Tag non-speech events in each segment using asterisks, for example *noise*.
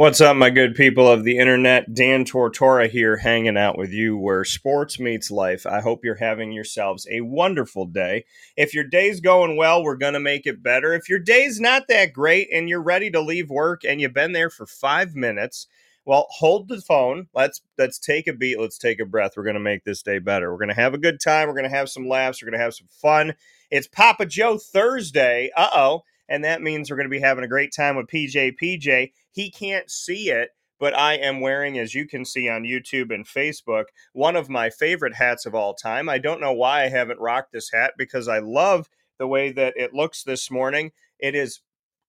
What's up, my good people of the internet? Dan Tortora here, hanging out with you where sports meets life. I hope you're having yourselves a wonderful day. If your day's going well, we're going to make it better. If your day's not that great and you're ready to leave work and you've been there for five minutes, well, hold the phone. Let's let's take a beat. Let's take a breath. We're going to make this day better. We're going to have a good time. We're going to have some laughs. We're going to have some fun. It's Papa Joe Thursday. Uh oh and that means we're going to be having a great time with PJ. PJ, he can't see it, but I am wearing, as you can see on YouTube and Facebook, one of my favorite hats of all time. I don't know why I haven't rocked this hat because I love the way that it looks this morning. It is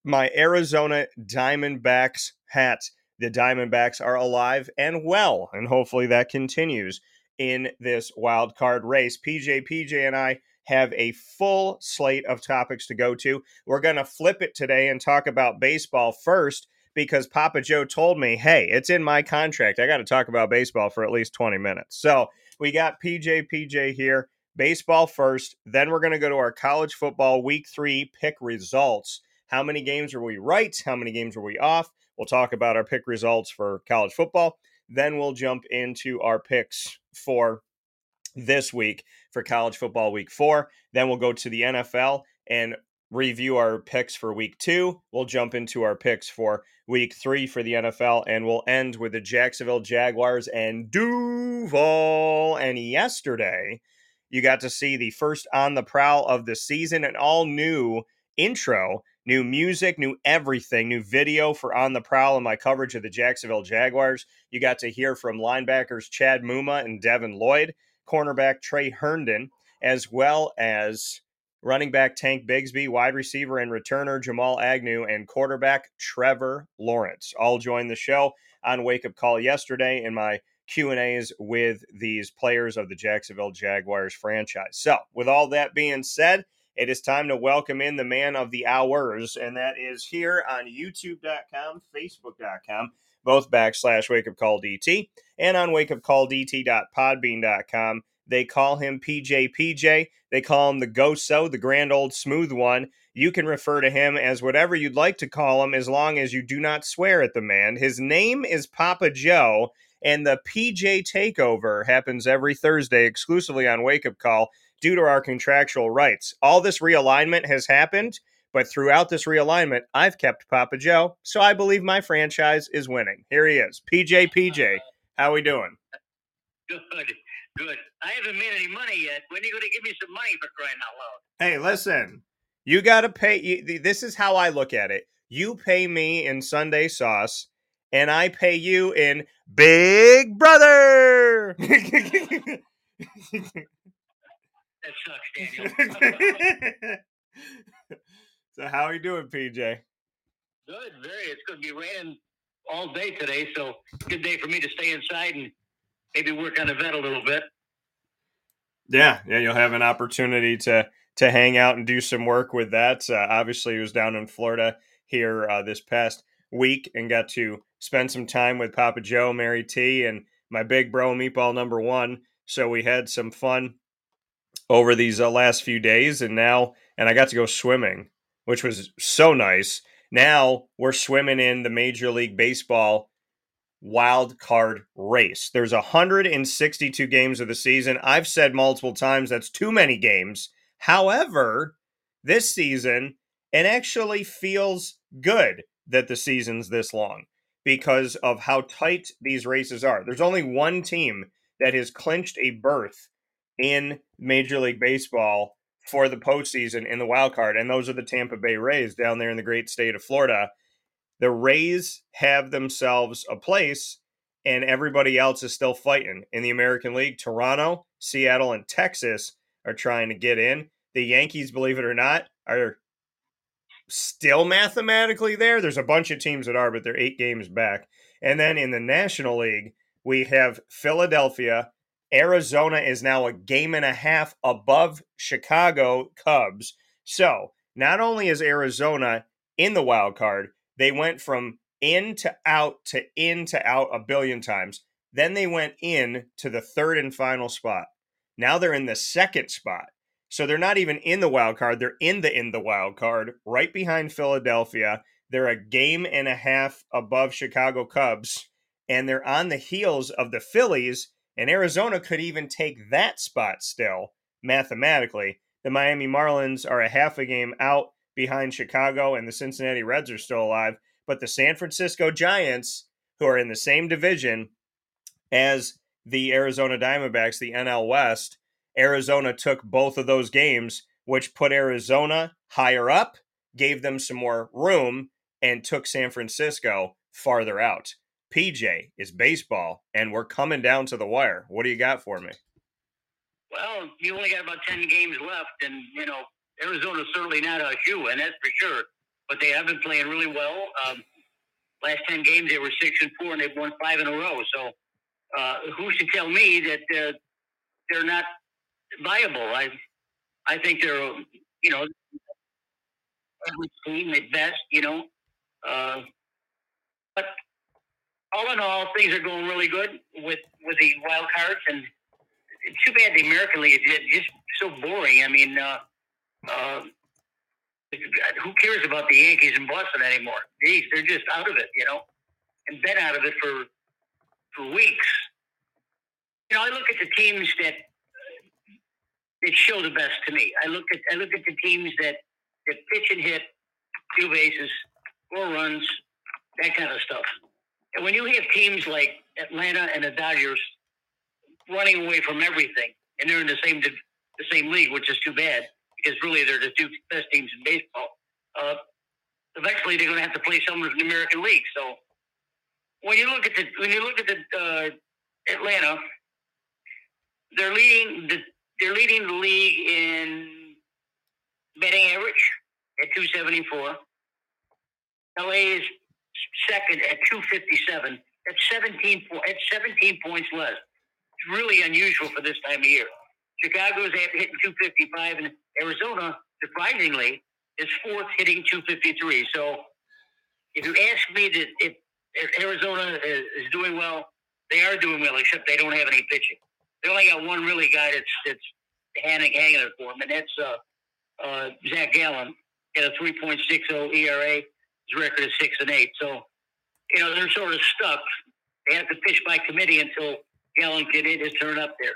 my Arizona Diamondbacks hat. The Diamondbacks are alive and well, and hopefully that continues in this wild card race. PJ, PJ, and I have a full slate of topics to go to. We're going to flip it today and talk about baseball first because Papa Joe told me, hey, it's in my contract. I got to talk about baseball for at least 20 minutes. So we got PJ PJ here, baseball first. Then we're going to go to our college football week three pick results. How many games were we right? How many games were we off? We'll talk about our pick results for college football. Then we'll jump into our picks for this week for college football week four. Then we'll go to the NFL and review our picks for week two. We'll jump into our picks for week three for the NFL, and we'll end with the Jacksonville Jaguars and Duval. And yesterday, you got to see the first on the prowl of the season, an all new intro, new music, new everything, new video for On the Prowl and my coverage of the Jacksonville Jaguars. You got to hear from linebackers Chad Muma and Devin Lloyd cornerback Tre Herndon, as well as running back Tank Bigsby, wide receiver and returner Jamal Agnew, and quarterback Trevor Lawrence. All joined the show on Wake Up Call yesterday in my Q&As with these players of the Jacksonville Jaguars franchise. So, with all that being said, it is time to welcome in the man of the hours, and that is here on youtube.com, facebook.com, both backslash wake up call DT and on wake up call wakeupcalldt.podbean.com. They call him PJ PJ. They call him the Goso, the grand old smooth one. You can refer to him as whatever you'd like to call him as long as you do not swear at the man. His name is Papa Joe, and the PJ takeover happens every Thursday exclusively on Wake Up Call due to our contractual rights. All this realignment has happened but throughout this realignment, I've kept Papa Joe, so I believe my franchise is winning. Here he is, PJ. PJ, how we doing? Good, good. I haven't made any money yet. When are you going to give me some money for crying out loud? Hey, listen, you got to pay. You, this is how I look at it. You pay me in Sunday sauce, and I pay you in Big Brother. *laughs* that sucks, *laughs* Daniel. So how are you doing, PJ? Good, very. It's going to be raining all day today, so good day for me to stay inside and maybe work on the vet a little bit. Yeah, yeah, you'll have an opportunity to to hang out and do some work with that. Uh, obviously, he was down in Florida here uh, this past week and got to spend some time with Papa Joe, Mary T, and my big bro Meatball number one. So we had some fun over these uh, last few days, and now and I got to go swimming which was so nice. Now we're swimming in the Major League Baseball wild card race. There's 162 games of the season. I've said multiple times that's too many games. However, this season, it actually feels good that the season's this long because of how tight these races are. There's only one team that has clinched a berth in Major League Baseball for the postseason in the wild card, and those are the Tampa Bay Rays down there in the great state of Florida. The Rays have themselves a place, and everybody else is still fighting in the American League. Toronto, Seattle, and Texas are trying to get in. The Yankees, believe it or not, are still mathematically there. There's a bunch of teams that are, but they're eight games back. And then in the National League, we have Philadelphia, Arizona is now a game and a half above Chicago Cubs. So not only is Arizona in the wild card, they went from in to out to in to out a billion times. Then they went in to the third and final spot. Now they're in the second spot. So they're not even in the wild card. They're in the in the wild card, right behind Philadelphia. They're a game and a half above Chicago Cubs, and they're on the heels of the Phillies. And Arizona could even take that spot still mathematically. The Miami Marlins are a half a game out behind Chicago, and the Cincinnati Reds are still alive. But the San Francisco Giants, who are in the same division as the Arizona Diamondbacks, the NL West, Arizona took both of those games, which put Arizona higher up, gave them some more room, and took San Francisco farther out. PJ is baseball, and we're coming down to the wire. What do you got for me? Well, you only got about 10 games left, and, you know, Arizona's certainly not a shoe, and that's for sure. But they have been playing really well. Um, last 10 games, they were 6 and 4, and they've won five in a row. So uh, who should tell me that uh, they're not viable? I, I think they're, you know, average team at best, you know. Uh, but all in all, things are going really good with, with the wild cards, and too bad the American League is just so boring. I mean, uh, uh, who cares about the Yankees in Boston anymore? Geez, they're just out of it, you know, and been out of it for for weeks. You know, I look at the teams that that show the best to me. I look at I look at the teams that that pitch and hit, two bases, four runs, that kind of stuff. When you have teams like Atlanta and the Dodgers running away from everything, and they're in the same the same league, which is too bad because really they're the two best teams in baseball. Uh, eventually, they're going to have to play someone from the American League. So when you look at the when you look at the uh, Atlanta, they're leading the they're leading the league in batting average at 274. LA is second at 257. That's 17 at 17 points less. It's really unusual for this time of year. Chicago's hitting 255, and Arizona, surprisingly, is fourth hitting 253. So if you ask me that if, if Arizona is, is, doing well, they are doing well, except they don't have any pitching. They only got one really guy that's that's hanging, hanging it for them, and that's uh, uh, Zac Gallen. at a 3.60 ERA. His record is six and eight. So, you know, they're sort of stuck. They have to pitch by committee until Gallen can hit his turn up there.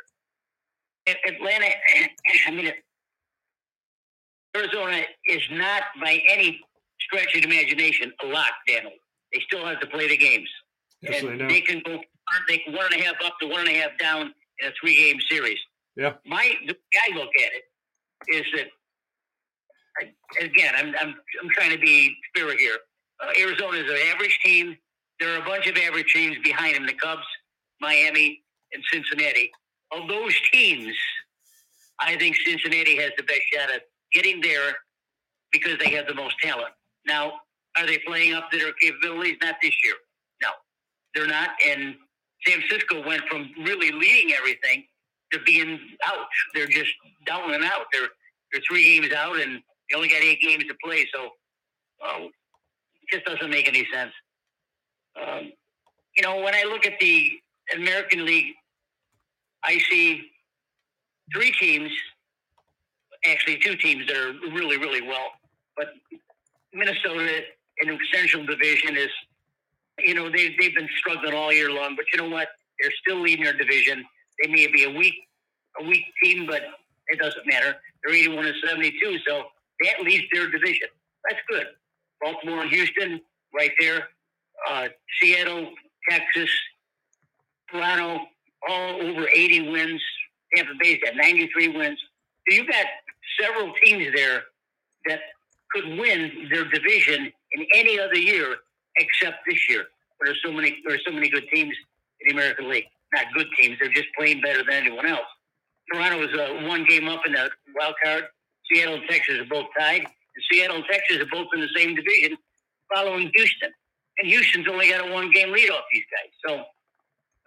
Atlanta, *clears throat* I mean, Arizona is not by any stretch of the imagination a lock, Daniel. They still have to play the games. Yes, and they, they can go they can one and a half up to one and a half down in a three game series. Yeah. My the way I look at it is that Again, I'm, I'm I'm trying to be fair here. Uh, Arizona is an average team. There are a bunch of average teams behind them: the Cubs, Miami, and Cincinnati. Of those teams, I think Cincinnati has the best shot at getting there because they have the most talent. Now, are they playing up to their capabilities? Not this year. No, they're not. And San Francisco went from really leading everything to being out. They're just down and out. They're they're three games out, and they only got eight games to play. So, uh, it just doesn't make any sense. Um, you know, when I look at the American League, I see three teams actually two teams that are really, really well. But Minnesota in the Central Division is, you know, they, they've been struggling all year long. But you know what? They're still leading their division. They may be a weak, a weak team, but it doesn't matter. They're 81 and 72, so that leads their division. That's good. Baltimore and Houston, right there. Uh, Seattle, Texas, Toronto, all over 80 wins. Tampa Bay's got 93 wins. So you got several teams there that could win their division in any other year except this year. There's so many there's so many good teams in the American League. Not good teams, they're just playing better than anyone else. Toronto is uh, one game up in the wild card. Seattle and Texas are both tied. And Seattle and Texas are both in the same division, following Houston. And Houston's only got a one game lead off these guys. So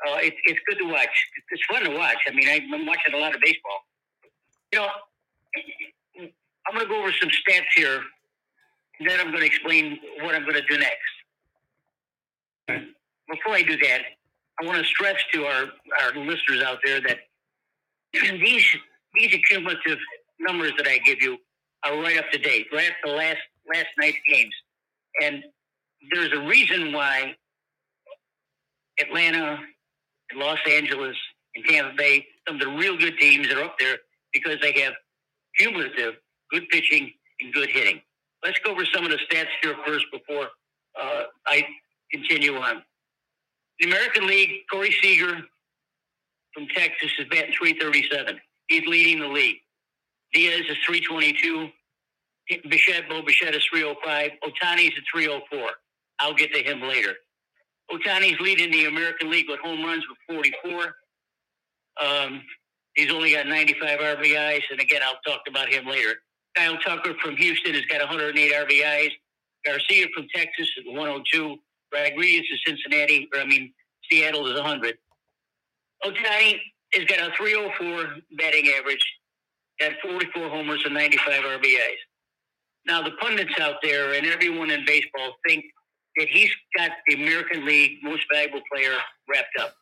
uh, it's it's good to watch. It's fun to watch. I mean, I'm watching a lot of baseball. You know, I'm going to go over some stats here, and then I'm going to explain what I'm going to do next. Before I do that, I want to stress to our, our listeners out there that *clears throat* these these accumulative numbers that I give you are right up to date, right to last last night's games, and there's a reason why Atlanta, Los Angeles, and Tampa Bay, some of the real good teams are up there because they have cumulative good pitching and good hitting. Let's go over some of the stats here first before uh, I continue on. The American League, Corey Seager from Texas is batting 337. He's leading the league. Diaz is 322. Bichette, Bo Bichette is 305. Ohtani's at 304. I'll get to him later. Ohtani's leading the American League with home runs with 44. Um, he's only got 95 RBIs, and again, I'll talk about him later. Kyle Tucker from Houston has got 108 RBIs. Garcia from Texas is 102. Rodriguez is Cincinnati, or I mean, Seattle is 100. Ohtani has got a 304 batting average, got 44 homers and 95 RBIs. Now, the pundits out there and everyone in baseball think that he's got the American League most valuable player wrapped up.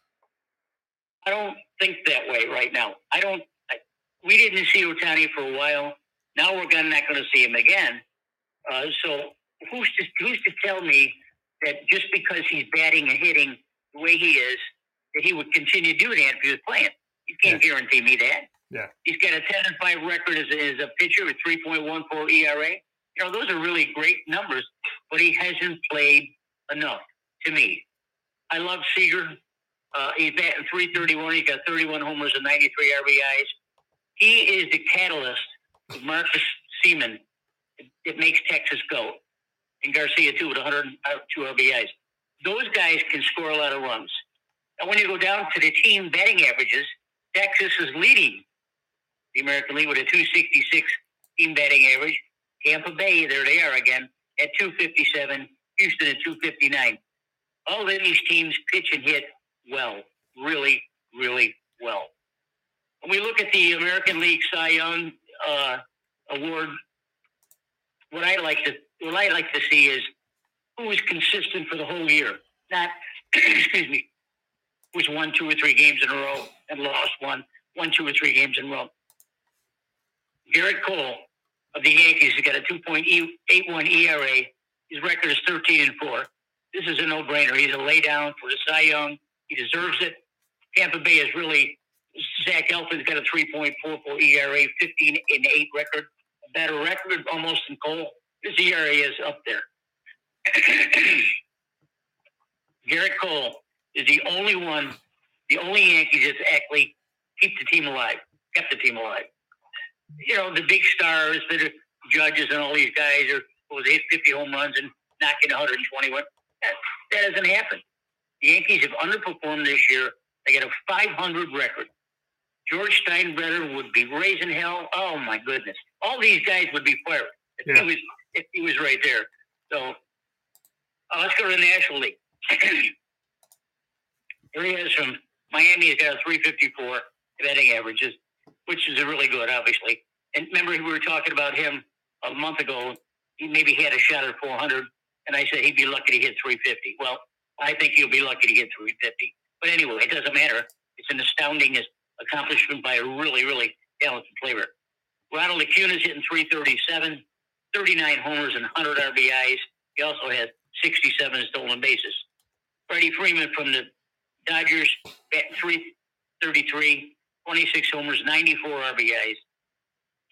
I don't think that way right now. I don't. I, we didn't see Ohtani for a while. Now we're gonna, not going to see him again. Uh, so who's to who's to tell me that just because he's batting and hitting the way he is, that he would continue doing that if he was playing? You can't yeah. guarantee me that. Yeah. He's got a 10 and 5 record as a, as a pitcher with 3.14 ERA. You know, those are really great numbers, but he hasn't played enough to me. I love Seager. Uh, he's batting 331. He's got 31 homers and 93 RBIs. He is the catalyst of Marcus Semien it makes Texas go. And Garcia, too, with 102 RBIs. Those guys can score a lot of runs. And when you go down to the team batting averages, Texas is leading the American League with a 266 team batting average. Tampa Bay, there they are again, at 257. Houston at 259. All of these teams pitch and hit well, really, really well. When we look at the American League Cy Young uh, Award, what I like to what I like to see is who is consistent for the whole year. Not *clears throat* excuse me, who's won two or three games in a row and lost one, won two or three games in a row. Gerrit Cole of the Yankees has got a 2.81 ERA. His record is 13 and 4. This is a no brainer. He's a laydown for the Cy Young. He deserves it. Tampa Bay is really, Zach Eflin's got a 3.44 ERA, 15 and 8 record. A better record almost than Cole. His ERA is up there. *coughs* Gerrit Cole is the only one, the only Yankees that's actually keep the team alive, kept the team alive. You know, the big stars, that the judges, and all these guys are was hit 50 home runs and knocking 121. That, that doesn't happen. The Yankees have underperformed this year. They got a 500 record. George Steinbrenner would be raising hell. Oh my goodness! All these guys would be fired if yeah. he was if he was right there. So uh, let's go to the National League. *clears throat* Here he is from Miami. He's got a 354 batting averages, which is really good, obviously. And remember, we were talking about him a month ago. He maybe had a shot at 400, and I said he'd be lucky to hit 350. Well, I think he'll be lucky to hit 350. But anyway, it doesn't matter. It's an astounding accomplishment by a really, really talented player. Ronald is hitting 337, 39 homers and 100 RBIs. He also has 67 stolen bases. Freddie Freeman from the Dodgers at 333, 26 homers, 94 RBIs.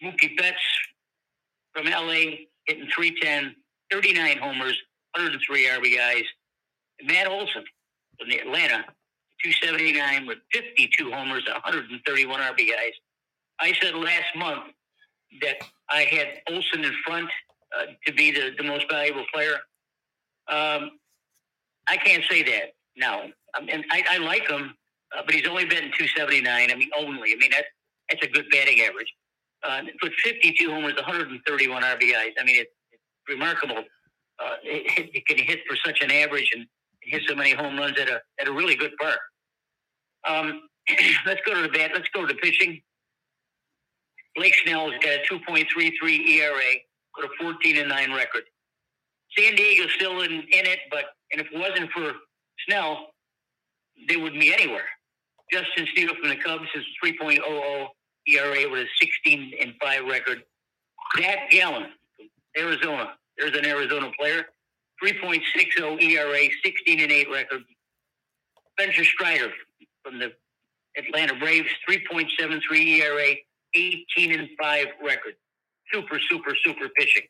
Mookie Betts from LA hitting 310, 39 homers, 103 RBIs. Matt Olson from the Atlanta, 279 with 52 homers, 131 RBIs. I said last month that I had Olson in front uh, to be the, the most valuable player. Um, I can't say that now. I mean, I, I like him, uh, but he's only been 279. I mean, only. I mean, that's, that's a good batting average. Uh, with 52 homers, 131 RBIs. I mean, it, it's remarkable. Uh, it, it, can hit for such an average and hit so many home runs at a at a really good park. Um, *clears throat* let's go to the bat. Let's go to the pitching. Blake Snell's got a 2.33 ERA with a 14 and 9 record. San Diego's still in, in it, but and if it wasn't for Snell, they wouldn't be anywhere. Justin Steele from the Cubs has 3.00 ERA with a 16 and 5 record. Zac Gallen, Arizona. There's an Arizona player. 3.60 ERA, 16 and 8 record. Spencer Strider from the Atlanta Braves, 3.73 ERA, 18 and 5 record. Super, super, super pitching.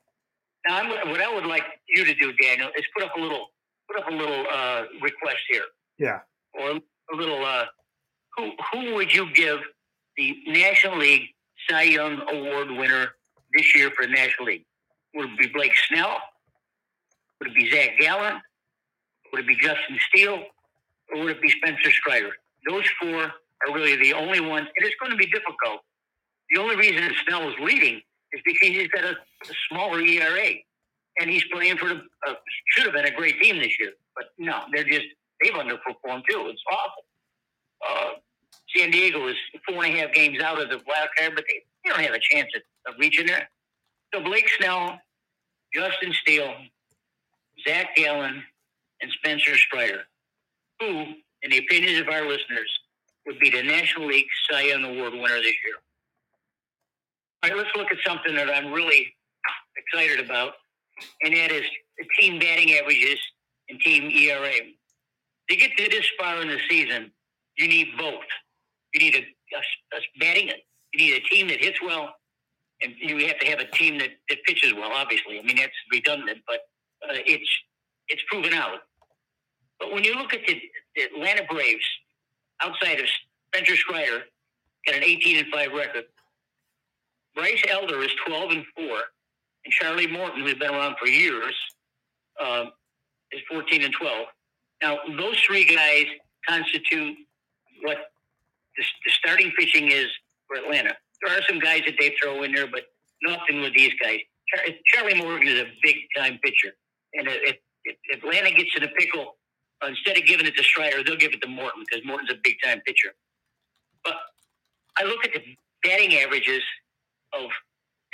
Now, I'm, what I would like you to do, Daniel, is put up a little, put up a little uh, request here. Yeah. Or a little. Uh, who who would you give the National League Cy Young Award winner this year for the National League? Would it be Blake Snell? Would it be Zac Gallen? Would it be Justin Steele? Or would it be Spencer Strider? Those four are really the only ones, and it's going to be difficult. The only reason Snell is leading is because he's got a, a smaller ERA, and he's playing for the uh, should have been a great team this year, but no, they're just they've underperformed too. It's awful. Uh, San Diego is four and a half games out of the wild card, but they, they don't have a chance of, of reaching there. So Blake Snell, Justin Steele, Zac Gallen, and Spencer Strider, who, in the opinions of our listeners, would be the National League Cy Young Award winner this year. All right, let's look at something that I'm really excited about, and that is the team batting averages and team ERA. To get to this far in the season, you need both. You need a, a, a batting, you need a team that hits well, and you have to have a team that, that pitches well. Obviously, I mean that's redundant, but uh, it's it's proven out. But when you look at the, the Atlanta Braves, outside of Spencer Strider, got an 18 and five record. Bryce Elder is 12 and four, and Charlie Morton, who's been around for years, uh, is 14 and 12. Now, those three guys constitute what the, the starting pitching is for Atlanta. There are some guys that they throw in there, but nothing with these guys. Charlie Morton is a big time pitcher, and if, if Atlanta gets in a pickle, instead of giving it to Strider, they'll give it to Morton because Morton's a big time pitcher. But I look at the batting averages of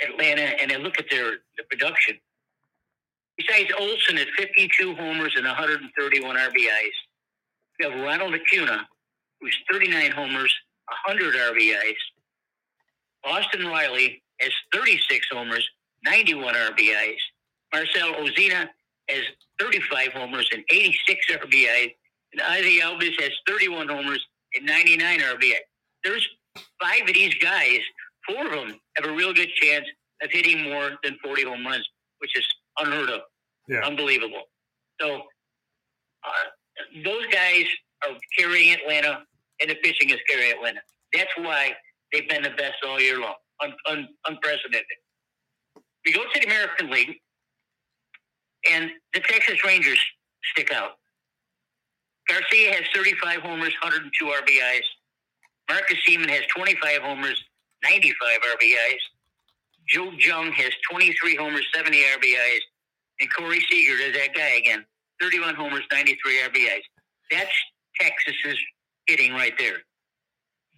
Atlanta and I look at their the production. Besides Olson at 52 homers and 131 RBIs, we have Ronald Acuna, who's 39 homers, 100 RBIs. Austin Riley has 36 homers, 91 RBIs. Marcell Ozuna has 35 homers and 86 RBIs. And Ozzie Albies has 31 homers and 99 RBIs. There's five of these guys, four of them have a real good chance of hitting more than 40 home runs, which is unheard of. Yeah. Unbelievable. So uh, those guys are carrying Atlanta, and the fishing is carrying Atlanta. That's why they've been the best all year long. Un- un- unprecedented. We go to the American League, and the Texas Rangers stick out. Garcia has 35 homers, 102 RBIs. Marcus Semien has 25 homers, 95 RBIs. Joe Jung has 23 homers, 70 RBIs. And Corey Seager is that guy again. 31 homers, 93 RBIs. That's Texas's hitting right there.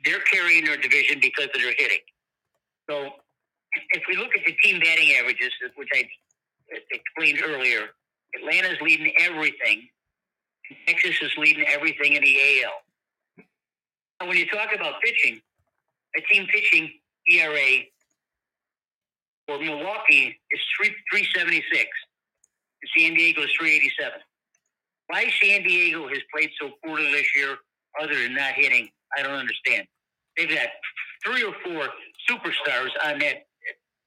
They're carrying their division because of their hitting. So if we look at the team batting averages, which I explained earlier, Atlanta's leading everything. Texas is leading everything in the AL. And when you talk about pitching, a team pitching ERA for Milwaukee is three three seventy six. San Diego is three eighty seven. Why San Diego has played so poorly this year, other than not hitting, I don't understand. They've got three or four superstars on that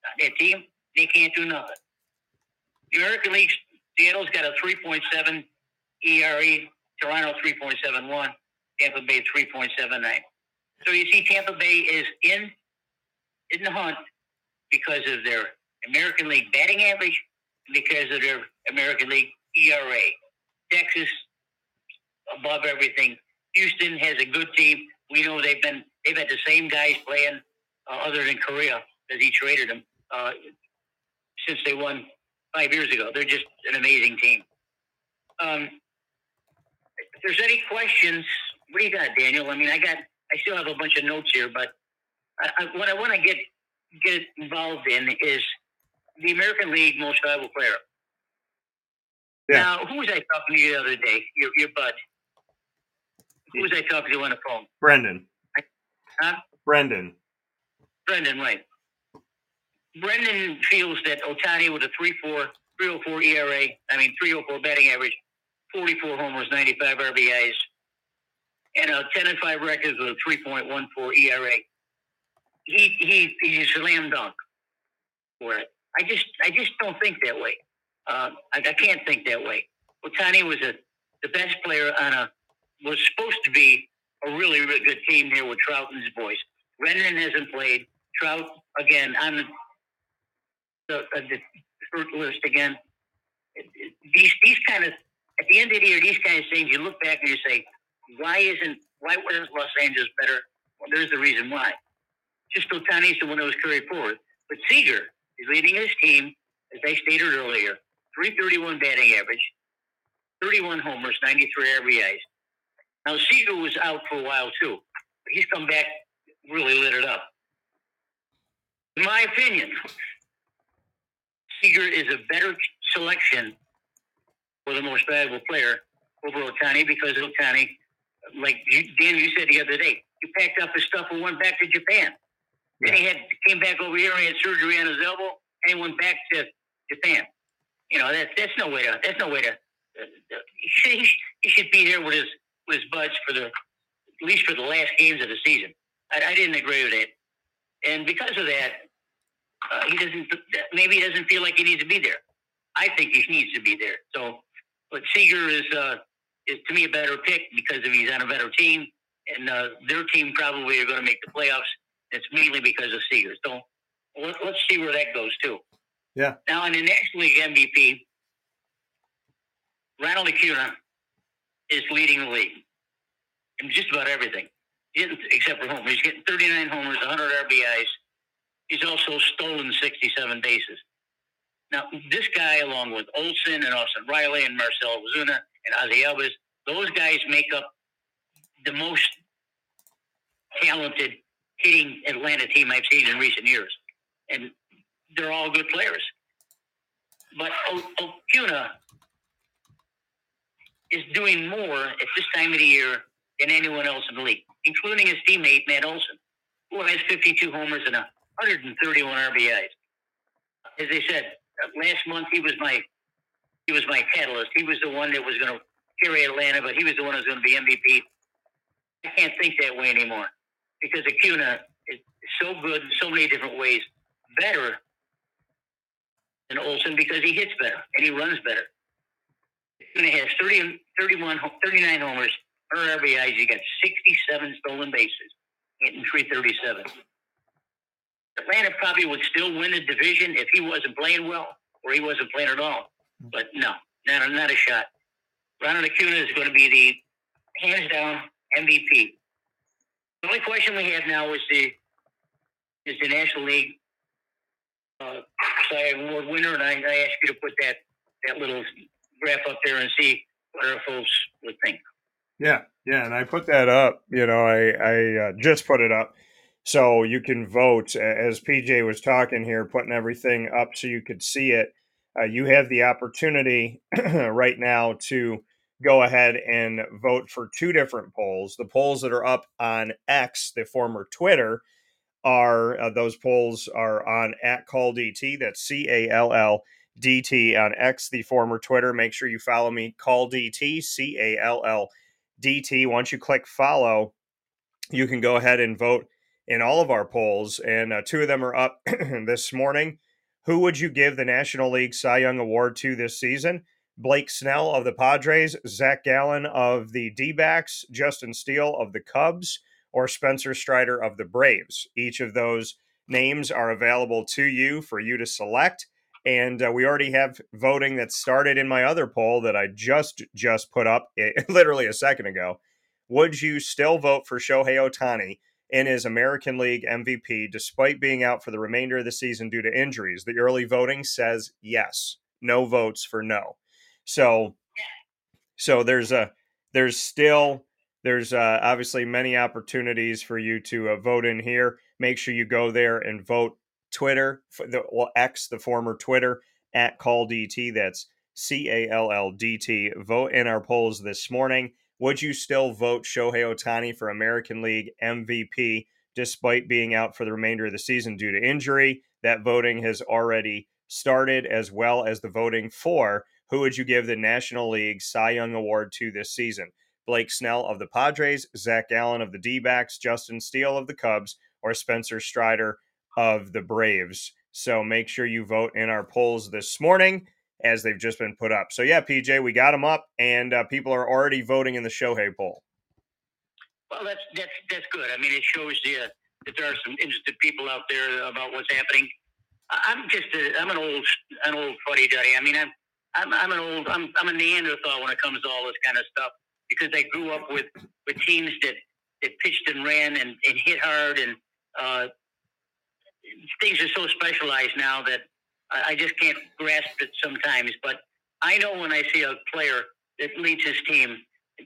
on that team. They can't do nothing. The American League, Seattle's got a 3.7 ERA, Toronto 3.71, Tampa Bay 3.79. So you see, Tampa Bay is in in the hunt because of their American League batting average, because of their American League ERA. Texas above everything. Houston has a good team. We know they've been they've had the same guys playing, uh, other than Correa as he traded them uh, since they won five years ago. They're just an amazing team. Um, if there's any questions, what do you got, Daniel? I mean, I got, I still have a bunch of notes here, but I, I, what I want to get get involved in is the American League Most Valuable Player. Yeah. Now, who was I talking to you the other day? Your, your bud. Who was I talking to on the phone? Brendan. Huh? Brendan. Brendan, right. Brendan feels that Ohtani with a 3-4, 304 ERA, I mean 304 batting average, 44 homers, 95 RBIs, and a 10 and 5 record with a 3.14 ERA. He he he's a slam dunk for it. I just I just don't think that way. Uh, I, I can't think that way. Ohtani was a the best player on a was supposed to be a really really good team here with Trout and his boys. Rendon hasn't played. Trout again on the the, uh, the hurt list again. These these kind of at the end of the year, these kind of things you look back and you say, why isn't why wasn't Los Angeles better? Well, there's the reason why. Just Ohtani's the one that was carried forward. But Seager is leading his team, as I stated earlier, 331 batting average, 31 homers, 93 RBIs. Now Seager was out for a while too. He's come back, really lit it up. In my opinion, Seager is a better selection for the most valuable player over Ohtani because Ohtani, like you, Dan, you said the other day, he packed up his stuff and went back to Japan. Then he had came back over here, he had surgery on his elbow, and he went back to Japan. You know, that's that's no way to that's no way to. Uh, he, should, he should be here with his with his buds for the at least for the last games of the season. I, I didn't agree with it, and because of that, uh, he doesn't. Maybe he doesn't feel like he needs to be there. I think he needs to be there. So, but Seager is uh, is to me a better pick because of he's on a better team, and uh, their team probably are going to make the playoffs. It's mainly because of Seager. So let, us see where that goes too. Yeah. Now in the National League MVP, Ronald Acuna is leading the league in just about everything, except for homers. He's getting 39 homers, 100 RBIs. He's also stolen 67 bases. Now, this guy, along with Olson and Austin Riley and Marcell Ozuna and Ozzie Albies, those guys make up the most talented hitting Atlanta team I've seen in recent years. And they're all good players. But Acuna is doing more at this time of the year than anyone else in the league, including his teammate, Matt Olson, who has 52 homers and 131 RBIs. As I said, last month he was my he was my catalyst. He was the one that was going to carry Atlanta, but he was the one that was going to be MVP. I can't think that way anymore because Acuna is so good in so many different ways, better than Olson because he hits better and he runs better. Acuna has 30, 31, 39 homers, per RBIs. He got 67 stolen bases, hitting 337. Atlanta probably would still win the division if he wasn't playing well or he wasn't playing at all. But no, not, not a shot. Ronald Acuna is going to be the hands down MVP. The only question we have now is the is the National League uh, Award winner, and I, I ask you to put that that little graph up there and see what our folks would think. Yeah, yeah, and I put that up. You know, I I uh, just put it up so you can vote. As PJ was talking here, putting everything up so you could see it. Uh, you have the opportunity *clears throat* right now to go ahead and vote for two different polls. The polls that are up on X, the former Twitter, are uh, those polls are on at call DT. That's C A L L D T on X, the former Twitter. Make sure you follow me, call DT, C A L L D T. Once you click follow, you can go ahead and vote in all of our polls, and uh, two of them are up *clears throat* this morning. Who would you give the National League Cy Young Award to this season? Blake Snell of the Padres, Zac Gallen of the D backs, Justin Steele of the Cubs, or Spencer Strider of the Braves. Each of those names are available to you for you to select. And uh, we already have voting that started in my other poll that I just just put up *laughs* literally a second ago. Would you still vote for Shohei Ohtani in his American League MVP despite being out for the remainder of the season due to injuries? The early voting says yes. No votes for no. So, so there's a there's still there's uh, obviously many opportunities for you to uh, vote in here. Make sure you go there and vote. Twitter, the well, X, the former Twitter at Call DT. That's C A L L D T. Vote in our polls this morning. Would you still vote Shohei Ohtani for American League MVP despite being out for the remainder of the season due to injury? That voting has already started, as well as the voting for who would you give the National League Cy Young Award to this season? Blake Snell of the Padres, Zac Gallen of the D backs, Justin Steele of the Cubs, or Spencer Strider of the Braves. So make sure you vote in our polls this morning as they've just been put up. So yeah, PJ, we got them up, and uh, people are already voting in the Shohei poll. Well, that's that's that's good. I mean, it shows you that there are some interested people out there about what's happening. I'm just a, I'm an old an old fuddy duddy. I mean, I'm I'm I'm an old I'm I'm a Neanderthal when it comes to all this kind of stuff because I grew up with with teams that that pitched and ran and, and hit hard and uh, things are so specialized now that I just can't grasp it sometimes. But I know when I see a player that leads his team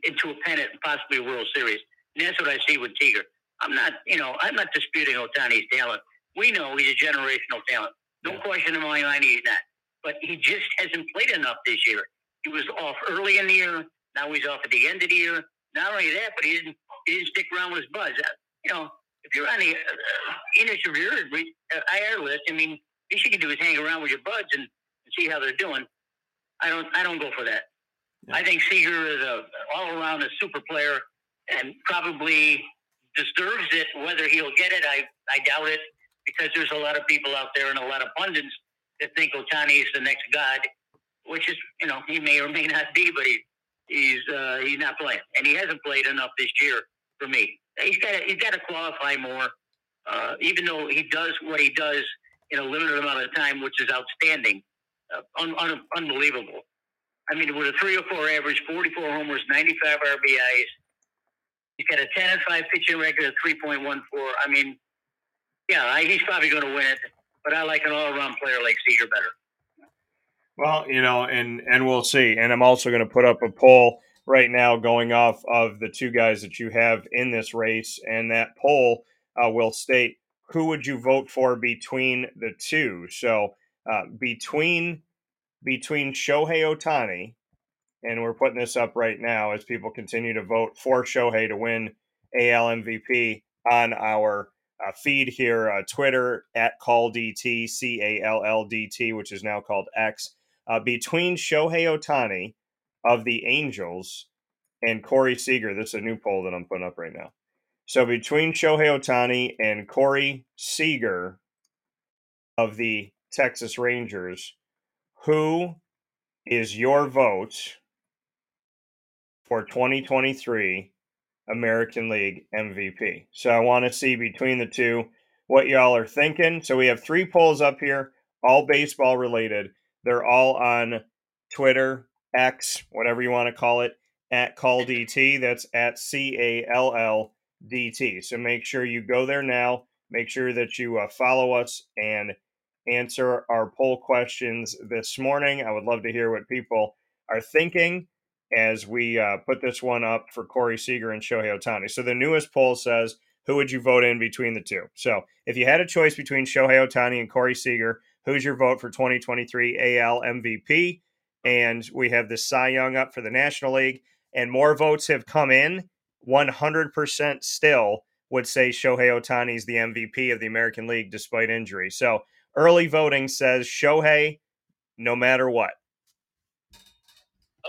into a pennant and possibly a World Series, and that's what I see with Tiger. I'm not, you know, I'm not disputing Ohtani's talent. We know he's a generational talent. No yeah. question in my mind he's not. But he just hasn't played enough this year. He was off early in the year. Now he's off at the end of the year. Not only that, but he didn't he didn't stick around with his buzz. Uh, you know, if you're on the uh, initial IR uh, list, I mean, least you can do is hang around with your buds and, and see how they're doing. I don't I don't go for that. Yeah. I think Seager is a all around a super player and probably deserves it. Whether he'll get it, I I doubt it because there's a lot of people out there and a lot of pundits that think Ohtani is the next god, which is you know he may or may not be, but he he's uh, he's not playing and he hasn't played enough this year for me. He's got to, he's got to qualify more. Uh, even though he does what he does in a limited amount of time, which is outstanding, uh, un- un- unbelievable. I mean, with a 304 average, 44 homers, 95 RBIs, he's got a 10 and 5 pitching record of 3.14. I mean, yeah, he's probably going to win it, but I like an all around player like Seager better. Well, you know, and and we'll see. And I'm also going to put up a poll right now going off of the two guys that you have in this race, and that poll uh, will state who would you vote for between the two? So uh, between between Shohei Ohtani, and we're putting this up right now as people continue to vote for Shohei to win AL MVP on our uh, feed here, uh, Twitter at CallDT, C A L L D T, which is now called X. Uh, between Shohei Ohtani of the Angels and Corey Seager, this is a new poll that I'm putting up right now. So between Shohei Ohtani and Corey Seager of the Texas Rangers, who is your vote for 2023 American League MVP? So I want to see between the two what y'all are thinking. So we have three polls up here, all baseball related. They're all on Twitter, X, whatever you want to call it, at Call DT. That's at C A L L D T. So make sure you go there now. Make sure that you uh, follow us and answer our poll questions this morning. I would love to hear what people are thinking as we uh, put this one up for Corey Seager and Shohei Ohtani. So the newest poll says, who would you vote in between the two? So if you had a choice between Shohei Ohtani and Corey Seager, who's your vote for 2023 AL MVP? And we have the Cy Young up for the National League, and more votes have come in 100% still would say Shohei Ohtani is the MVP of the American League despite injury. So early voting says Shohei no matter what.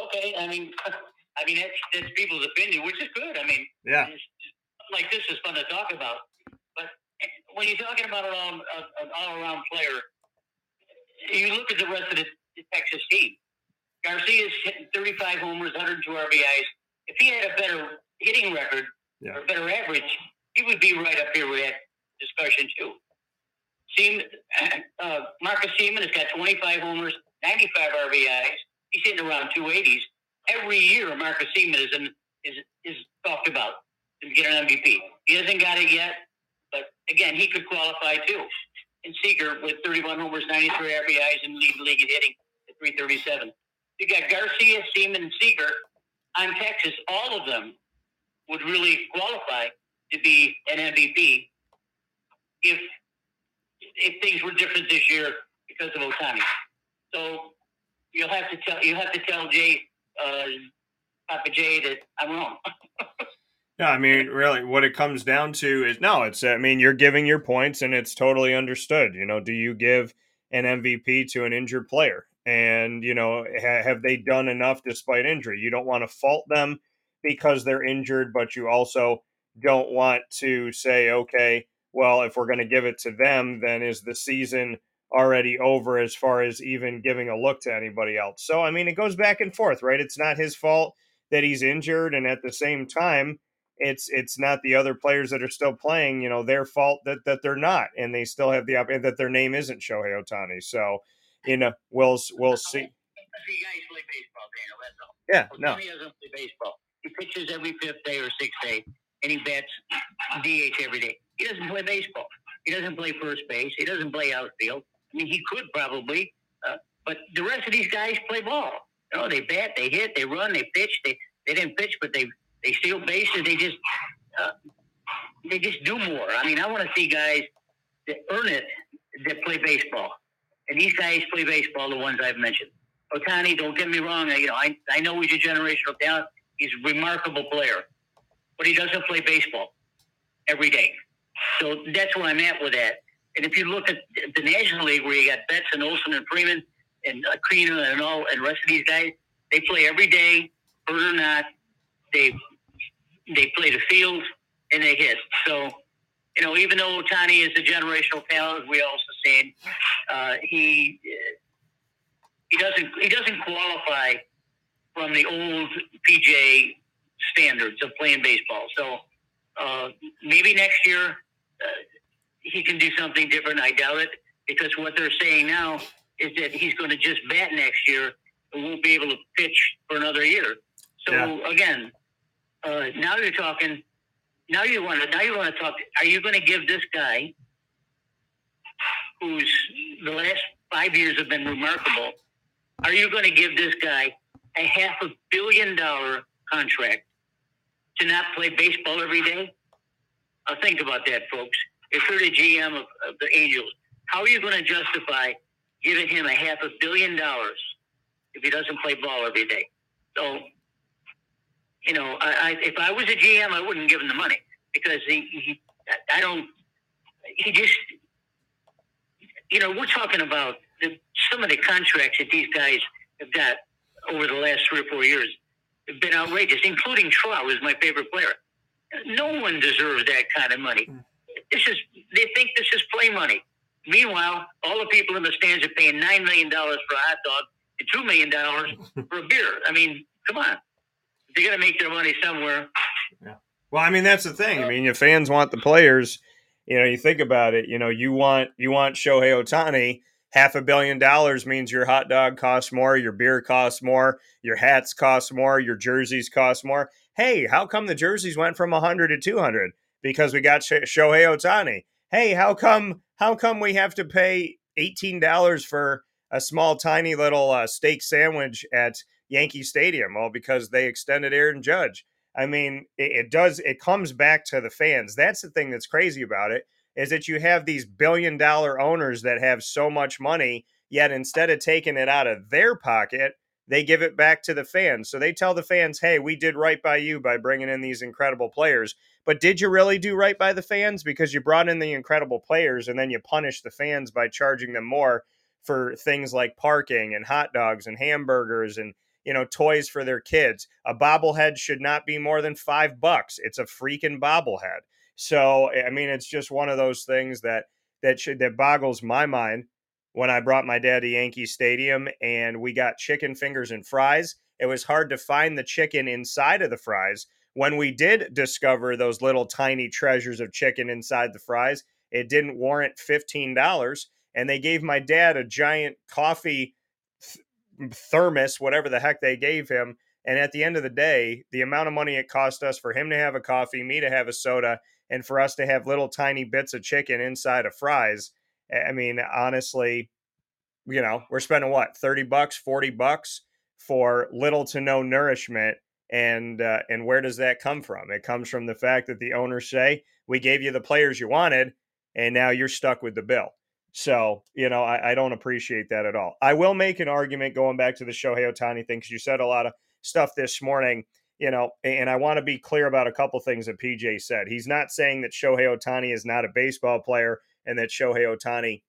Okay, I mean, *laughs* I mean that's, that's people's opinion, which is good. I mean, yeah, like this is fun to talk about. But when you're talking about an all, an all-around player, you look at the rest of the Texas team. Garcia's hitting 35 homers, 102 RBIs. If he had a better hitting record yeah. or better average, he would be right up here with that discussion too. Seem, *clears throat* uh, Marcus Semien has got 25 homers, 95 RBIs. He's hitting around 280s. Every year, Marcus Semien is, in, is, is talked about to get an MVP. He hasn't got it yet, but again, he could qualify too. And Seager with 31 homers, 93 RBIs, and lead the league in hitting at 337. You got Garcia, Semien, and Seager on Texas. All of them would really qualify to be an MVP if if things were different this year because of Ohtani. So you'll have to tell you have to tell Jay uh, Papa J that I'm wrong. *laughs* No, I mean, really, what it comes down to is no. It's I mean, you're giving your points, and it's totally understood. You know, do you give an MVP to an injured player? And you know, ha- have they done enough despite injury? You don't want to fault them because they're injured, but you also don't want to say, okay, well, if we're going to give it to them, then is the season already over as far as even giving a look to anybody else? So, I mean, it goes back and forth, right? It's not his fault that he's injured, and at the same time it's it's not the other players that are still playing, you know, their fault that that they're not, and they still have the opportunity that their name isn't Shohei Ohtani. So, you know, we'll we'll see. baseball, Daniel. That's all. Yeah, no. He doesn't play baseball. He pitches every fifth day or sixth day, and he bats DH every day. He doesn't play baseball. He doesn't play first base. He doesn't play outfield. I mean, he could probably, uh, but the rest of these guys play ball. You know, they bat, they hit, they run, they pitch. They they didn't pitch, but they they steal bases. They just uh, they just do more. I mean, I want to see guys that earn it that play baseball, and these guys play baseball. The ones I've mentioned. Ohtani, don't get me wrong. You know, I I know he's a generational talent. He's a remarkable player, but he doesn't play baseball every day. So that's where I'm at with that. And if you look at the National League, where you got Betts and Olson and Freeman and uh, and all and rest of these guys, they play every day, hurt or not. They they play the field and they hit. So, you know, even though Ohtani is a generational talent, we also said uh, he he doesn't he doesn't qualify from the old PJ standards of playing baseball. So uh, maybe next year uh, he can do something different. I doubt it because what they're saying now is that he's going to just bat next year and won't be able to pitch for another year. So yeah. again, uh, now you're talking. Now you want to. Now you want to talk. Are you going to give this guy, who's the last five years have been remarkable? Are you going to give this guy a half a billion dollar contract to not play baseball every day? I'll think about that, folks. If you're the GM of, of the Angels, how are you going to justify giving him a half a billion dollars if he doesn't play ball every day? So you know, I, I, if I was a GM, I wouldn't give him the money because he, he, I don't, he just, you know, we're talking about the, some of the contracts that these guys have got over the last three or four years have been outrageous, including Trout, who's my favorite player. No one deserves that kind of money. Hmm. This is, they think this is play money. Meanwhile, all the people in the stands are paying $9 million for a hot dog and $2 million *laughs* for a beer. I mean, come on they got to make their money somewhere. Yeah. Well, I mean that's the thing. I mean, your fans want the players. You know, you think about it. You know, you want you want Shohei Ohtani. Half a billion dollars means your hot dog costs more, your beer costs more, your hats cost more, your jerseys cost more. Hey, how come the jerseys went from 100 to 200? Because we got Shohei Ohtani. Hey, how come how come we have to pay $18 for a small tiny little uh, steak sandwich at Yankee Stadium? Well, because they extended Aaron Judge. I mean, it, it does. It comes back to the fans. That's the thing that's crazy about it is that you have these billion dollar owners that have so much money, yet instead of taking it out of their pocket, they give it back to the fans. So they tell the fans, hey, we did right by you by bringing in these incredible players. But did you really do right by the fans? Because you brought in the incredible players and then you punish the fans by charging them more for things like parking and hot dogs and hamburgers and you know, toys for their kids. A bobblehead should not be more than five bucks. It's a freaking bobblehead. So, I mean, it's just one of those things that that should that boggles my mind. When I brought my dad to Yankee Stadium and we got chicken fingers and fries, it was hard to find the chicken inside of the fries. When we did discover those little tiny treasures of chicken inside the fries, it didn't warrant $15. And they gave my dad a giant coffee thermos, whatever the heck they gave him. And at the end of the day, the amount of money it cost us for him to have a coffee, me to have a soda, and for us to have little tiny bits of chicken inside of fries. I mean, honestly, you know, we're spending what, 30 bucks, 40 bucks for little to no nourishment. And uh, and where does that come from? It comes from the fact that the owners say, we gave you the players you wanted, and now you're stuck with the bill. So, you know, I, I, don't appreciate that at all. I will make an argument going back to the Shohei Ohtani thing because you said a lot of stuff this morning you know, and I want to be clear about a couple things that PJ said. He's not saying that Shohei Ohtani is not a baseball player and that Shohei Ohtani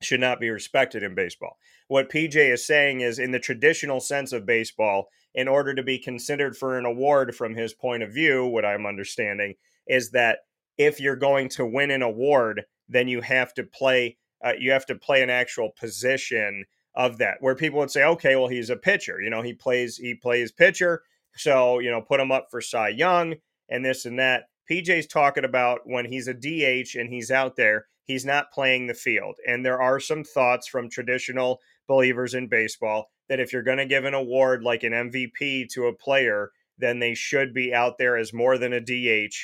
should not be respected in baseball. What PJ is saying is, in the traditional sense of baseball, in order to be considered for an award from his point of view, what I'm understanding is that if you're going to win an award, then you have to play. Uh, you have to play an actual position of that, where people would say, "Okay, well, he's a pitcher. You know, he plays he plays pitcher so, you know, put him up for Cy Young and this and that. PJ's talking about when he's a DH and he's out there, he's not playing the field. And there are some thoughts from traditional believers in baseball that if you're going to give an award like an MVP to a player, then they should be out there as more than a DH.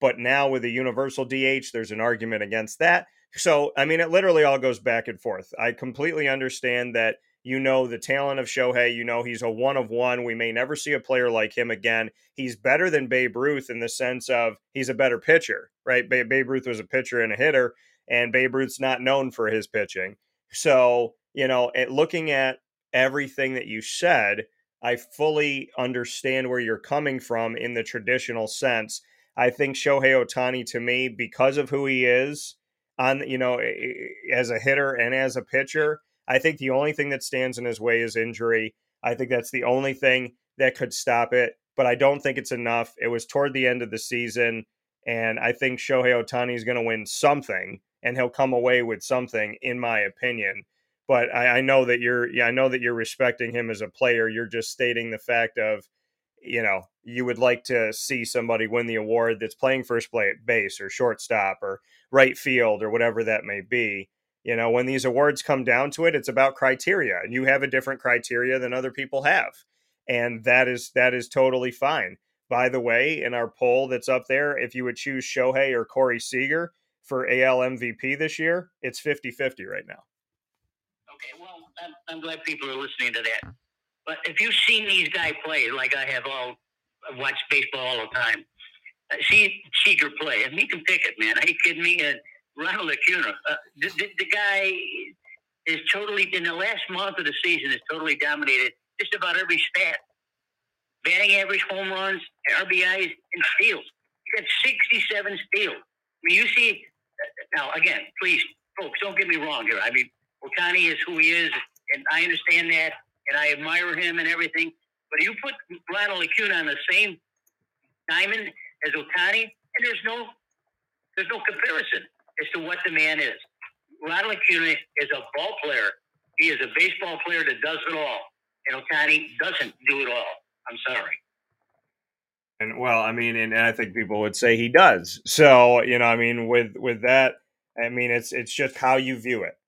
But now with a universal DH, there's an argument against that. So, I mean, it literally all goes back and forth. I completely understand that you know the talent of Shohei. You know he's a one of one. We may never see a player like him again. He's better than Babe Ruth in the sense of he's a better pitcher, right? Babe Ruth was a pitcher and a hitter, and Babe Ruth's not known for his pitching. So, you know, looking at everything that you said, I fully understand where you're coming from in the traditional sense. I think Shohei Ohtani, to me, because of who he is, on you know, as a hitter and as a pitcher, I think the only thing that stands in his way is injury. I think that's the only thing that could stop it, but I don't think it's enough. It was toward the end of the season, and I think Shohei Ohtani is going to win something, and he'll come away with something, in my opinion. But I, I know that you're, yeah, I know that you're respecting him as a player. You're just stating the fact of, you know, you would like to see somebody win the award that's playing first play at base or shortstop or right field or whatever that may be. You know, when these awards come down to it, it's about criteria, and you have a different criteria than other people have, and that is that is totally fine. By the way, in our poll that's up there, if you would choose Shohei or Corey Seager for AL MVP this year, it's 50 50 right now. Okay, well, I'm, I'm, glad people are listening to that. But if you've seen these guys play, like I have all, I've watched baseball all the time, uh, see Seager play, and he can pick it, man. Are you kidding me? And Ronald Acuna, uh, the, the, the, guy is totally in the last month of the season has totally dominated just about every stat. Batting average, home runs, RBIs, and steals. He got 67 steals. I mean, you see now again, please, folks, don't get me wrong here. I mean, Ohtani is who he is, and I understand that, and I admire him and everything. But you put Ronald Acuna on the same diamond as Ohtani, and there's no there's no comparison as to what the man is. Ronald Acuna is a ball player. He is a baseball player that does it all. And Ohtani doesn't do it all. I'm sorry. And well, I mean, and I think people would say he does. So, you know, I mean, with with that, I mean, it's it's just how you view it.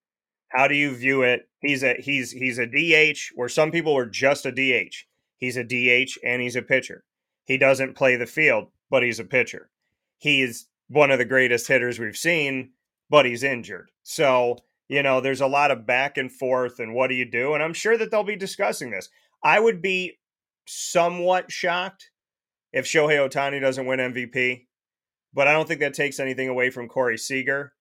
How do you view it? He's a he's he's a DH where some people are just a DH. He's a DH and he's a pitcher. He doesn't play the field, but he's a pitcher. He's one of the greatest hitters we've seen, but he's injured. So, you know, there's a lot of back and forth and what do you do? And I'm sure that they'll be discussing this. I would be somewhat shocked if Shohei Ohtani doesn't win MVP, but I don't think that takes anything away from Corey Seager.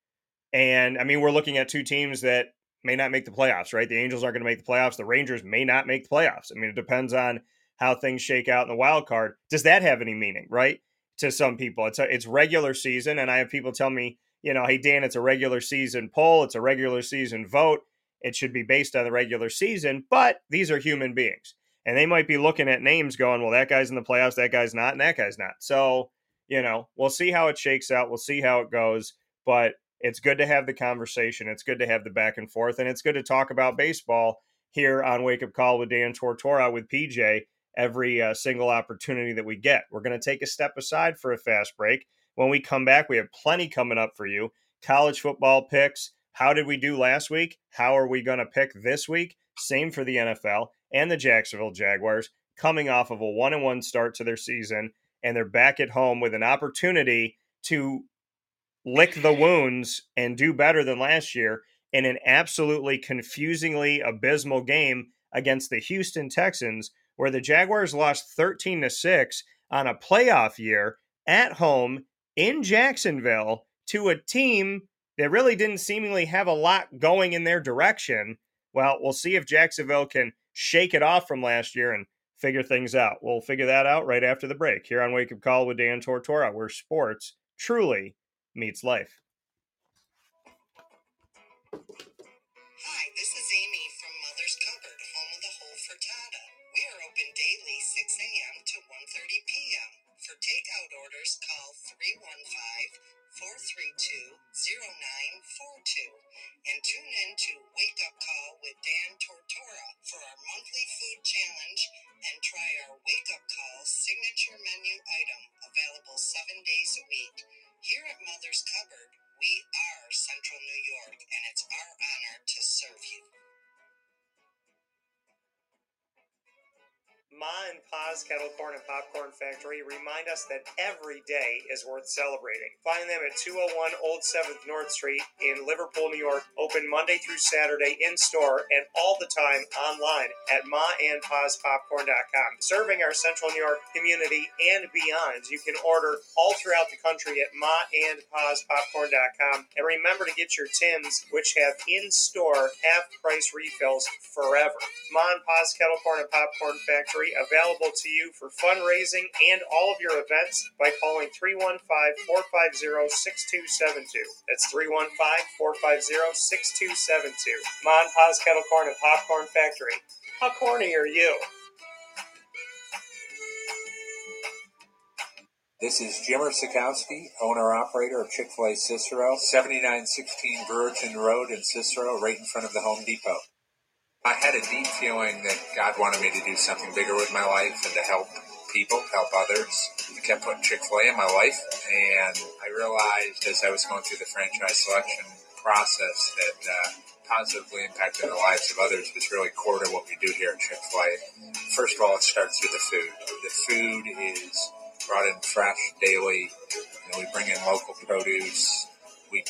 And I mean, we're looking at two teams that may not make the playoffs, right? The Angels aren't going to make the playoffs. The Rangers may not make the playoffs. I mean, it depends on how things shake out in the wild card. Does that have any meaning, right? to some people. It's a, it's regular season, and I have people tell me, you know, hey Dan, it's a regular season poll, it's a regular season vote. It should be based on the regular season, but these are human beings, and they might be looking at names, going, well, that guy's in the playoffs, that guy's not, and that guy's not. So you know, we'll see how it shakes out. We'll see how it goes, but it's good to have the conversation. It's good to have the back and forth, and it's good to talk about baseball here on Wake Up Call with Dan Tortora with PJ every uh, single opportunity that we get. We're going to take a step aside for a fast break. When we come back, we have plenty coming up for you. College football picks. How did we do last week? How are we going to pick this week? Same for the NFL and the Jacksonville Jaguars coming off of a one and one start to their season, and they're back at home with an opportunity to lick the wounds and do better than last year in an absolutely confusingly abysmal game against the Houston Texans where the Jaguars lost 13 to 6 on a playoff year at home in Jacksonville to a team that really didn't seemingly have a lot going in their direction. Well, we'll see if Jacksonville can shake it off from last year and figure things out. We'll figure that out right after the break here on Wake Up Call with Dan Tortora, where sports truly meets life. Hi, this is Amy from Mother's Cupboard, home of the whole frittata. We are open daily 6 a.m. to 1.30 p.m. For takeout orders, call 315-432-0942 and tune in to Wake Up Call with Dan Tortora for our monthly food challenge and try our Wake Up Call signature menu item available seven days a week. Here at Mother's Cupboard, we are Central New York, and it's our honor to serve you. Ma and Pa's Kettle Corn and Popcorn Factory remind us that every day is worth celebrating. Find them at 201 Old 7th North Street in Liverpool, New York, open Monday through Saturday in store and all the time online at maandpaspopcorn.com. Serving our Central New York community and beyond, you can order all throughout the country at maandpaspopcorn.com. And remember to get your tins, which have in store half price refills forever. Ma and Pa's Kettle Corn and Popcorn Factory available to you for fundraising and all of your events by calling 315 450 6272. That's 315 450 6272. Mon Pa's Kettle Corn and Popcorn Factory. How corny are you? This is Jimmer Sikowski, owner operator of Chick fil A Cicero, 7916 Brewerton Road in Cicero, right in front of the Home Depot. I had a deep feeling that God wanted me to do something bigger with my life and to help people, help others. I kept putting Chick fil A in my life, and I realized as I was going through the franchise selection process that uh, positively impacting the lives of others was really core to what we do here at Chick fil A. First of all, it starts with the food. The food is brought in fresh daily. Know, we bring in local produce.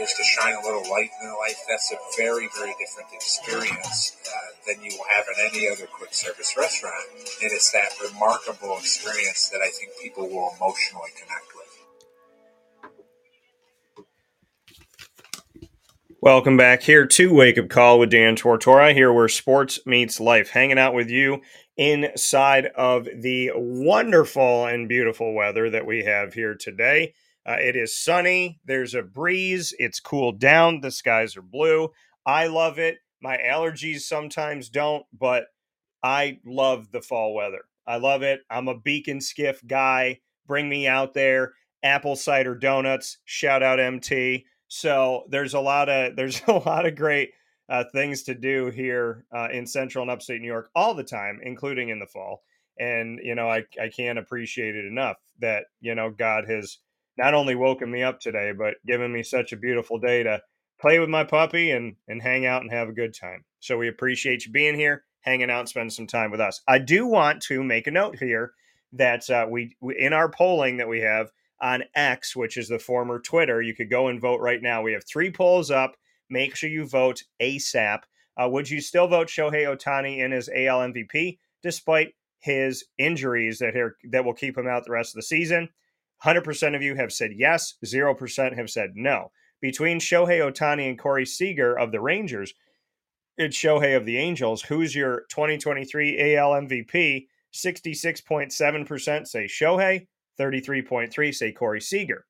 is to shine a little light in their life, that's a very, very different experience uh, than you will have in any other quick service restaurant. And it's that remarkable experience that I think people will emotionally connect with. Welcome back here to Wake Up Call with Dan Tortora, here where sports meets life. Hanging out with you inside of the wonderful and beautiful weather that we have here today. Uh, it is sunny, there's a breeze, it's cooled down, the skies are blue. I love it. My allergies sometimes don't, but I love the fall weather. I love it. I'm a Beak & Skiff guy. Bring me out there. Apple cider donuts. Shout out MT. So there's a lot of *laughs* there's a lot of great uh, things to do here uh, in Central and Upstate New York all the time, including in the fall. And you know, I I can't appreciate it enough that you know God has not only woken me up today, but given me such a beautiful day to play with my puppy and and hang out and have a good time. So we appreciate you being here, hanging out, spending some time with us. I do want to make a note here that uh, we, we in our polling that we have on X, which is the former Twitter, you could go and vote right now. We have three polls up. Make sure you vote ASAP. Uh, would you still vote Shohei Ohtani in his AL MVP despite his injuries that are, that will keep him out the rest of the season? 100% of you have said yes, 0% have said no. Between Shohei Ohtani and Corey Seager of the Rangers, it's Shohei of the Angels. Who's your 2023 AL MVP? 66.7% say Shohei, 33.3 say Corey Seager.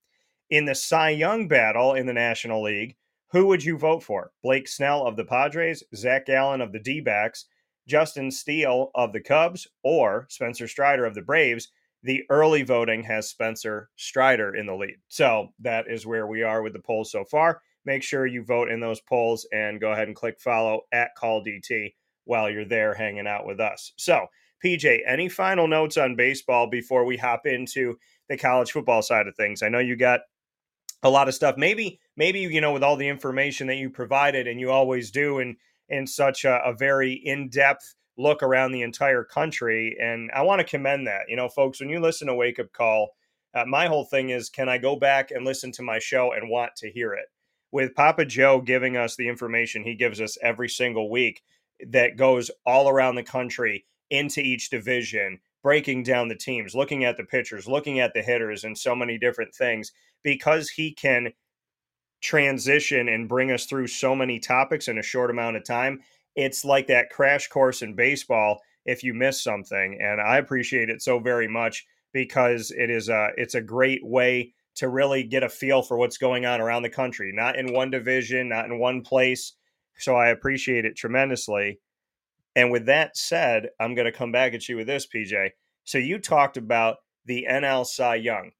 In the Cy Young battle in the National League, who would you vote for? Blake Snell of the Padres, Zac Gallen of the D backs, Justin Steele of the Cubs, or Spencer Strider of the Braves? The early voting has Spencer Strider in the lead. So that is where we are with the polls so far. Make sure you vote in those polls and go ahead and click follow at Call DT while you're there hanging out with us. So, PJ, any final notes on baseball before we hop into the college football side of things? I know you got a lot of stuff. Maybe, maybe you know, with all the information that you provided, and you always do, and in such a, a very in depth look around the entire country. And I want to commend that. You know, folks, when you listen to Wake Up Call, uh, my whole thing is can I go back and listen to my show and want to hear it? With Papa Joe giving us the information he gives us every single week that goes all around the country into each division, breaking down the teams, looking at the pitchers, looking at the hitters, and so many different things, because he can transition and bring us through so many topics in a short amount of time. It's like that crash course in baseball if you miss something. And I appreciate it so very much because it is a it's a great way to really get a feel for what's going on around the country, not in one division, not in one place. So I appreciate it tremendously. And with that said, I'm going to come back at you with this, PJ. So you talked about the NL Cy Young.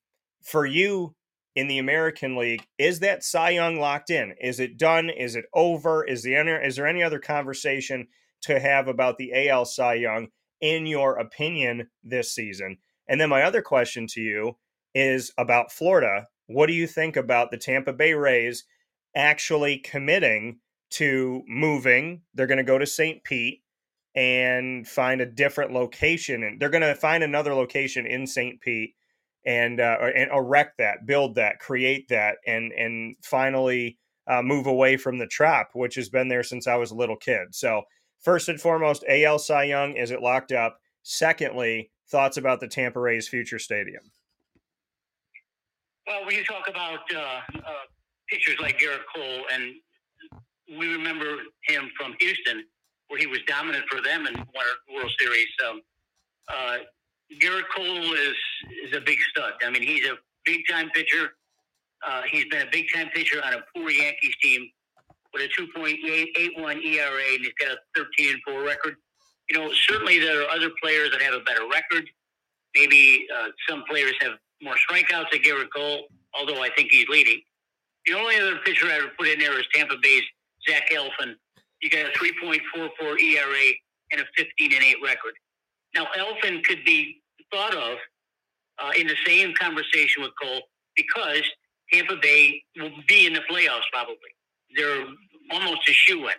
For you in the American League, is that Cy Young locked in? Is it done? Is it over? Is the is there any other conversation to have about the AL Cy Young in your opinion this season? And then my other question to you is about Florida. What do you think about the Tampa Bay Rays actually committing to moving? They're going to go to St. Pete and find a different location, and they're going to find another location in St. Pete and uh, and erect that, build that, create that, and and finally uh, move away from the Trop, which has been there since I was a little kid. So first and foremost, AL Cy Young is it locked up? Secondly, thoughts about the Tampa Rays future stadium? Well, when you talk about uh, uh, pitchers like Gerrit Cole, and we remember him from Houston, where he was dominant for them and won a World Series. Um, Gerrit Cole is is a big stud. I mean, he's a big time pitcher. Uh, he's been a big time pitcher on a poor Yankees team with a 2.81 ERA, and he's got a 13 and 4 record you know, certainly there are other players that have a better record. Maybe uh, some players have more strikeouts than Gerrit Cole, although I think he's leading. The only other pitcher I would put in there is Tampa Bay's Zach Eflin. You got a 3.44 ERA and a 15 and 8 record. Now, Eflin could be thought of uh, in the same conversation with Cole because Tampa Bay will be in the playoffs probably. They're almost a shoe in.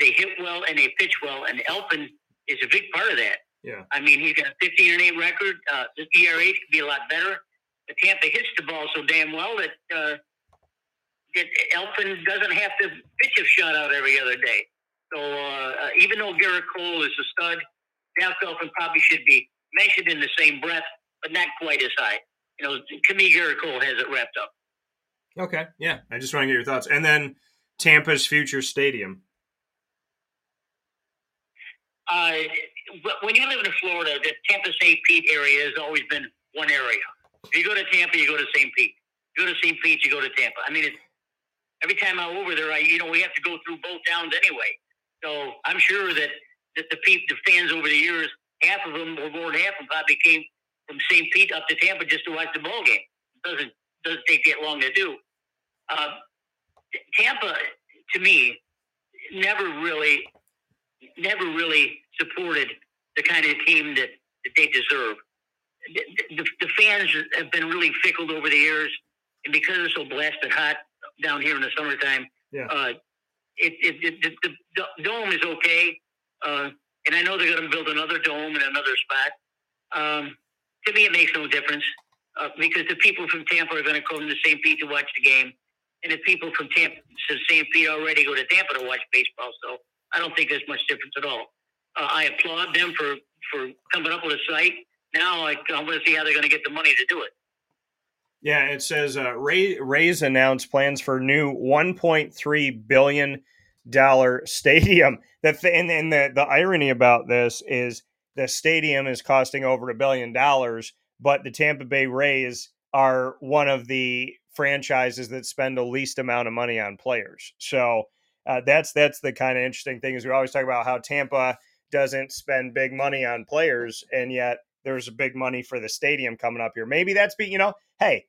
They hit well and they pitch well, and Eflin is a big part of that. Yeah. I mean, he's got a 15 and 8 record. Uh, the ERA could be a lot better. But Tampa hits the ball so damn well that, uh, that Eflin doesn't have to pitch a shutout every other day. So uh, uh, even though Gerrit Cole is a stud, Dallas Eflin probably should be mentioned in the same breath, but not quite as high. You know, me, Cole has it wrapped up. Okay, yeah. I just want to get your thoughts. And then Tampa's future stadium. Uh, when you live in Florida, the Tampa St. Pete area has always been one area. If you go to Tampa, you go to St. Pete. You go to St. Pete, you go to Tampa. I mean, it's, every time I'm over there, I you know we have to go through both towns anyway. So I'm sure that that the people, the fans over the years, half of them or more than half of them probably came from St. Pete up to Tampa just to watch the ball game. It doesn't doesn't take that long to do. Uh, Tampa, to me, never really never really supported the kind of team that, that they deserve. The, the, the fans have been really fickled over the years, and because it's so blasted hot down here in the summertime, yeah. uh, it, it, it the, the, the, dome is okay. Uh, and I know they're going to build another dome in another spot. Um, to me, it makes no difference uh, because the people from Tampa are going to come to St. Pete to watch the game, and the people from Tampa to St. Pete already go to Tampa to watch baseball. So I don't think there's much difference at all. Uh, I applaud them for, for coming up with a site. Now I, I want to see how they're going to get the money to do it. Yeah, it says uh, Ray, Rays announced plans for new 1.3 billion dollar stadium. *laughs* That and, and the the irony about this is the stadium is costing over a billion dollars, but the Tampa Bay Rays are one of the franchises that spend the least amount of money on players. So uh, that's that's the kind of interesting thing is we always talk about how Tampa doesn't spend big money on players, and yet there's a big money for the stadium coming up here. Maybe that's be you know, hey,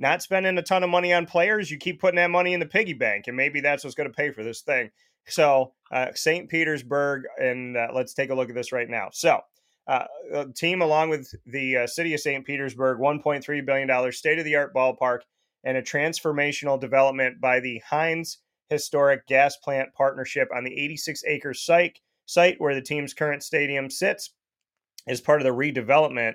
not spending a ton of money on players, you keep putting that money in the piggy bank, and maybe that's what's going to pay for this thing. So uh, St. Petersburg, and uh, let's take a look at this right now. So. Uh, team along with the uh, city of St. Petersburg, $1.3 billion state of the art ballpark, and a transformational development by the Hines Historic Gas Plant Partnership on the 86 acre site, site where the team's current stadium sits is part of the redevelopment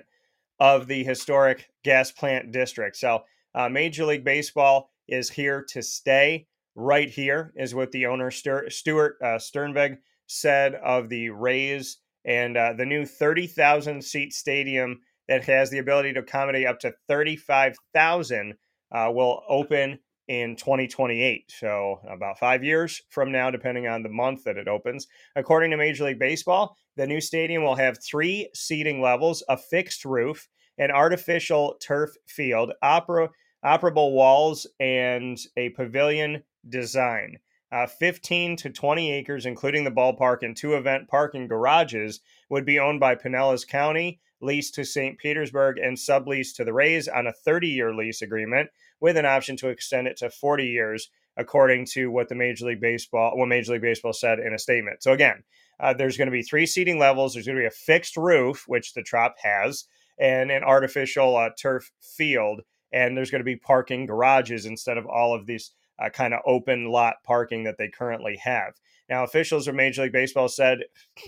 of the historic gas plant district. So, uh, Major League Baseball is here to stay. Right here is what the owner Stuart uh, Sternberg said of the Rays and uh, the new 30,000 seat stadium that has the ability to accommodate up to 35,000 uh, will open in 2028. So, about five years from now, depending on the month that it opens. According to Major League Baseball, the new stadium will have three seating levels, a fixed roof, an artificial turf field, opera, operable walls, and a pavilion design. Uh, 15 to 20 acres, including the ballpark and two event parking garages, would be owned by Pinellas County, leased to St. Petersburg, and subleased to the Rays on a 30 year lease agreement with an option to extend it to 40 years, according to what the Major League Baseball, what Major League Baseball said in a statement. So again, uh, there's going to be three seating levels. There's going to be a fixed roof, which the Trop has, and an artificial uh, turf field. And there's going to be parking garages instead of all of these uh, kind of open lot parking that they currently have. Now, officials of Major League Baseball said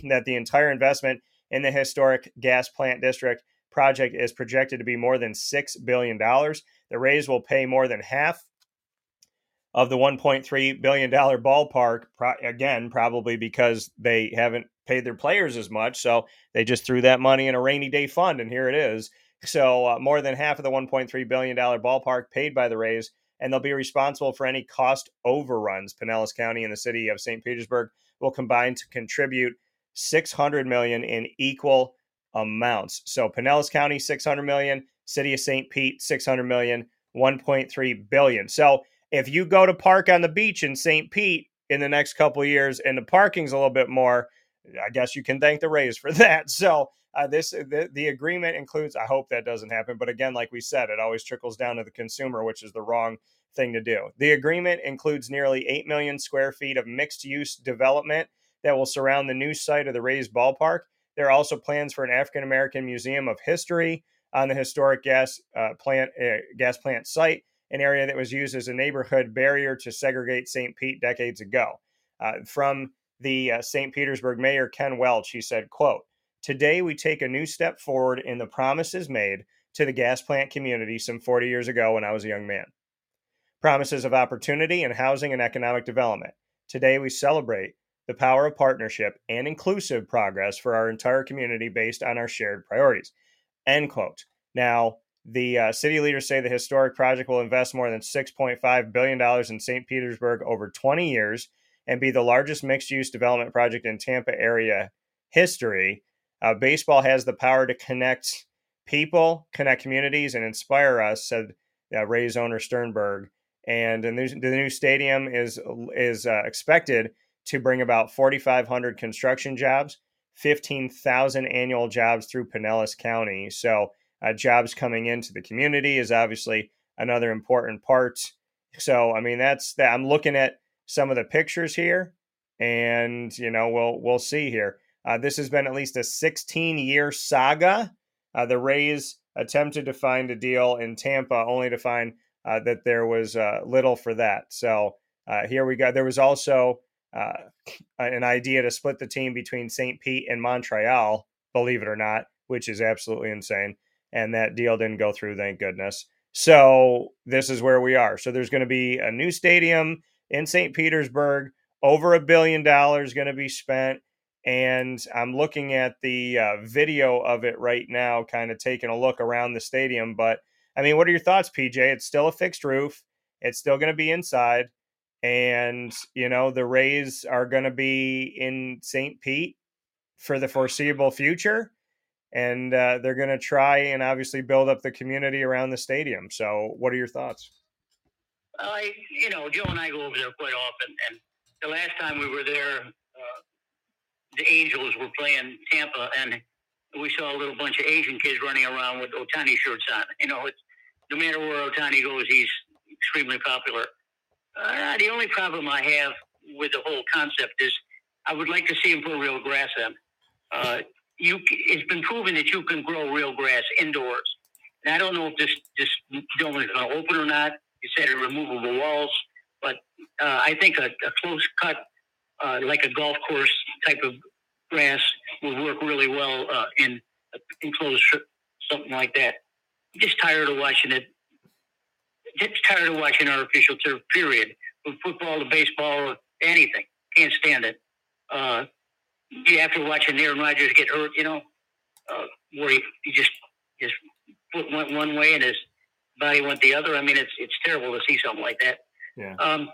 that the entire investment in the historic gas plant district project is projected to be more than $6 billion. The Rays will pay more than half of the $1.3 billion ballpark, again, probably because they haven't paid their players as much. So they just threw that money in a rainy day fund, and here it is. So uh, more than half of the $1.3 billion ballpark paid by the Rays, and they'll be responsible for any cost overruns. Pinellas County and the city of St. Petersburg will combine to contribute 600 million in equal amounts. So Pinellas County 600 million, City of St. Pete 600 million, 1.3 billion. So if you go to park on the beach in St. Pete in the next couple years and the parking's a little bit more, I guess you can thank the Rays for *laughs* that. So uh, this the, the agreement includes. I hope that doesn't happen, but again, like we said, it always trickles down to the consumer, which is the wrong thing to do. The agreement includes nearly eight million square feet of mixed use development that will surround the new site of the Rays ballpark. There are also plans for an African American Museum of History on the historic gas uh, plant uh, gas plant site an area that was used as a neighborhood barrier to segregate St. Pete decades ago. Uh, from the uh, St. Petersburg mayor Ken Welch, he said, "quote Today we take a new step forward in the promises made to the gas plant community some 40 years ago when I was a young man. Promises of opportunity and housing and economic development. Today we celebrate the power of partnership and inclusive progress for our entire community based on our shared priorities." End quote. Now, the uh, city leaders say the historic project will invest more than $6.5 billion in St. Petersburg over 20 years and be the largest mixed use development project in Tampa area history. Uh, baseball has the power to connect people, connect communities, and inspire us, said uh, Rays owner Sternberg. And the new, the new stadium is, is uh, expected to bring about 4,500 construction jobs, 15,000 annual jobs through Pinellas County. So, uh, jobs coming into the community is obviously another important part. So, I mean, that's that. I'm looking at some of the pictures here, and you know, we'll we'll see here. Uh, this has been at least a 16 year saga. Uh, the Rays attempted to find a deal in Tampa, only to find uh, that there was uh, little for that. So uh, here we go. There was also uh, an idea to split the team between St. Pete and Montreal, believe it or not, which is absolutely insane and that deal didn't go through, thank goodness. So this is where we are. So there's going to be a new stadium in St. Petersburg, over a billion dollars going to be spent. And I'm looking at the uh, video of it right now, kind of taking a look around the stadium. But I mean, what are your thoughts, PJ? It's still a fixed roof, it's still going to be inside. And, you know, the Rays are going to be in St. Pete for the foreseeable future and uh, they're going to try and obviously build up the community around the stadium. So, what are your thoughts? I, you know, Joe and I go over there quite often, and the last time we were there, uh, the Angels were playing Tampa, and we saw a little bunch of Asian kids running around with Ohtani shirts on. *laughs* You know, it's no matter where Ohtani goes, he's extremely popular. Uh, the only problem I have with the whole concept is I would like to see him put real grass in. Uh, you, it's been proven that you can grow real grass indoors. And I don't know if this this dome is going to open or not. You said removable walls, but uh, I think a, a close cut, uh, like a golf course type of grass, would work really well uh, in enclosed something like that. I'm just tired of watching it. Just tired of watching artificial turf. Period. From football to baseball, anything. Can't stand it. Uh, you after watching Aaron Rodgers get hurt, you know, uh, where he, he just his foot went one way and his body went the other. I mean, it's it's terrible to see something like that. Yeah. Um,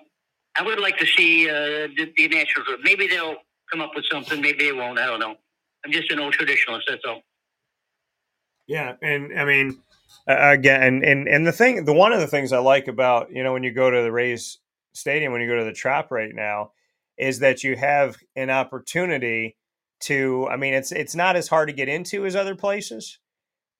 I would like to see uh, the, the Nationals. Maybe they'll come up with something. Maybe they won't. I don't know. I'm just an old traditionalist. That's all. Yeah, and I mean, uh, again, and, and and the thing, the one of the things I like about you know when you go to the Rays Stadium, when you go to the Trop right now, is that you have an opportunity to. I mean, it's it's not as hard to get into as other places,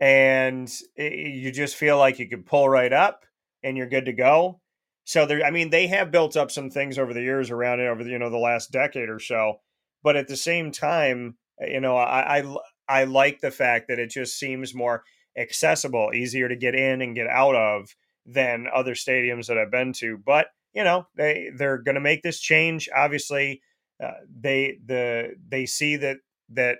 and it, you just feel like you could pull right up and you're good to go. So there, I mean, they have built up some things over the years around it over the, you know the last decade or so, but at the same time, you know, I, I I like the fact that it just seems more accessible, easier to get in and get out of than other stadiums that I've been to. But you know, they they're going to make this change. Obviously, uh, they the they see that that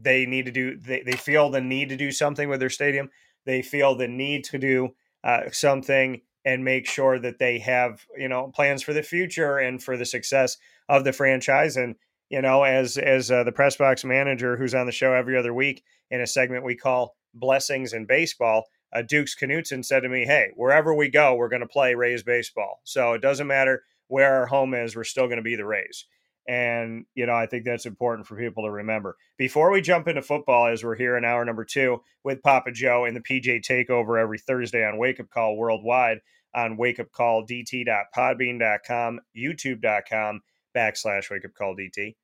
they need to do. They they feel the need to do something with their stadium. They feel the need to do uh, something and make sure that they have you know plans for the future and for the success of the franchise and you know, as as uh, the press box manager who's on the show every other week in a segment we call Blessings in Baseball, uh, Dukes Knutson said to me, "Hey, wherever we go, we're going to play Rays baseball. So it doesn't matter where our home is, we're still going to be the Rays." And you know, I think that's important for people to remember. Before we jump into football, as we're here in hour number two with Papa Joe and the PJ Takeover every Thursday on Wake Up Call Worldwide on wakeupcalldt.podbean.com, youtube.com backslash wake up call DT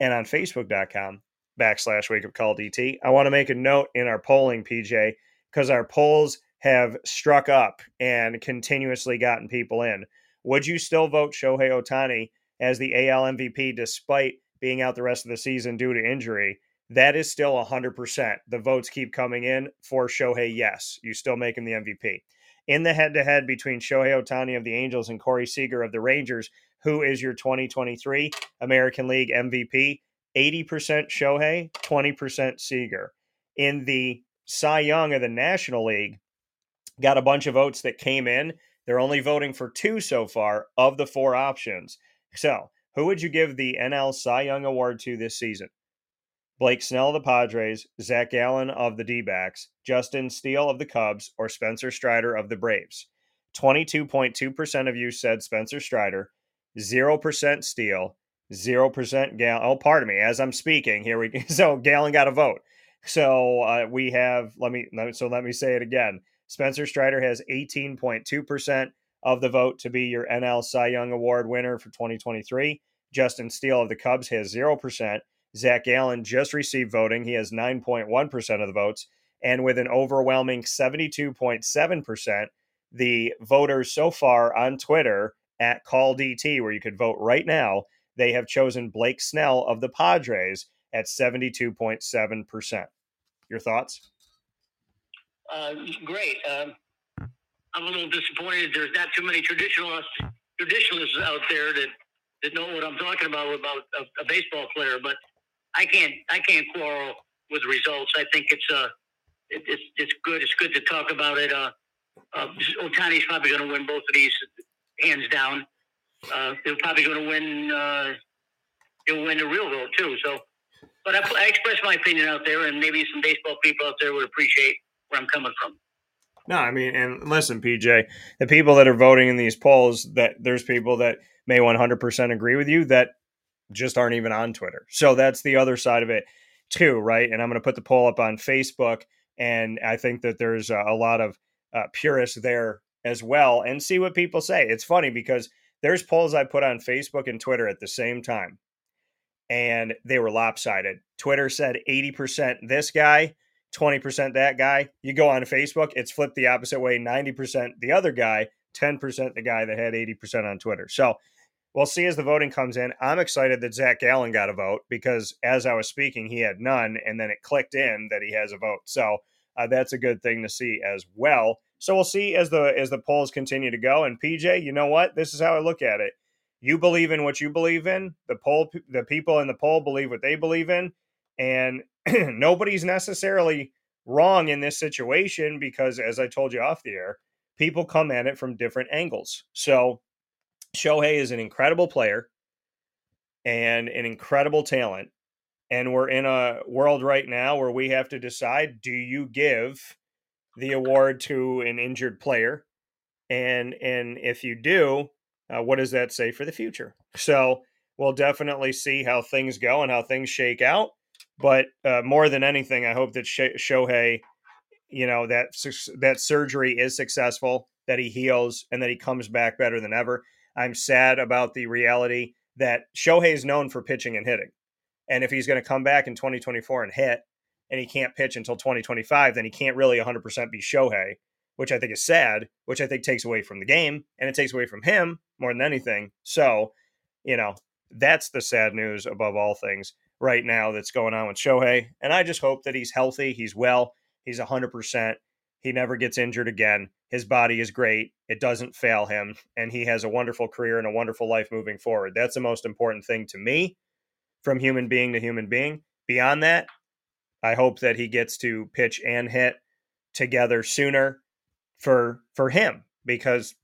and on facebook.com backslash wake up call DT. I want to make a note in our polling, PJ, because our polls have struck up and continuously gotten people in. Would you still vote Shohei Ohtani as the AL MVP despite being out the rest of the season due to injury? That is still 100%. The votes keep coming in for Shohei, yes. You still make him the MVP. In the head to head between Shohei Ohtani of the Angels and Corey Seager of the Rangers, who is your 2023 American League MVP? 80% Shohei, 20% Seager. In the Cy Young of the National League, got a bunch of votes that came in. They're only voting for two so far of the four options. So, who would you give the NL Cy Young Award to this season? Blake Snell of the Padres, Zac Gallen of the D backs, Justin Steele of the Cubs, or Spencer Strider of the Braves? 22.2% of you said Spencer Strider, 0% Steele, 0% Gallen. Oh, pardon me. As I'm speaking, here we go. *laughs* So Gallen got a vote. So uh, we have, let me, so let me say it again. Spencer Strider has 18.2% of the vote to be your NL Cy Young Award winner for 2023. Justin Steele of the Cubs has 0%. Zac Gallen just received voting. He has 9.1% of the votes. And with an overwhelming 72.7%, the voters so far on Twitter at Call DT, where you could vote right now, they have chosen Blake Snell of the Padres at 72.7%. Your thoughts? Uh, great. Um, I'm a little disappointed. There's not too many traditionalists traditionalists out there that, that know what I'm talking about about a, a baseball player. But I can't I can't quarrel with results. I think it's uh it, it's it's good. It's good to talk about it. Uh, uh, Ohtani's probably going to win both of these hands down. Uh, they're probably going to win. Uh, he'll win the real vote too. So, but I, I express my opinion out there, and maybe some baseball people out there would appreciate where I'm coming from. No, I mean, and listen, PJ, the people that are voting in these polls, that there's people that may 100% agree with you that just aren't even on Twitter. So that's the other side of it too, right? And I'm going to put the poll up on Facebook, and I think that there's a, lot of uh, purists there as well and see what people say. It's funny because there's polls I put on Facebook and Twitter at the same time, and they were lopsided. Twitter said 80% this guy, 20% that guy. You go on Facebook, it's flipped the opposite way 90% the other guy, 10% the guy that had 80% on Twitter. So we'll see as the voting comes in. I'm excited that Zac Gallen got a vote because as I was speaking, he had none, and then it clicked in that he has a vote. So uh, that's a good thing to see as well. So we'll see as the as the polls continue to go. And PJ, you know what? This is how I look at it. You believe in what you believe in. The poll, the people in the poll believe what they believe in, and *clears throat* nobody's necessarily wrong in this situation because, as I told you off the air, people come at it from different angles. So Shohei is an incredible player and an incredible talent. And we're in a world right now where we have to decide do you give the award to an injured player? And and if you do, uh, what does that say for the future? So we'll definitely see how things go and how things shake out. But uh, more than anything, I hope that Shohei, you know, that that surgery is successful, that he heals, and that he comes back better than ever. I'm sad about the reality that Shohei is known for pitching and hitting. And if he's going to come back in 2024 and hit, and he can't pitch until 2025, then he can't really 100% be Shohei, which I think is sad, which I think takes away from the game and it takes away from him more than anything. So, you know, that's the sad news above all things right now that's going on with Shohei. And I just hope that he's healthy, he's well, he's 100%. He never gets injured again. His body is great. It doesn't fail him. And he has a wonderful career and a wonderful life moving forward. That's the most important thing to me from human being to human being. Beyond that, I hope that he gets to pitch and hit together sooner for for him because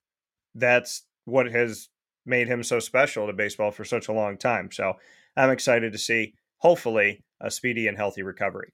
that's what has made him so special to baseball for such a long time. So I'm excited to see hopefully a speedy and healthy recovery.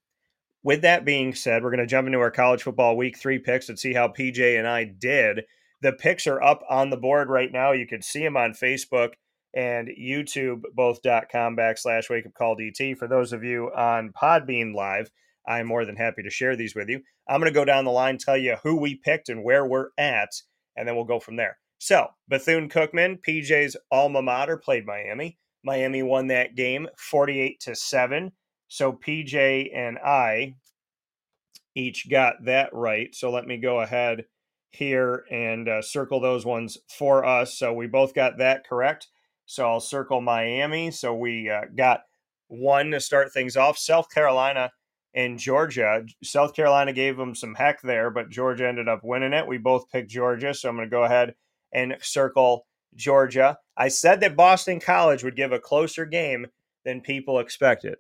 With that being said, we're going to jump into our college football week 3 picks and see how PJ and I did. The picks are up on the board right now. You can see them on Facebook and YouTube, both.com backslash wake up call DT. For those of you on Podbean Live, I'm more than happy to share these with you. I'm going to go down the line, tell you who we picked and where we're at, and then we'll go from there. So, Bethune Cookman, PJ's alma mater, played Miami. Miami won that game 48 to 7. So, PJ and I each got that right. So, let me go ahead here and uh, circle those ones for us. So, we both got that correct. So I'll circle Miami. So we uh, got one to start things off. South Carolina and Georgia. South Carolina gave them some heck there, but Georgia ended up winning it. We both picked Georgia. So I'm going to go ahead and circle Georgia. I said that Boston College would give a closer game than people expected.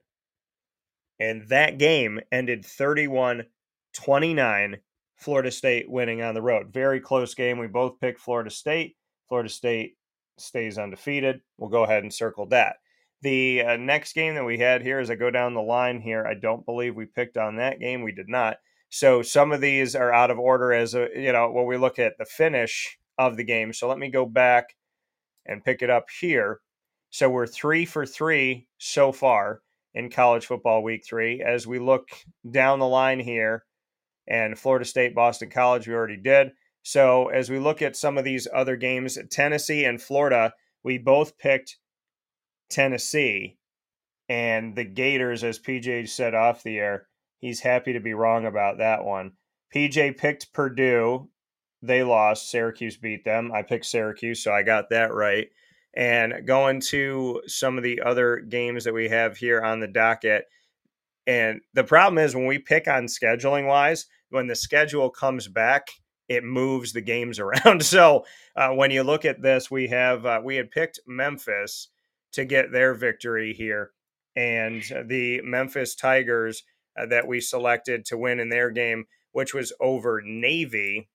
And that game ended 31 29, Florida State winning on the road. Very close game. We both picked Florida State. Florida State stays undefeated. We'll go ahead and circle that. The uh, next game that we had here, as I go down the line here, I don't believe we picked on that game. We did not. So some of these are out of order as a, you know when we look at the finish of the game. So let me go back and pick it up here. So we're three for three so far in college football week three. As we look down the line here, and Florida State, Boston College, we already did. So as we look at some of these other games, Tennessee and Florida, we both picked Tennessee. And the Gators, as PJ said off the air, he's happy to be wrong about that one. PJ picked Purdue. They lost. Syracuse beat them. I picked Syracuse, so I got that right. And going to some of the other games that we have here on the docket. And the problem is when we pick on scheduling wise, when the schedule comes back, it moves the games *laughs* around. So uh, when you look at this, we have uh, we had picked Memphis to get their victory here, and the Memphis Tigers uh, that we selected to win in their game, which was over Navy.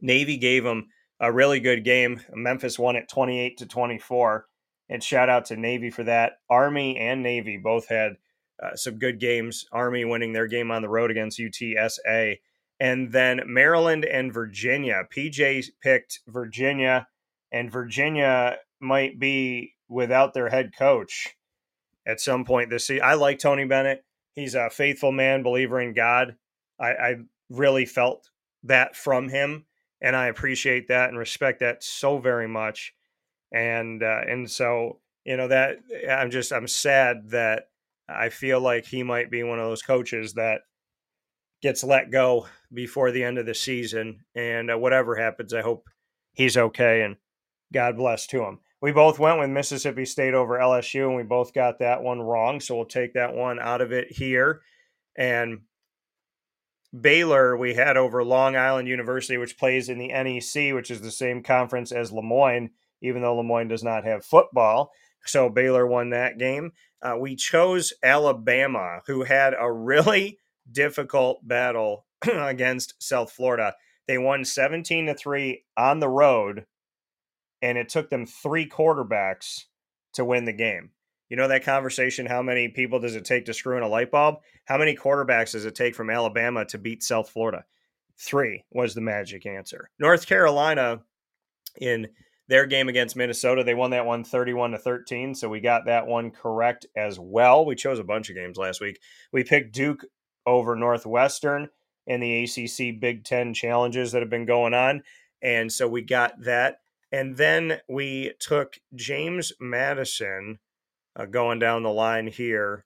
Navy gave them a really good game. Memphis won it twenty eight to twenty four, and shout out to Navy for that. Army and Navy both had. Uh, some good games. Army winning their game on the road against UTSA and then Maryland and Virginia. PJ picked Virginia, and Virginia might be without their head coach at some point this season. I like Tony Bennett. He's a faithful man, believer in God. I, I really felt that from him, and I appreciate that and respect that so very much. And uh, and so you know that I'm just I'm sad that I feel like he might be one of those coaches that gets let go before the end of the season. And uh, whatever happens, I hope he's okay and God bless to him. we both went with Mississippi State over LSU, and we both got that one wrong. So we'll take that one out of it here. And Baylor, we had over Long Island University, which plays in the NEC, which is the same conference as Le Moyne, even though Le Moyne does not have football. So Baylor won that game. Uh, we chose Alabama, who had a really difficult battle *clears throat* against South Florida. They won 17 to 3 on the road, and it took them three quarterbacks to win the game. You know that conversation how many people does it take to screw in a light bulb? How many quarterbacks does it take from Alabama to beat South Florida? Three was the magic answer. North Carolina in their game against Minnesota, they won that one 31 to 13, so we got that one correct as well. We chose a bunch of games last week. We picked Duke over Northwestern in the ACC Big 10 challenges that have been going on, and so we got that. And then we took James Madison uh, going down the line here.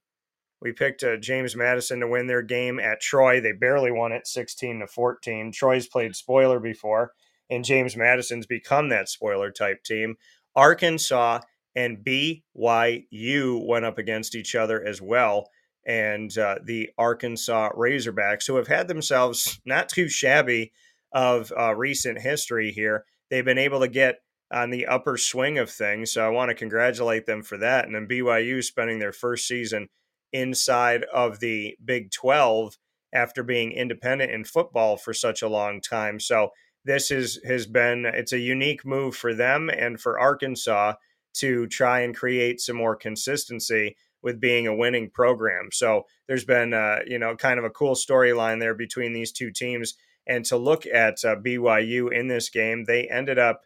We picked uh, James Madison to win their game at Troy. They barely won it 16 to 14. Troy's played spoiler before, and James Madison's become that spoiler type team. Arkansas and BYU went up against each other as well. And uh, the Arkansas Razorbacks, who have had themselves not too shabby of uh, recent history here, they've been able to get on the upper swing of things. So I want to congratulate them for that. And then BYU spending their first season inside of the Big 12 after being independent in football for such a long time. So this is has been it's a unique move for them and for Arkansas to try and create some more consistency with being a winning program. So there's been uh, you know kind of a cool storyline there between these two teams. And to look at uh, BYU in this game, they ended up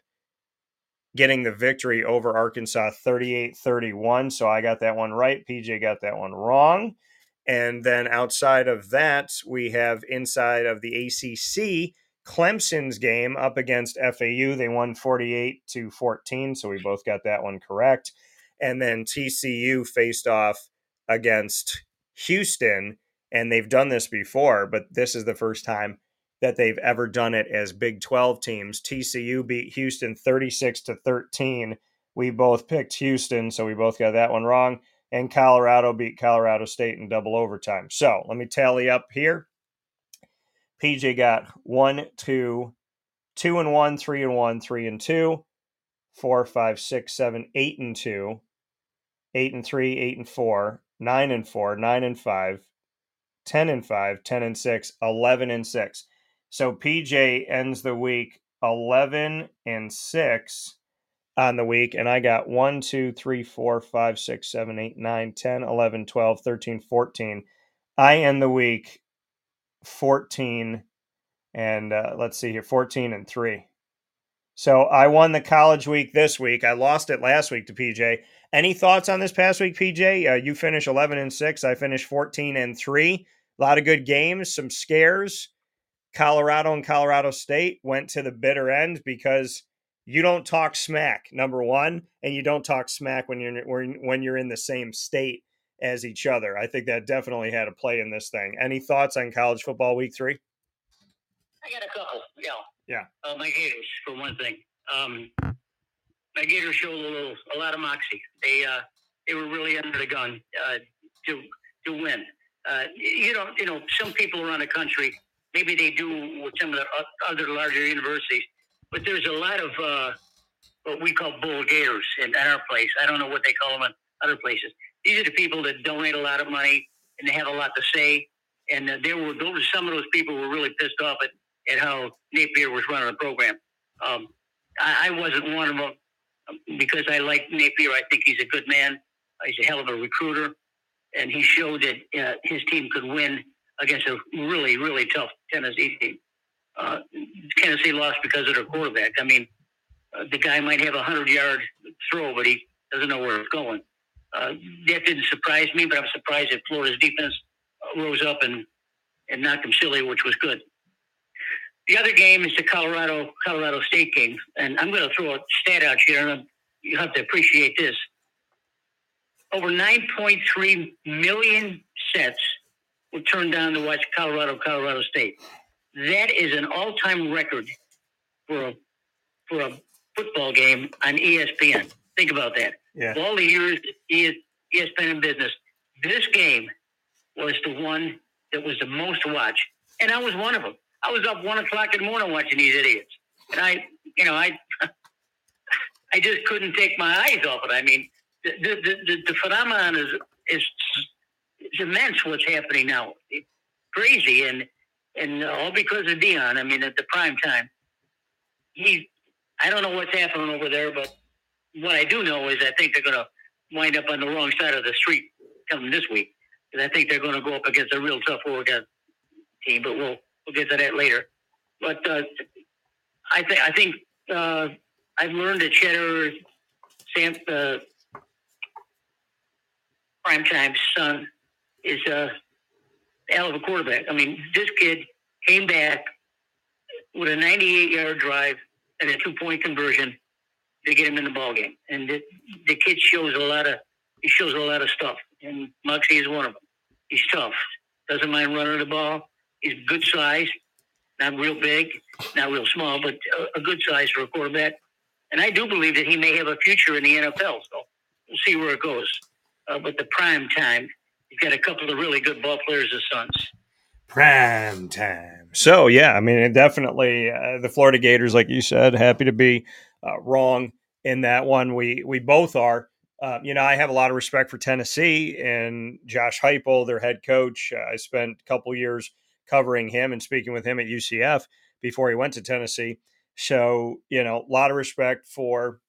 getting the victory over Arkansas 38 31. So I got that one right. PJ got that one wrong. And then outside of that, we have inside of the ACC, Clemson's game up against FAU. They won 48 to 14. So we both got that one correct. And then TCU faced off against Houston. And they've done this before, but this is the first time that they've ever done it as Big 12 teams. TCU beat Houston 36 to 13. We both picked Houston, so we both got that one wrong. And Colorado beat Colorado State in double overtime. So let me tally up here. PJ got one, two, two and one, three and one, three and two, four, five, six, seven, eight and two, eight and three, eight and four, nine and four, nine and five, ten and five, ten and six, eleven and 6. So PJ ends the week 11 and 6 on the week. And I got 1, 2, 3, 4, 5, 6, 7, 8, 9, 10, 11, 12, 13, 14. I end the week 14 and uh, let's see here 14 and 3. So I won the college week this week. I lost it last week to PJ. Any thoughts on this past week, PJ? Uh, you finished 11 and 6. I finished 14 and 3. A lot of good games, some scares. Colorado and Colorado State went to the bitter end because you don't talk smack number one, and you don't talk smack when you're when you're in the same state as each other. I think that definitely had a play in this thing. Any thoughts on college football week three? I got a couple. Yeah. Yeah. Uh, my Gators, for one thing. Um, my Gators showed a little, a lot of moxie. They, uh, they were really under the gun uh, to to win. Uh, you know, you know, some people around the country maybe they do with some of the other larger universities. But there's a lot of uh, what we call bull gators in, in our place. I don't know what they call them in other places. These are the people that donate a lot of money and they have a lot to say. And uh, there were those some of those people were really pissed off at, at how Napier was running the program. Um, I, I wasn't one of them because I like Napier. I think he's a good man. He's a hell of a recruiter, and he showed that uh, his team could win against a really, really tough Tennessee team. Uh, Tennessee lost because of their quarterback. I mean, uh, the guy might have a hundred yard throw, but he doesn't know where it's going. Uh, that didn't surprise me, but I'm surprised that Florida's defense rose up and, and knocked them silly, which was good. The other game is the Colorado Colorado State game, and I'm going to throw a stat out here, and you have to appreciate this. Over 9.3 million sets were turned down to watch Colorado, Colorado State. That is an all-time record for a for a football game on ESPN. Think about that. Yeah. Of all the years he has, he has been in business, this game was the one that was the most to watch, and I was one of them. I was up one o'clock in the morning watching these idiots, and I, you know, I, *laughs* I just couldn't take my eyes off it. I mean, the the the, the phenomenon is is it's immense. What's happening now? It's crazy, and and all because of Deion. I mean, at the prime time, he. I don't know what's happening over there, but what I do know is I think they're going to wind up on the wrong side of the street coming this week. And I think they're going to go up against a real tough Oregon team, but we'll we'll get to that later. But uh, I think I think uh, I've learned that Shedeur Sam uh, Primetime's son is a hell of a quarterback. I mean, this kid came back with a 98 yard drive and a two point conversion to get him in the ball game. And the, the kid shows a lot of he shows a lot of stuff. And Muxie is one of them. He's tough. Doesn't mind running the ball. He's good size, not real big, not real small, but a, a good size for a quarterback. And I do believe that he may have a future in the NFL. So we'll see where it goes. Uh, but the prime time, he's got a couple of really good ball players as sons. Prime time. So yeah, I mean, definitely uh, the Florida Gators, like you said, happy to be uh, wrong in that one. We we both are. Uh, you know, I have a lot of respect for Tennessee and Josh Heupel, their head coach. I spent a couple years covering him and speaking with him at UCF before he went to Tennessee. So, you know, a lot of respect for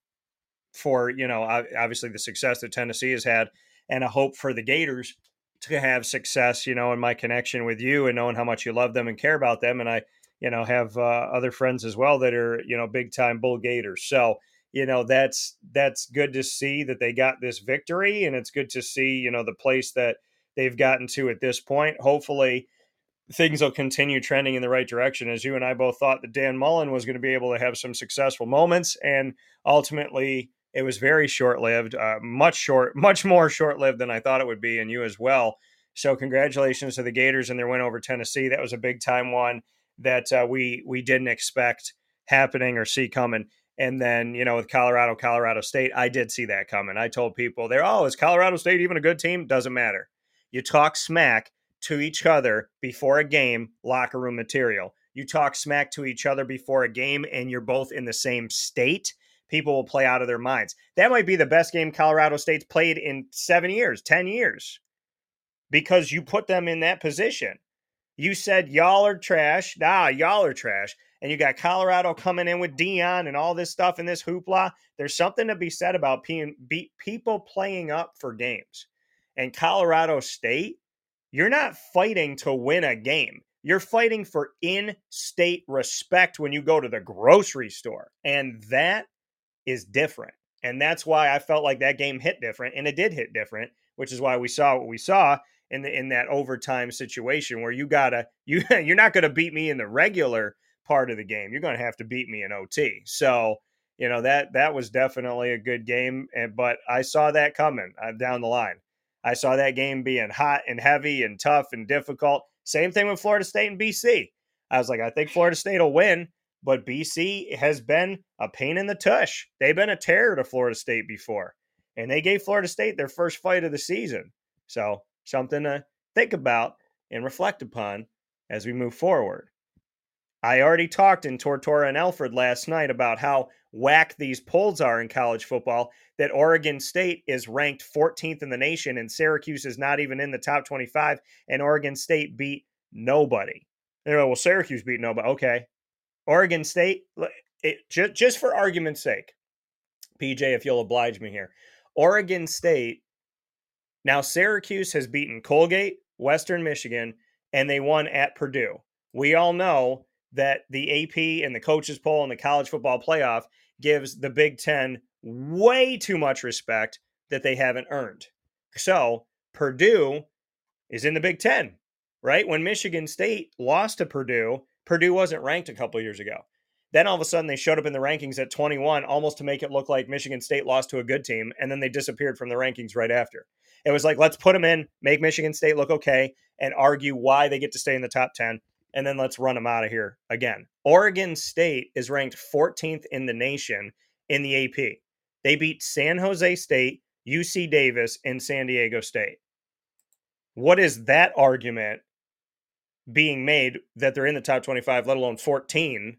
for you know obviously the success that Tennessee has had, and a hope for the Gators to have success. You know, in my connection with you and knowing how much you love them and care about them, and I, you know, have uh, other friends as well that are you know big time Bull Gators. So you know that's that's good to see that they got this victory and it's good to see you know the place that they've gotten to at this point hopefully things will continue trending in the right direction as you and i both thought that dan mullen was going to be able to have some successful moments and ultimately it was very short-lived uh, much short much more short-lived than i thought it would be and you as well so congratulations to the gators and their win over tennessee that was a big time one that uh, we we didn't expect happening or see coming and then, you know, with Colorado, Colorado State, I did see that coming. I told people there, oh, is Colorado State even a good team? Doesn't matter. You talk smack to each other before a game, locker room material. You talk smack to each other before a game, and you're both in the same state. People will play out of their minds. That might be the best game Colorado State's played in seven years, 10 years, because you put them in that position. You said y'all are trash. Nah, y'all are trash and you got Colorado coming in with Deion and all this stuff and this hoopla. There's something to be said about people playing up for games. And Colorado State, you're not fighting to win a game. You're fighting for in state respect when you go to the grocery store. And that is different. And that's why I felt like that game hit different. And it did hit different, which is why we saw what we saw in the, in that overtime situation where you gotta *laughs* you you're not gonna beat me in the regular part of the game. You're to have to beat me in OT. So, you know that that was definitely a good game, and but I saw that coming uh, down the line. I saw that game being hot and heavy and tough and difficult. Same thing with Florida State and BC. I was like, I think Florida State will win, but BC has been a pain in the tush. They've been a terror to Florida State before, and they gave Florida State their first fight of the season. So something to think about and reflect upon as we move forward. I already talked in Tortora and Alfred last night about how whack these polls are in college football, that Oregon State is ranked 14th in the nation and Syracuse is not even in the top 25, and Oregon State beat nobody. You know, well, Syracuse beat nobody. Okay. Oregon State, it, just, just for argument's sake, PJ, if you'll oblige me here, Oregon State, now Syracuse has beaten Colgate, Western Michigan, and they won at Purdue. We all know that the AP and the coaches poll and the college football playoff gives the Big Ten way too much respect that they haven't earned. So Purdue is in the Big Ten, right? When Michigan State lost to Purdue, Purdue wasn't ranked a couple years ago. Then all of a sudden they showed up in the rankings at 21, almost to make it look like Michigan State lost to a good team, and then they disappeared from the rankings right after. It was like, let's put them in, make Michigan State look okay, and argue why they get to stay in the top 10 and then let's run them out of here again. Oregon State is ranked 14th in the nation in the AP. They beat San Jose State, UC Davis, and San Diego State. What is that argument being made that they're in the top 25, let alone 14?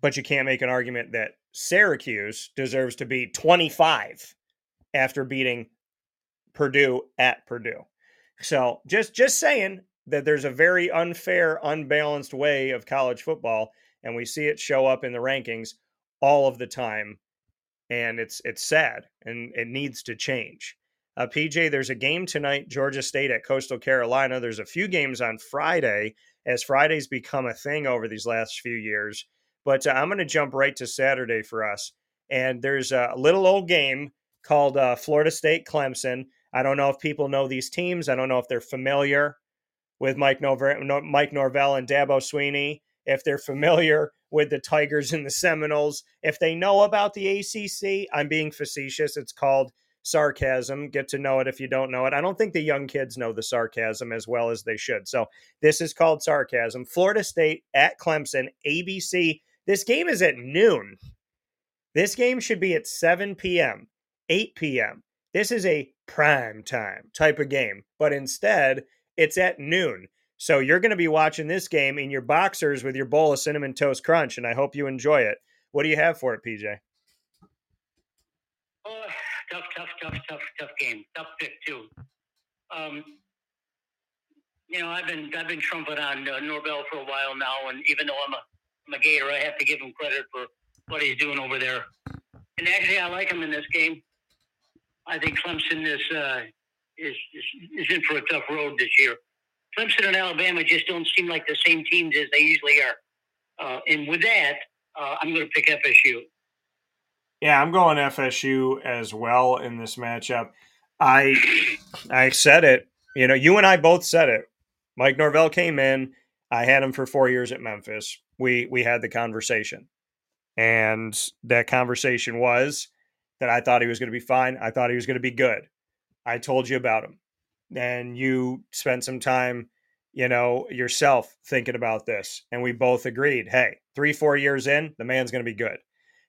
But you can't make an argument that Syracuse deserves to be 25 after beating Purdue at Purdue. So just just saying that there's a very unfair, unbalanced way of college football, and we see it show up in the rankings all of the time, and it's it's sad and it needs to change. Uh, PJ, there's a game tonight, Georgia State at Coastal Carolina. There's a few games on Friday, as Friday's become a thing over these last few years. But uh, I'm going to jump right to Saturday for us. And there's a little old game called uh, Florida State Clemson. I don't know if people know these teams. I don't know if they're familiar with Mike, Norver- Mike Norvell and Dabo Swinney, if they're familiar with the Tigers and the Seminoles, if they know about the ACC. I'm being facetious. It's called sarcasm. Get to know it if you don't know it. I don't think the young kids know the sarcasm as well as they should. So this is called sarcasm. Florida State at Clemson, ABC. This game is at noon. This game should be at 7 p.m., 8 p.m. This is a prime time type of game, but instead it's at noon. So you're going to be watching this game in your boxers with your bowl of cinnamon toast crunch, and I hope you enjoy it. What do you have for it, PJ? Tough, tough, tough, tough, tough game. Tough pick too. Um, you know, I've been I've been trumping on uh, Norvell for a while now, and even though I'm a I'm a Gator, I have to give him credit for what he's doing over there. And actually, I like him in this game. I think Clemson is uh, is, is, is in for a tough road this year. Clemson and Alabama just don't seem like the same teams as they usually are. Uh, and with that, uh, I'm going to pick FSU. Yeah, I'm going FSU as well in this matchup. I I said it. You know, you and I both said it. Mike Norvell came in. I had him for four years at Memphis. We we had the conversation, and that conversation was that I thought he was going to be fine. I thought he was going to be good. I told you about him. And you spent some time, you know, yourself thinking about this. And we both agreed hey, three, four years in, the man's going to be good.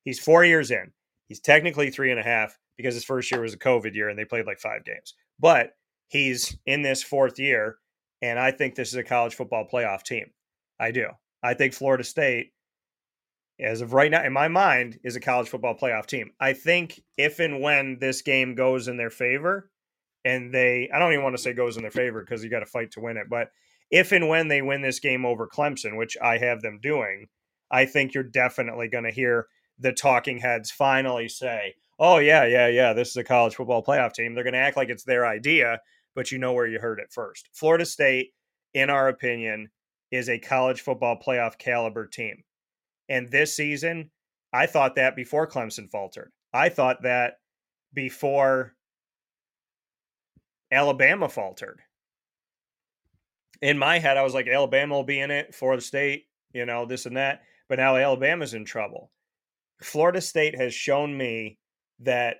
He's four years in. He's technically three and a half because his first year was a COVID year and they played like five games. But he's in this fourth year. And I think this is a college football playoff team. I do. I think Florida State, as of right now, in my mind, is a college football playoff team. I think if and when this game goes in their favor, and they I don't even want to say goes in their favor because you got to fight to win it, but if and when they win this game over Clemson, which I have them doing, I think you're definitely going to hear the talking heads finally say, "Oh yeah, yeah, yeah, this is a college football playoff team." They're going to act like it's their idea, but you know where you heard it first. Florida State, in our opinion, is a college football playoff caliber team. And this season, I thought that before Clemson faltered. I thought that before Alabama faltered. In my head, I was like, Alabama will be in it the state, you know, this and that. But now Alabama's in trouble. Florida State has shown me that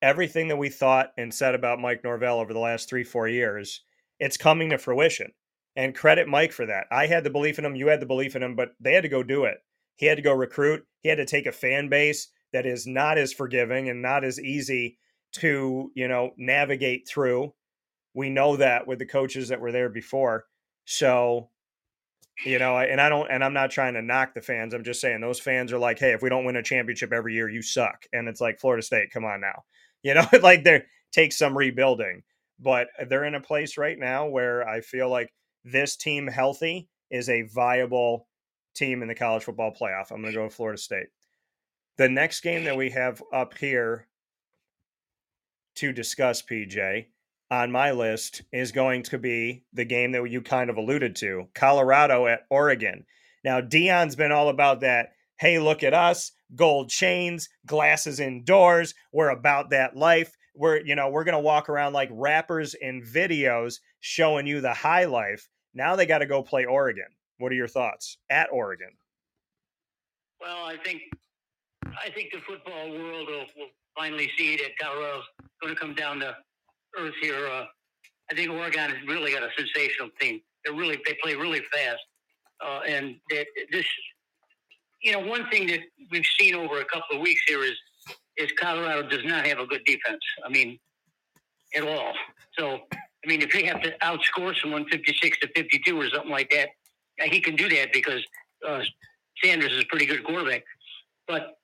everything that we thought and said about Mike Norvell over the last three, four years, it's coming to fruition. And credit Mike for that. I had the belief in him, you had the belief in him, but they had to go do it. He had to go recruit. He had to take a fan base that is not as forgiving and not as easy to, you know, navigate through we know that with the coaches that were there before. So, you know, and I don't, and I'm not trying to knock the fans. I'm just saying those fans are like, hey, if we don't win a championship every year, you suck. And it's like Florida State, come on now, *laughs* you know, *laughs* like they take some rebuilding, but they're in a place right now where I feel like this team healthy is a viable team in the college football playoff. I'm going to go with Florida State. The next game that we have up here to discuss, PJ, on my list is going to be the game that you kind of alluded to Colorado at Oregon. Now, Deion's been all about that. Hey, look at us, gold chains, glasses indoors. We're about that life. We're, you know, we're going to walk around like rappers in videos showing you the high life. Now they got to go play Oregon. What are your thoughts at Oregon? Well, I think I think the football world will, will finally see that Colorado's going to come down to earth here. Uh, I think Oregon has really got a sensational team. They really they play really fast, uh, and they, this, you know, one thing that we've seen over a couple of weeks here is is Colorado does not have a good defense. I mean, at all. So, I mean, if he have to outscore someone 56 to 52 or something like that, he can do that because uh, Sanders is a pretty good quarterback. But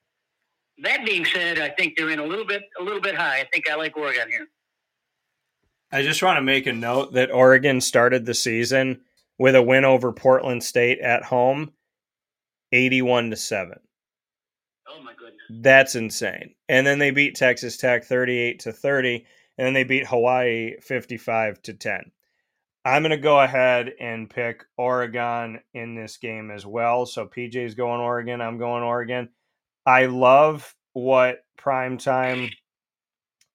that being said, I think they're in a little bit a little bit high. I think I like Oregon here. I just want to make a note that Oregon started the season with a win over Portland State at home, 81 to 7. Oh my goodness. That's insane. And then they beat Texas Tech 38 to 30 and then they beat Hawaii 55 to 10. I'm going to go ahead and pick Oregon in this game as well. So PJ's going Oregon, I'm going Oregon. I love what primetime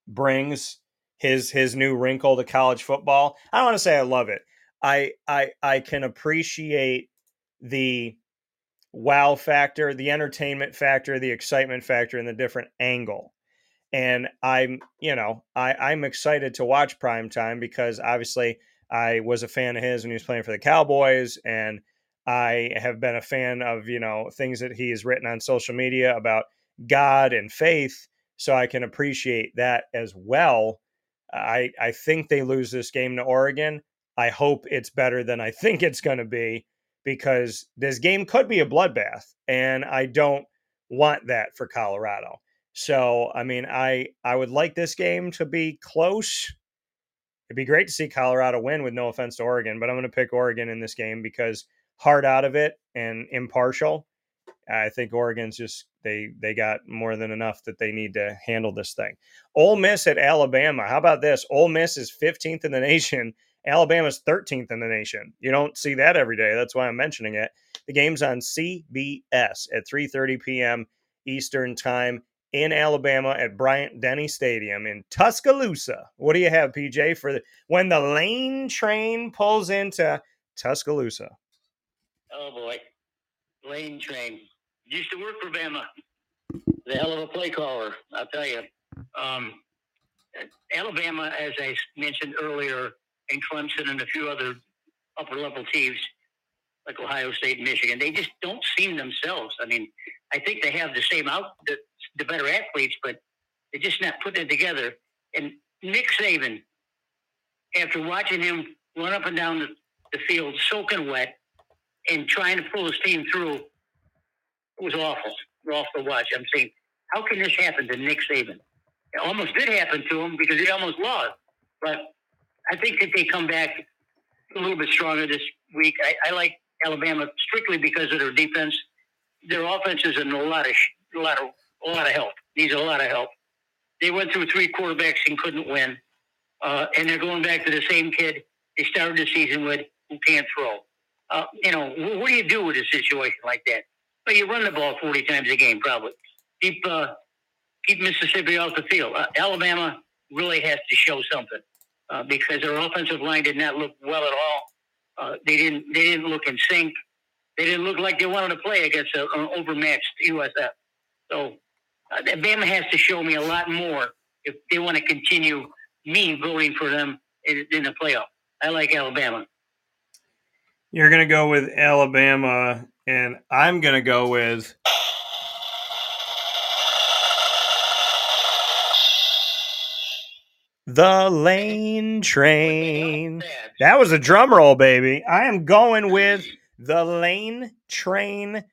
brings his his new wrinkle to college football. I don't want to say I love it. I I I can appreciate the wow factor, the entertainment factor, the excitement factor, and the different angle. And I'm, you know, I, I'm excited to watch prime time because obviously I was a fan of his when he was playing for the Cowboys, and I have been a fan of, you know, things that he has written on social media about God and faith. So I can appreciate that as well. I I think they lose this game to Oregon. I hope it's better than I *laughs* think it's going to be because this game could be a bloodbath, and I don't want that for Colorado. So, I mean, I I would like this game to be close. It'd be great to see Colorado win with no offense to Oregon, but I'm going to pick Oregon in this game because hard out of it and impartial. I think Oregon's just they they got more than enough that they need to handle this thing. Ole Miss at Alabama. How about this? Ole Miss is 15th in the *laughs* nation Alabama's 13th in the nation. You don't see that every day. That's why I'm mentioning it. The game's on CBS at 3:30 p.m. Eastern Time in Alabama at Bryant Denny Stadium in Tuscaloosa. What do you have, PJ, for the, when the lane train pulls into Tuscaloosa? Oh boy, lane train used to work for Bama. The hell of a play caller, I'll tell you. Um, Alabama, as I mentioned earlier, and Clemson and a few other upper level teams like Ohio State and Michigan. They just don't seem themselves. I mean, I think they have the same out the, the better athletes, but they're just not putting it together. And Nick Saban, after watching him run up and down the, the field soaking wet and trying to pull his team through, it was awful. Awful to watch. I'm saying, how can this happen to Nick Saban? It almost did happen to him because he almost lost. But I think that they come back a little bit stronger this week. I, I like Alabama strictly because of their defense. Their offense is in a lot of a lot of a lot of help. Needs a lot of help. They went through three quarterbacks and couldn't win, uh, and they're going back to the same kid they started the season with who can't throw. Uh, you know, what do you do with a situation like that? Well, you run the ball forty times a game, probably. Keep uh, keep Mississippi off the field. Uh, Alabama really has to show something uh, because their offensive line did not look well at all. Uh, they didn't they didn't look in sync. They didn't look like they wanted to play against an overmatched USF. So uh, has to show me a lot more if they want to continue me voting for them in, in the playoff. I like Alabama. You're going to go with Alabama, and I'm to go with The Lane Train. That was a drum roll, baby. I am going with the Lane Train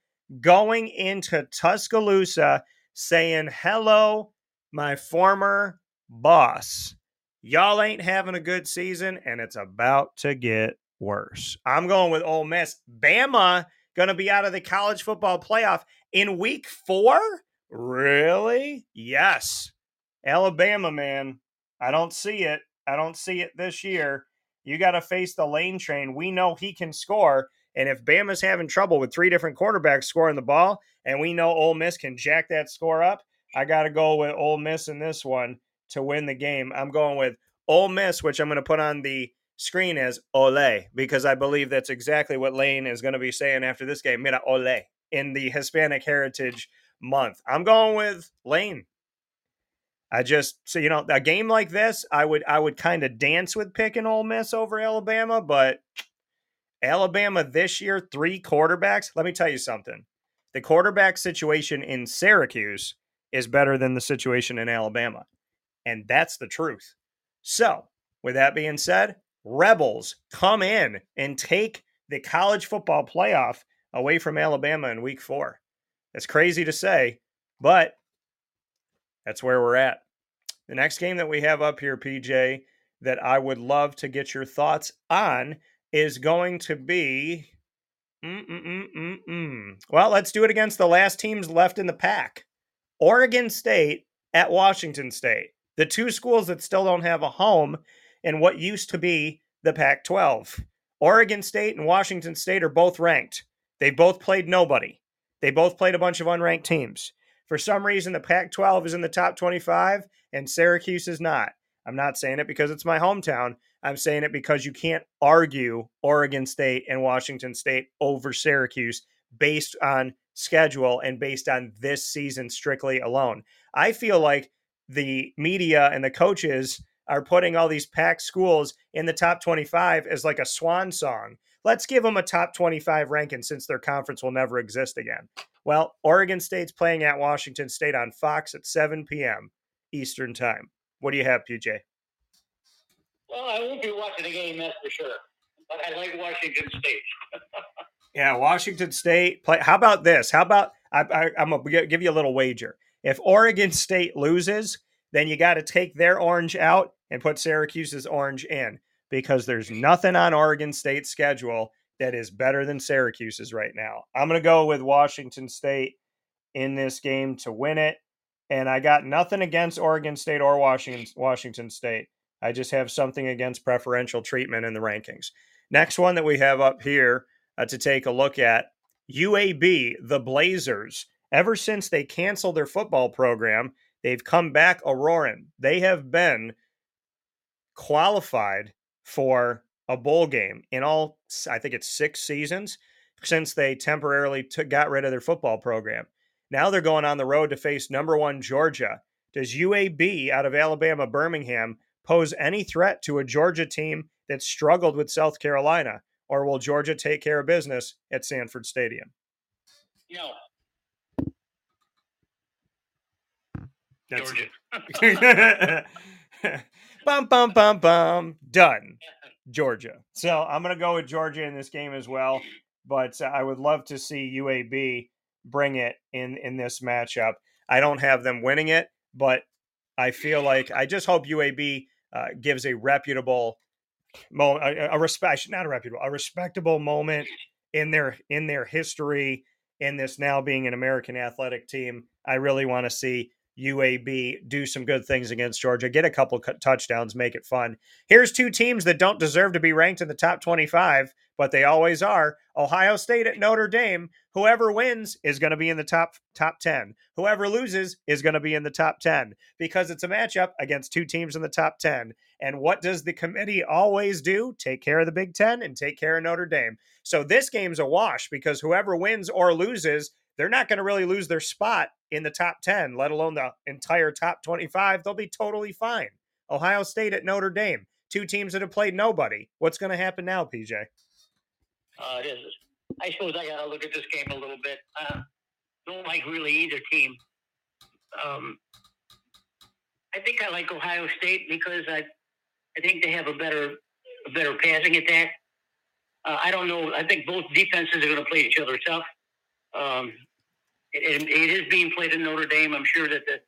going into Tuscaloosa saying, Hello, my former boss. Y'all ain't having a good season, and it's about to get worse. I'm going with Ole Miss. Bama going to be out of the college football playoff in week four? Really? Yes. Alabama, man. I don't see it. I don't see it this year. You got to face the lane train. We know he can score. And if Bama's having trouble with three different quarterbacks scoring the ball, and we know Ole Miss can jack that score up, I got to go with Ole Miss in this one to win the game. I'm going with Ole Miss, which I'm going to put on the screen as Ole, because I believe that's exactly what Lane is going to be saying after this game. Mira Ole in the Hispanic Heritage Month. I'm going with Lane. I just so you know a game like this, I would I would kind of dance with picking Ole Miss over Alabama, but Alabama this year three quarterbacks. Let me tell you something: the quarterback situation in Syracuse is better than the situation in Alabama. And that's the truth. So, with that being said, Rebels come in and take the college football playoff away from Alabama in week four. That's crazy to say, but that's where we're at. The next game that we have up here, PJ, that I would love to get your thoughts on is going to be. Mm-mm-mm-mm-mm. Well, let's do it against the last teams left in the pack Oregon State at Washington State, the two schools that still don't have a home in what used to be the Pac 12. Oregon State and Washington State are both ranked. They both played nobody. They both played a bunch of unranked teams. For some reason, the Pac 12 is in the top 25 and Syracuse is not. I'm not saying it because it's my hometown. I'm saying it because you can't argue Oregon State and Washington State over Syracuse based on schedule and based on this season strictly alone. I feel like the media and the coaches are putting all these packed schools in the top 25 as like a swan song. Let's give them a top 25 ranking since their conference will never exist again. Well, Oregon State's playing at Washington State on Fox at 7 p.m. Eastern Time. What do you have, PJ? Well, I won't be watching the game, that's for sure. But I like Washington State. *laughs* yeah, Washington State. Play. How about this? How about I, I, I'm gonna give you a little wager. If Oregon State loses, then you got to take their orange out and put Syracuse's orange in because there's nothing on Oregon State's schedule that is better than Syracuse's right now. I'm going to go with Washington State in this game to win it. And I got nothing against Oregon State or Washington Washington State. I just have something against preferential treatment in the rankings. Next one that we have up here uh, to take a look at UAB, the Blazers. Ever since they canceled their football program, they've come back a roaring. They have been qualified for a bowl game in all, I think it's six seasons since they temporarily took, got rid of their football program. Now they're going on the road to face number one Georgia. Does UAB out of Alabama Birmingham pose any threat to a Georgia team that struggled with South Carolina, or will Georgia take care of business at Sanford Stadium? No. That's, Georgia. *laughs* *laughs* bum bum bum bum. Done. Georgia. So I'm going to go with Georgia in this game as well. But I would love to see UAB bring it in in this matchup. I don't have them winning it, but I feel like I just hope UAB uh, gives a reputable moment, a, a respect, not a reputable, a respectable moment in their in their history in this now being an American athletic team. I really want to see UAB do some good things against Georgia, get a couple touchdowns, make it fun. Here's two teams that don't deserve to be ranked in the top 25, but they always are. Ohio State at Notre Dame. Whoever wins is going to be in the top top 10. Whoever loses is going to be in the top 10 because it's a matchup against two teams in the top 10. And what does the committee always do? Take care of the Big 10 and take care of Notre Dame. So this game's a wash because whoever wins or loses they're not going to really lose their spot in the top 10, let alone the entire top 25. They'll be totally fine. Ohio State at Notre Dame, two teams that have played nobody. What's going to happen now, PJ? Uh. I suppose I got to look at this game a little bit. Uh, don't like really either team. Um, I think I like Ohio State because I, I think they have a better, a better passing attack. Uh, I don't know. I think both defenses are going to play each other tough. Um, it, it is being played in Notre Dame. I'm sure that the,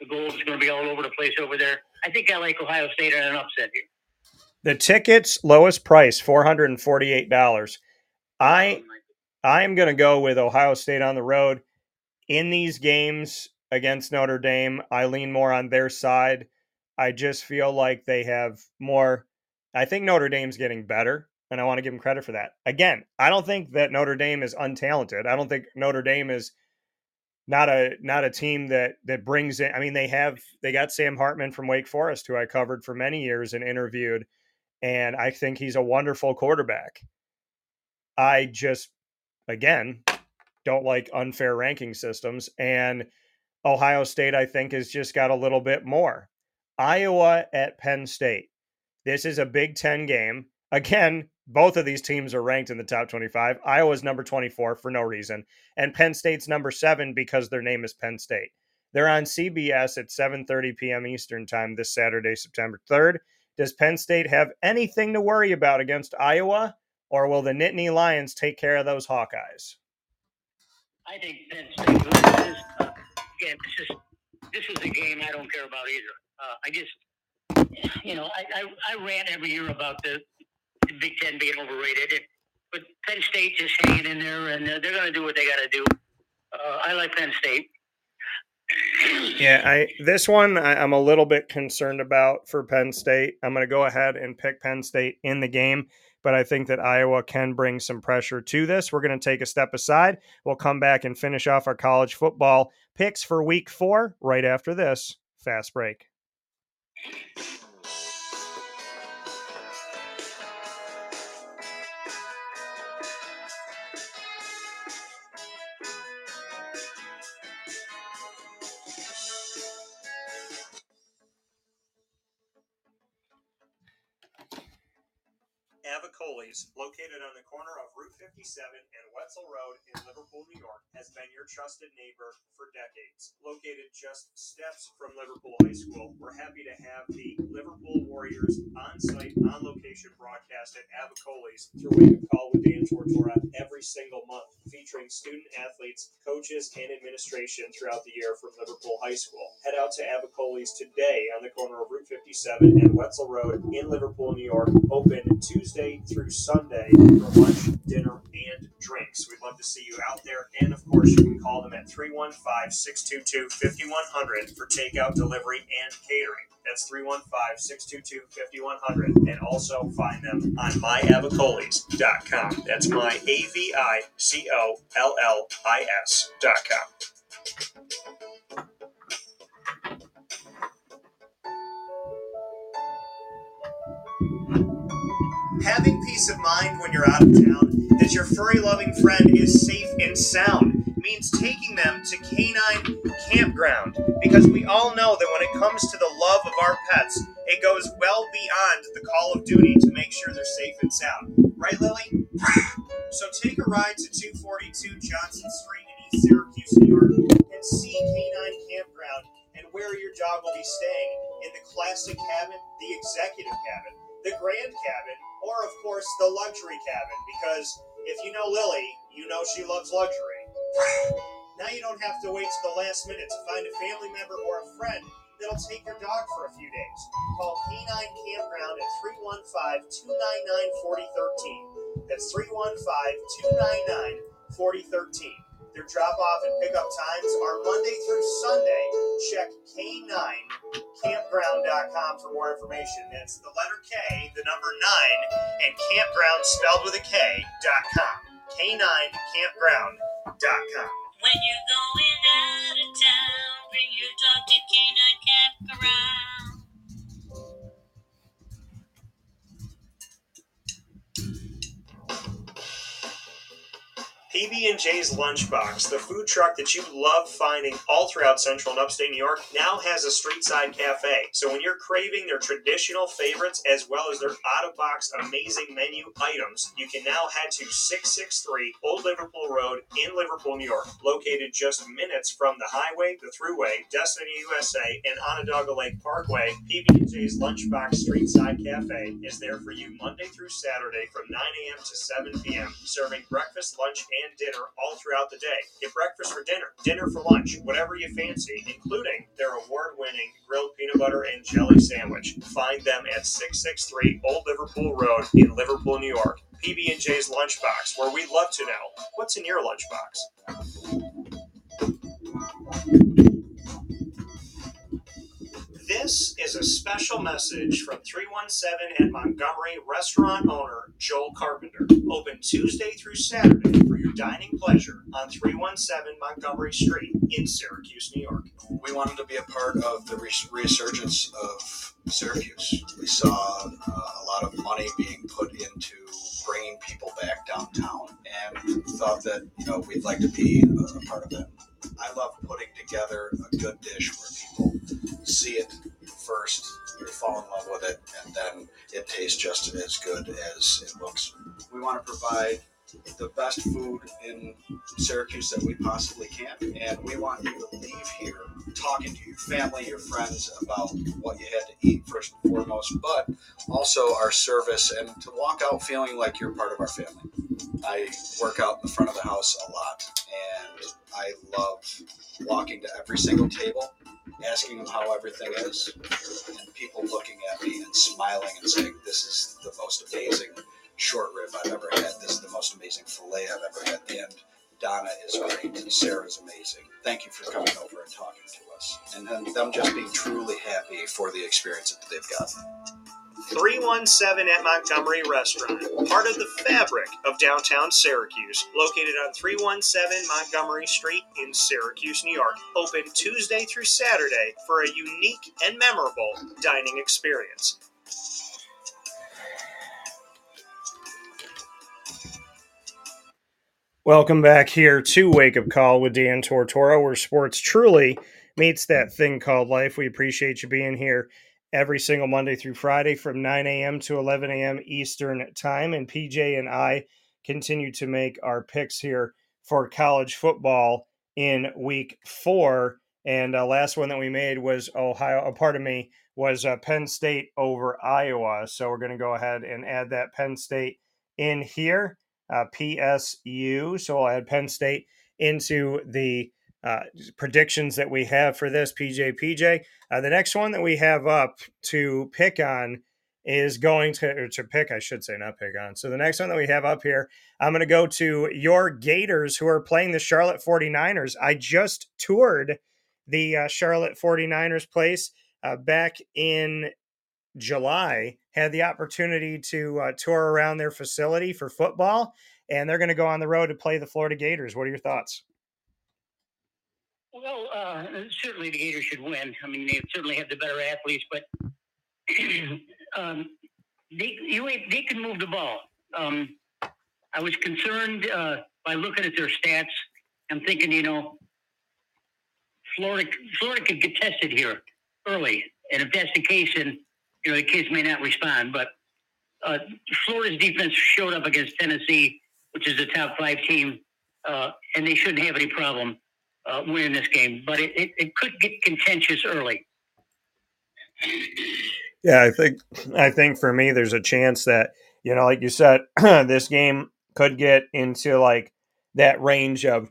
the goal is going to be all over the place over there. I think I like Ohio State on an upset here. The tickets lowest price four hundred and forty eight dollars. I oh, I am going to go with Ohio State on the road in these games against Notre Dame. I lean more on their side. I just feel like they have more. I think Notre Dame's getting better and I want to give them credit for that. Again, I don't think that Notre Dame is untalented. I don't think Notre Dame is not a not a team that that brings in. I mean, they have they got Sam Hartman from Wake Forest, who I covered for many years and interviewed, and I think he's a wonderful quarterback. I just again don't like unfair ranking systems, and Ohio State I think has just got a little bit more. Iowa at Penn State. This is a Big Ten game. Again, both of these teams are ranked in the top 25. Iowa's number 24 for no reason, and Penn State's number seven because their name is Penn State. They're on CBS at 7:30 p.m. Eastern Time this Saturday, September 3rd. Does Penn State have anything to worry about against Iowa, or will the Nittany Lions take care of those Hawkeyes? I think Penn State loses. Uh, again, this is this is a game I don't care about either. Uh, I just, you know, I, I, I rant every year about the, the Big Ten being overrated, but Penn State just hanging in there, and uh, they're going to do what they got to do. Uh, I like Penn State. Yeah, I this one I, I'm a little bit concerned about for Penn State. I'm going to go ahead and pick Penn State in the game, but I think that Iowa can bring some pressure to this. We're going to take a step aside. We'll come back and finish off our college football picks for Week Four right after this fast break. Corner of Route 57 and Wetzel Road in Liverpool, New York, has been your trusted neighbor for decades. Located just steps from Liverpool High School, we're happy to have the Liverpool Warriors on site, on location broadcast at Avicolli's through Wake Up Call with Dan Tortora every single month, featuring student athletes, coaches, and administration throughout the year from Liverpool High School. Head out to Avicolli's today on the corner of Route 57 and Wetzel Road in Liverpool, New York, open Tuesday through Sunday for lunch, dinner, and drinks. We'd love to see you out there. And of course, you can call them at 315 622 5100 for takeout, delivery, and catering. That's 315 622 5100. And also find them on myavicollis.com. That's my A V I C O L L I S.com. Having peace of mind when you're out of town that your furry loving friend is safe and sound means taking them to Canine Campground because we all know that when it comes to the love of our pets, it goes well beyond the call of duty to make sure they're safe and sound. Right, Lily? *sighs* So take a ride to 242 Johnson Street in East Syracuse, New York, and see Canine Campground and where your dog will be staying in the classic cabin, the executive cabin, the grand cabin, or of course the luxury cabin. Because if you know Lily, you know she loves luxury. *laughs* Now you don't have to wait to the last minute to find a family member or a friend that'll take your dog for a few days. Call Canine Campground at 315-299-4013. That's 315-299-4013. Their drop off and pickup times are Monday through Sunday. Check K9campground.com for more information. That's the letter K, the number 9, and campground spelled with a K, dot com. K9campground.com. When you're going out of town, bring your dog to Canine Campground. PB&J's Lunchbox, the food truck that you love finding all throughout central and upstate New York, now has a street side cafe. So when you're craving their traditional favorites as well as their out-of-box amazing menu items, you can now head to 663 Old Liverpool Road in Liverpool, New York, located just minutes from the highway, the thruway, Destiny USA, and Onondaga Lake Parkway. PB&J's Lunchbox Street Side Cafe is there for you Monday through Saturday from 9 a.m. to 7 p.m., serving breakfast, lunch, and dinner all throughout the day. Get breakfast for dinner, dinner for lunch, whatever you fancy, including their award-winning grilled peanut butter and jelly sandwich. Find them at 663 Old Liverpool Road in Liverpool, New York. PB&J's Lunchbox, where we love to know what's in your lunchbox. This is a special message from 317 at Montgomery restaurant owner Joel Carpenter. Open Tuesday through Saturday dining pleasure on 317 Montgomery Street in Syracuse, New York. we wanted to be a part of the resurgence of Syracuse. We saw uh, a lot of money being put into bringing people back downtown, and thought that you know we'd like to be a, a part of that. I love putting together a good dish where people see it first, they fall in love with it, and then it tastes just as good as it looks. We want to provide the best food in Syracuse that we possibly can. And we want you to leave here talking to your family, your friends about what you had to eat first and foremost, but also our service and to walk out feeling like you're part of our family. I work out in the front of the house a lot and I love walking to every single table, asking them how everything is, and people looking at me and smiling and saying, This is the most amazing short rib I've ever had. This is the most amazing filet I've ever had. And Donna is great. Sarah's amazing. Thank you for coming over and talking to us. And then them just being truly happy for the experience that they've gotten. 317 at Montgomery Restaurant, part of the fabric of downtown Syracuse, located on 317 Montgomery Street in Syracuse, New York. Open Tuesday through Saturday for a unique and memorable dining experience. Welcome back here to Wake Up Call with Dan Tortora, where sports truly meets that thing called life. We appreciate you being here every single Monday through Friday from 9 a.m. to 11 a.m. Eastern Time. And PJ and I continue to make our picks here for college football in week four. And uh, last one that we made was Ohio, a part of me was uh, Penn State over Iowa. So we're going to go ahead and add that Penn State in here uh, PSU. So I'll add Penn State into the uh, predictions that we have for this. PJ, PJ. Uh, the next one that we have up to pick on is going to to pick, I should say, not pick on. So the next one that we have up here, I'm going to go to your Gators who are playing the Charlotte 49ers. I just toured the uh, Charlotte 49ers place uh, back in July, had the opportunity to uh, tour around their facility for football, and they're going to go on the road to play the Florida Gators. What are your thoughts? Well, uh, certainly the Gators should win. I mean, they certainly have the better athletes, but *clears throat* um, they you, they can move the ball. Um, I was concerned uh, by looking at their stats. I'm thinking, you know, Florida Florida could get tested here early, and if that's the case, then you know the kids may not respond. But uh, Florida's defense showed up against Tennessee, which is a top five team, uh, and they shouldn't have any problem uh, winning this game. But it, it, it could get contentious early. Yeah, I think I think for me, there's a chance that you know, like you said, *clears throat* this game could get into like that range of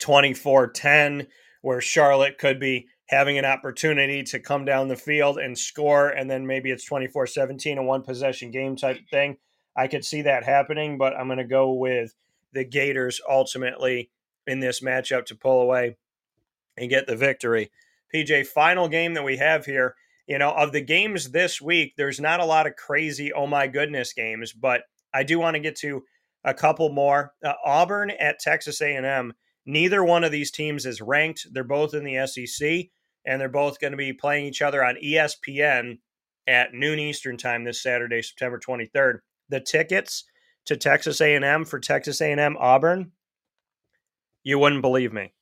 24-10 where Charlotte could be having an opportunity to come down the field and score and then maybe it's 24-17 a one possession game type thing. I could see that happening, but I'm going to go with the Gators ultimately in this matchup to pull away and get the victory. PJ, final game that we have here you know, of the games this week, there's not a lot of crazy, oh my goodness games, but I do want to get to a couple more. Uh, Auburn at Texas A&M. Neither one of these teams is ranked. They're both in the SEC, and they're both going to be playing each other on ESPN at noon Eastern time this Saturday, September 23rd. The tickets to Texas A&M for Texas A&M Auburn, you wouldn't believe me.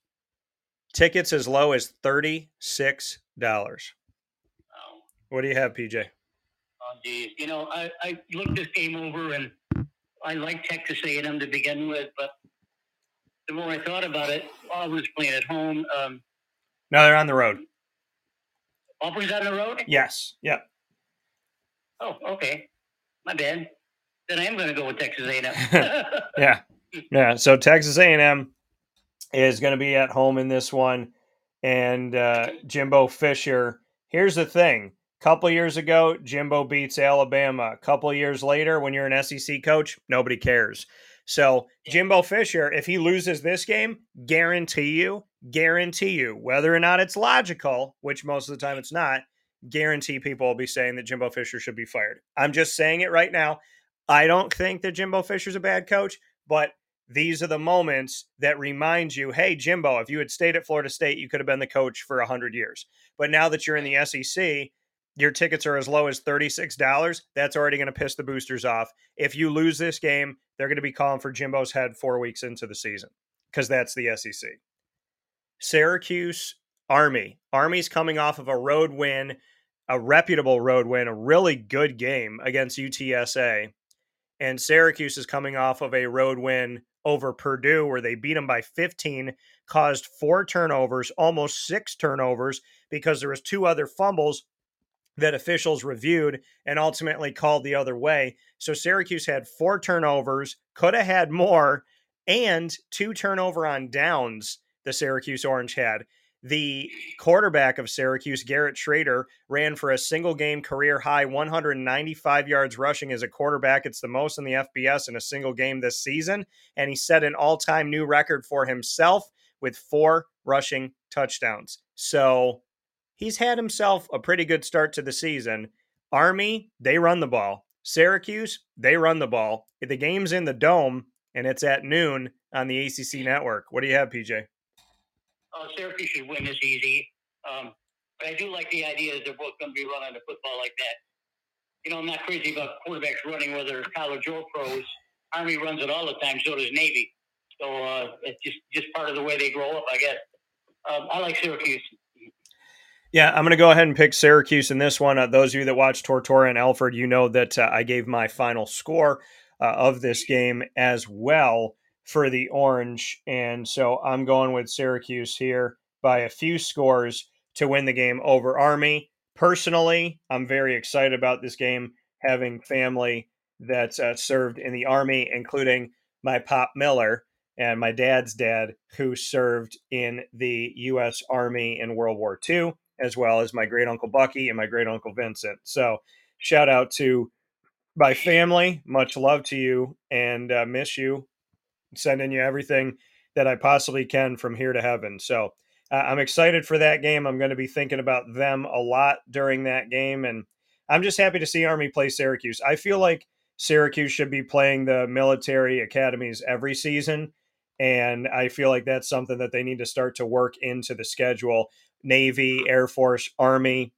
Tickets as low as $36. What do you have, PJ? Oh, geez. You know, I, I looked this game over and I like Texas A&M to begin with, but the more I thought about it, Auburn's playing at home. Um, No, they're on the road. Auburn's on the road? Yes. Yep. Oh, okay. My bad. Then I am going to go with Texas A&M. *laughs* *laughs* Yeah. Yeah. So Texas A&M is going to be at home in this one, and uh, Jimbo Fisher. Here's the thing: A couple years ago, Jimbo beats Alabama. A couple years later, when you're an SEC coach, nobody cares. So Jimbo Fisher, if he loses this game, guarantee you, guarantee you, whether or not it's logical, which most of the time it's not, guarantee people will be saying that Jimbo Fisher should be fired. I'm just saying it right now. I don't think that Jimbo Fisher's a bad coach, but these are the moments that remind you, hey, Jimbo, if you had stayed at Florida State, you could have been the coach for 100 years. But now that you're in the SEC, your tickets are as low as $36. That's already going to piss the boosters off. If you lose this game, they're going to be calling for Jimbo's head four weeks into the season because that's the SEC. Syracuse Army. Army's coming off of a road win, a reputable road win, a really good game against UTSA. And Syracuse is coming off of a road win over Purdue where they beat them by 15, caused four turnovers, almost six turnovers because there was two other fumbles that officials reviewed and ultimately called the other way. So Syracuse had four turnovers, could have had more, and two turnover on downs the Syracuse Orange had. The quarterback of Syracuse, Garrett Shrader, ran for a single game career high 195 yards rushing as a quarterback. It's the most in the FBS in a single game this season. And he set an all time new record for himself with four rushing touchdowns. So he's had himself a pretty good start to the season. Army, they run the ball. Syracuse, they run the ball. The game's in the dome and it's at noon on the ACC network. What do you have, PJ? Uh, Syracuse should win this easy. Um, but I do like the idea that they're both going to be running the football like that. You know, I'm not crazy about quarterbacks running, whether it's college or pros. Army runs it all the time, so does Navy. So uh, it's just just part of the way they grow up, I guess. Um, I like Syracuse. Yeah, I'm going to go ahead and pick Syracuse in this one. Uh, those of you that watch Tortora and Alfred, you know that uh, I gave my final score uh, of this game as well for the Orange. And so I'm going with Syracuse here by a few scores to win the game over Army. Personally, I'm very excited about this game, having family that uh, served in the Army, including my Pop Miller and my dad's dad, who served in the U.S. Army in World War II, as well as my great uncle Bucky and my great uncle Vincent. So, shout out to my family. Much love to you and uh, miss you. Sending you everything that I possibly can from here to heaven. So, uh, I'm excited for that game. I'm going to be thinking about them a lot during that game. And I'm just happy to see Army play Syracuse. I feel like Syracuse should be playing the military academies every season and I feel like that's something that they need to start to work into the schedule. Navy, Air Force, Army.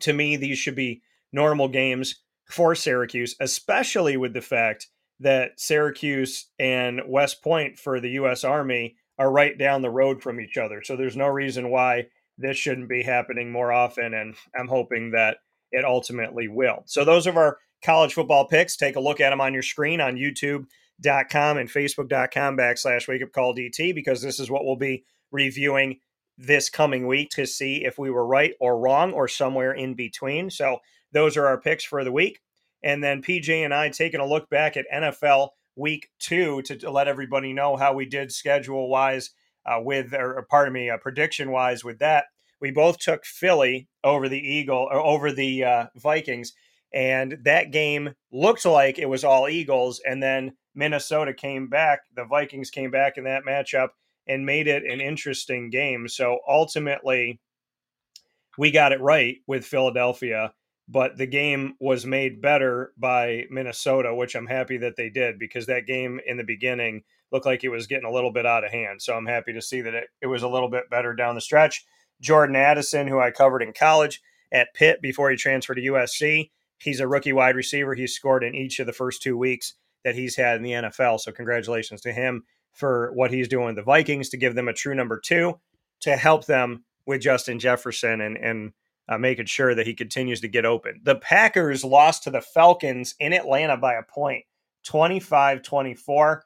To me, these should be normal games for Syracuse, especially with the fact that Syracuse and West Point for the U.S. Army are right down the road from each other. So there's no reason why this shouldn't be happening more often. And I'm hoping that it ultimately will. So those are our college football picks. Take a look at them on your screen on youtube.com and facebook.com backslash wake up call DT because this is what we'll be reviewing this coming week to see if we were right or wrong or somewhere in between. So those are our picks for the week. And then PJ and I taking a look back at NFL week two to, let everybody know how we did schedule wise uh, with, or pardon me, uh, prediction wise with that. We both took Philly over the Eagle or over the uh, Vikings. And that game looked like it was all Eagles. And then Minnesota came back, the Vikings came back in that matchup and made it an interesting game. So ultimately, we got it right with Philadelphia, but the game was made better by Minnesota, which I'm happy that they did because that game in the beginning looked like it was getting a little bit out of hand. So I'm happy to see that it, it was a little bit better down the stretch. Jordan Addison, who I covered in college at Pitt before he transferred to USC, he's a rookie wide receiver. He's scored in each of the first two weeks that he's had in the NFL. So congratulations to him for what he's doing with the Vikings to give them a true number two to help them with Justin Jefferson and and uh, making sure that he continues to get open. The Packers lost to the Falcons in Atlanta by a point, 25-24.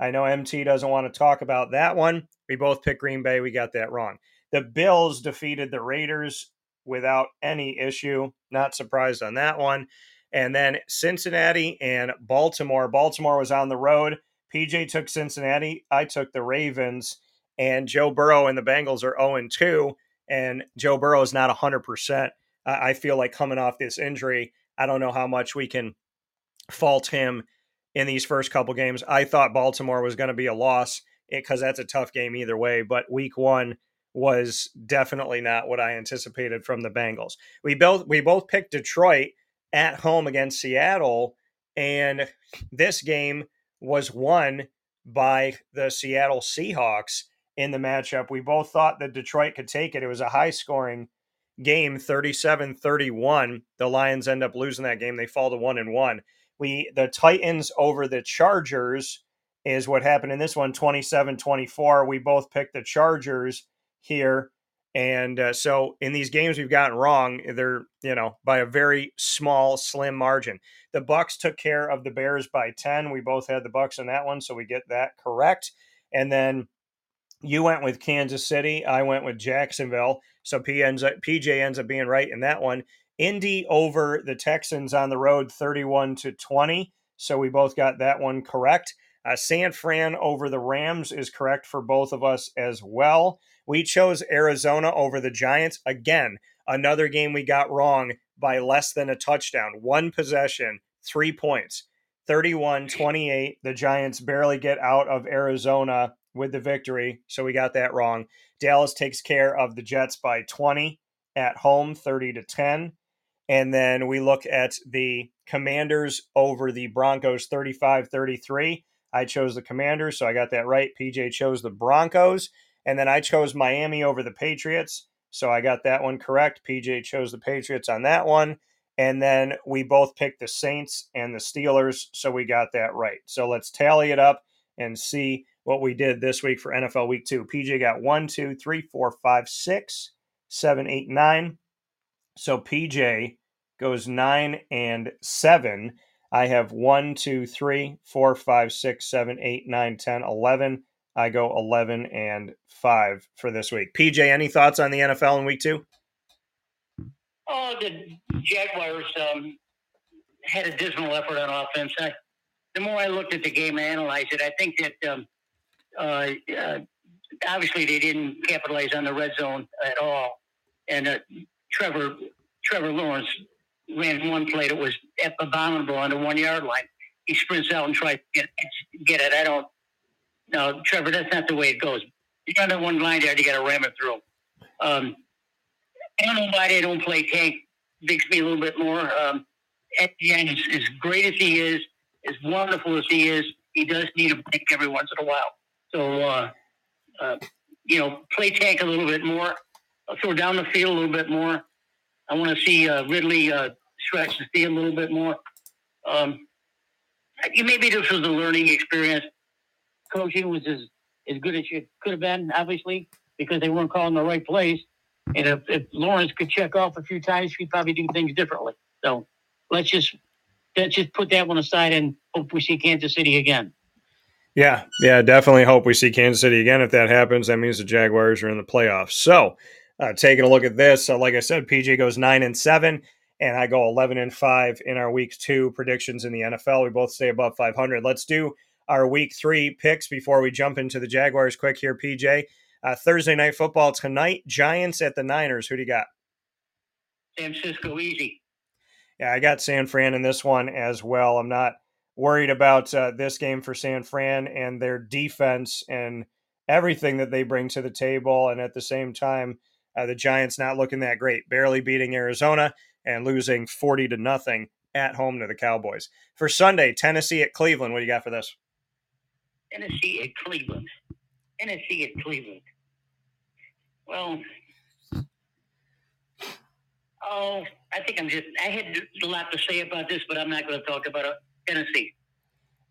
I know MT doesn't want to talk about that one. We both picked Green Bay. We got that wrong. The Bills defeated the Raiders without any issue. Not surprised on that one. And then Cincinnati and Baltimore. Baltimore was on the road. PJ took Cincinnati. I took the Ravens. And Joe Burrow and the Bengals are 0 2. And Joe Burrow is not 100%. I feel like coming off this injury, I don't know how much we can fault him in these first couple games. I thought Baltimore was going to be a loss eh, because that's a tough game either way. But week one was definitely not what I anticipated from the Bengals. We both we both picked Detroit at home against Seattle. And this game was won by the Seattle Seahawks in the matchup. We both thought that Detroit could take it. It was a high scoring game, 37 31. The Lions end up losing that game. They fall to one and one. We the Titans over the Chargers is what happened in this one 27 24. We both picked the Chargers here And uh, so in these games we've gotten wrong, they're you know by a very small, slim margin. The Bucks took care of the Bears by ten. We both had the Bucks in that one, so we get that correct. And then you went with Kansas City. I went with Jacksonville. So P ends up, PJ ends up being right in that one. Indy over the Texans on the road, thirty-one to twenty. So we both got that one correct. Uh, San Fran over the Rams is correct for both of us as well. We chose Arizona over the Giants. Again, another game we got wrong by less than a touchdown. One possession, three points. 31 28. The Giants barely get out of Arizona with the victory. So we got that wrong. Dallas takes care of the Jets by 20 at home, 30 to 10. And then we look at the Commanders over the Broncos 35 33. I chose the Commanders, so I got that right. PJ chose the Broncos. And then I chose Miami over the Patriots, so I got that one correct. PJ chose the Patriots on that one. And then we both picked the Saints and the Steelers, so we got that right. So let's tally it up and see what we did this week for NFL Week Two. PJ got one, two, three, four, five, six, seven, eight, nine. So PJ goes nine and seven. I have one, two, three, four, five, six, seven, eight, nine, ten, eleven. I go eleven and five for this week. PJ, any thoughts on the NFL in Week Two? Oh, the Jaguars um, had a dismal effort on offense. I, the more I looked at the game and analyzed it, I think that um, uh, uh, obviously they didn't capitalize on the red zone at all. And uh, Trevor Trevor Lawrence ran one play that was abominable on the one yard line. He sprints out and tries to get, get it. I don't. No, Trevor, that's not the way it goes. You got that one line there, you got to ram it through. Um, I don't know why they don't play Tank Bixby a little bit more. Um, Etienne, as, as great as he is, as wonderful as he is, he does need a break every once in a while. So, uh, uh, you know, play Tank a little bit more, uh, throw down the field a little bit more. I want to see uh, Ridley uh, stretch the field a little bit more. Um, maybe this was a learning experience. Coaching was as, as good as it could have been, obviously, because they weren't calling the right plays. And if, if Lawrence could check off a few times, we'd probably do things differently. So let's just let's just put that one aside and hope we see Kansas City again. Yeah, yeah, definitely hope we see Kansas City again. If that happens, that means the Jaguars are in the playoffs. So, uh, taking a look at this, so like I said, PJ goes nine and seven, and I go eleven and five in our week two predictions in the NFL. We both stay above five hundred. Let's do our week three picks before we jump into the Jaguars. Quick here, PJ. Uh, Thursday night football tonight. Giants at the Niners. Who do you got? San Francisco easy. Yeah, I got San Fran in this one as well. I'm not worried about uh, this game for San Fran and their defense and everything that they bring to the table. And at the same time, uh, the Giants not looking that great, barely beating Arizona and losing 40 to nothing at home to the Cowboys. For Sunday, Tennessee at Cleveland. What do you got for this? Tennessee at Cleveland. Tennessee at Cleveland. Well, oh, I think I'm just, I had a lot to say about this, but I'm not going to talk about it. Tennessee.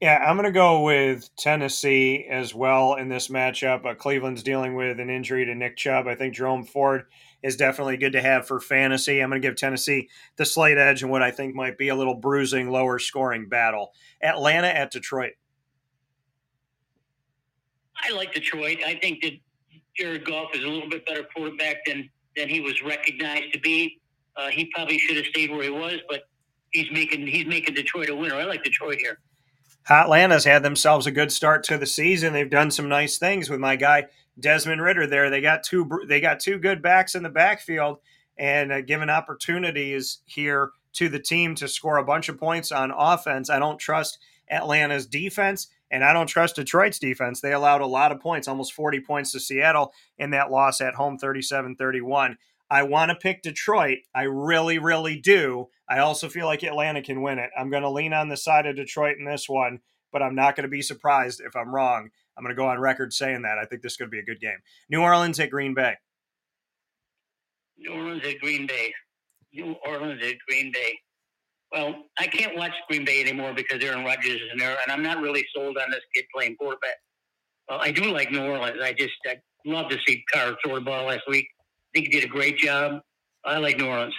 Yeah, I'm going to go with Tennessee as well in this matchup. Uh, Cleveland's dealing with an injury to Nick Chubb. I think Jerome Ford is definitely good to have for fantasy. I'm going to give Tennessee the slight edge in what I think might be a little bruising, lower scoring battle. Atlanta at Detroit. I like Detroit. I think that Jared Goff is a little bit better quarterback than than he was recognized to be. Uh, he probably should have stayed where he was, but he's making he's making Detroit a winner. I like Detroit here. Atlanta's had themselves a good start to the season. They've done some nice things with my guy Desmond Ridder. there. They got two they got two good backs in the backfield and uh, given opportunities here to the team to score a bunch of points on offense. I don't trust Atlanta's defense and I don't trust Detroit's defense. They allowed a lot of points, almost 40 points to Seattle in that loss at home 37-31. I want to pick Detroit. I really, really do. I also feel like Atlanta can win it. I'm going to lean on the side of Detroit in this one, but I'm not going to be surprised if I'm wrong. I'm going to go on record saying that. I think this is going to be a good game. New Orleans at Green Bay. New Orleans at Green Bay. New Orleans at Green Bay. Well, I can't watch Green Bay anymore because Aaron Rodgers is in there, and I'm not really sold on this kid playing quarterback. Well, I do like New Orleans. I just I love to see Carr throw the ball last week. I think he did a great job. I like New Orleans.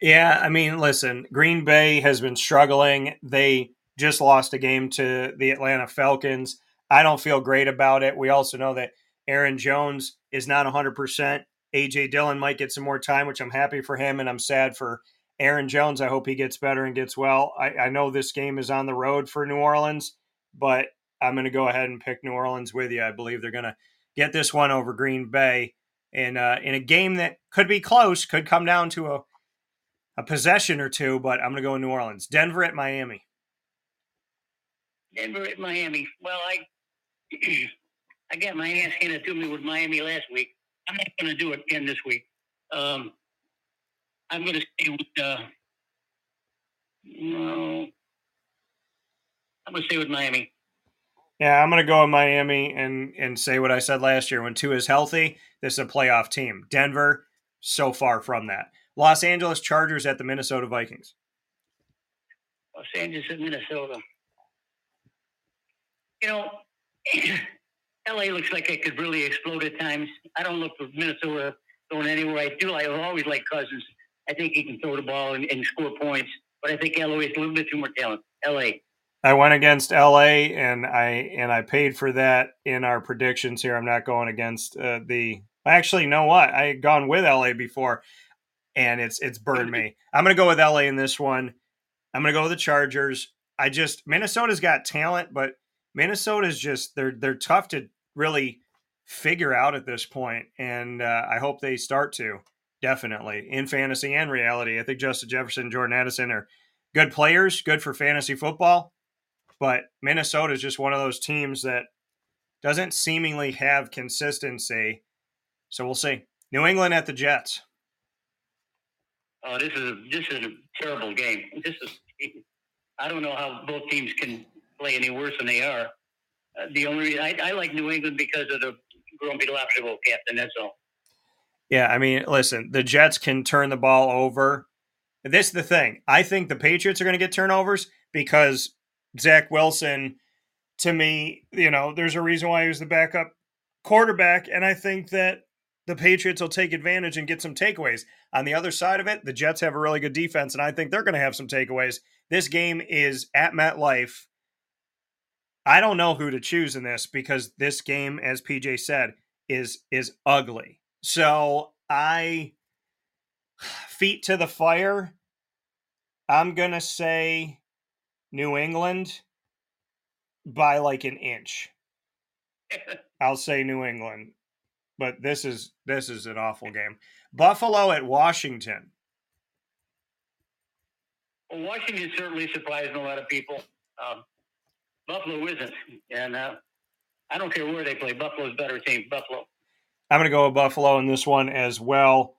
Yeah, I mean, listen, Green Bay has been struggling. They just lost a game to the Atlanta Falcons. I don't feel great about it. We also know that Aaron Jones is not 100%. AJ Dillon might get some more time, which I'm happy for him, and I'm sad for Aaron Jones. I hope he gets better and gets well. I, I know this game is on the road for New Orleans, but I'm going to go ahead and pick New Orleans with you. I believe they're going to get this one over Green Bay in uh, in a game that could be close, could come down to a a possession or two, but I'm going to go in New Orleans. Denver at Miami. Denver at Miami. Well, I *clears throat* I got my ass handed to me with Miami last week. I'm not going to do it again this week. Um, I'm going to stay with. Uh, no, I'm going to stay with Miami. Yeah, I'm going to go in Miami and and say what I said last year. When two is healthy, this is a playoff team. Denver, so far from that. Los Angeles Chargers at the Minnesota Vikings. Los Angeles at Minnesota. You know, *clears throat* LA looks like it could really explode at times. I don't look for Minnesota going anywhere. I do. I always like Cousins. I think he can throw the ball and, and score points, but I think LA is a little bit too much talent. LA. I went against LA and I and I paid for that in our predictions here. I'm not going against uh, the. Actually, you know what? I had gone with LA before, and it's it's burned *laughs* me. I'm going to go with LA in this one. I'm going to go with the Chargers. I just Minnesota's got talent, but Minnesota's just they're they're tough to really figure out at this point, and uh, I hope they start to definitely in fantasy and reality. I think Justin Jefferson, Jordan Addison are good players, good for fantasy football, but Minnesota is just one of those teams that doesn't seemingly have consistency. So we'll see. New England at the Jets. Oh, this is a, this is a terrible game. *laughs* This is I don't know how both teams can play any worse than they are. Uh, the only I, I like New England because of the grumpy Lapsable captain. That's all. Yeah, I mean, listen, the Jets can turn the ball over. This is the thing. I think the Patriots are going to get turnovers because Zach Wilson, to me, you know, there's a reason why he was the backup quarterback, and I think that the Patriots will take advantage and get some takeaways. On the other side of it, the Jets have a really good defense, and I think they're going to have some takeaways. This game is at MetLife. I don't know who to choose in this because this game, as PJ said, is is ugly. So I feet to the fire. I'm gonna say New England by like an inch. *laughs* I'll say New England, but this is this is an awful game. Buffalo at Washington. Well, Washington certainly surprised a lot of people. Um, Buffalo isn't, and uh, I don't care where they play. Buffalo's better team. Buffalo. I'm going to go with Buffalo in this one as well.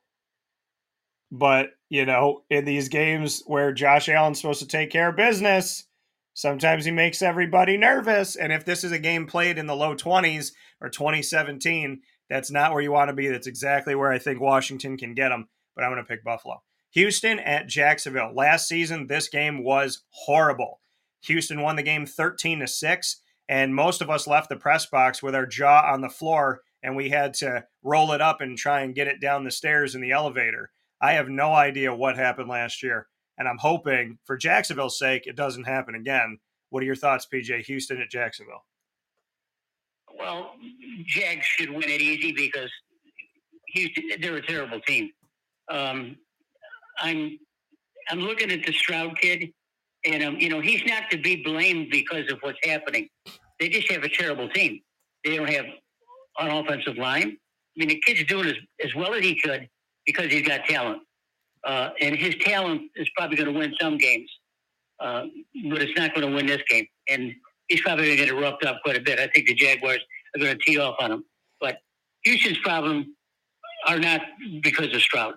But, you know, in these games where Josh Allen's supposed to take care of business, sometimes he makes everybody nervous. And if this is a game played in the low 20s or 2017, that's not where you want to be. That's exactly where I think Washington can get them. But I'm going to pick Buffalo. Houston at Jacksonville. Last season, this game was horrible. Houston won the game 13 to 6, and most of us left the press box with our jaw on the floor and we had to roll it up and try and get it down the stairs in the elevator. I have no idea what happened last year, and I'm hoping for Jacksonville's sake it doesn't happen again. What are your thoughts, PJ? Houston at Jacksonville. Well, Jags should win it easy because Houston they're a terrible team. Um, I'm I'm looking at the Stroud kid, and um, you know he's not to be blamed because of what's happening. They just have a terrible team. They don't have an offensive line. I mean, the kid's doing as, as well as he could because he's got talent. Uh, and his talent is probably going to win some games, uh, but it's not going to win this game. And he's probably going to get roughed up quite a bit. I think the Jaguars are going to tee off on him. But Houston's problem are not because of Stroud.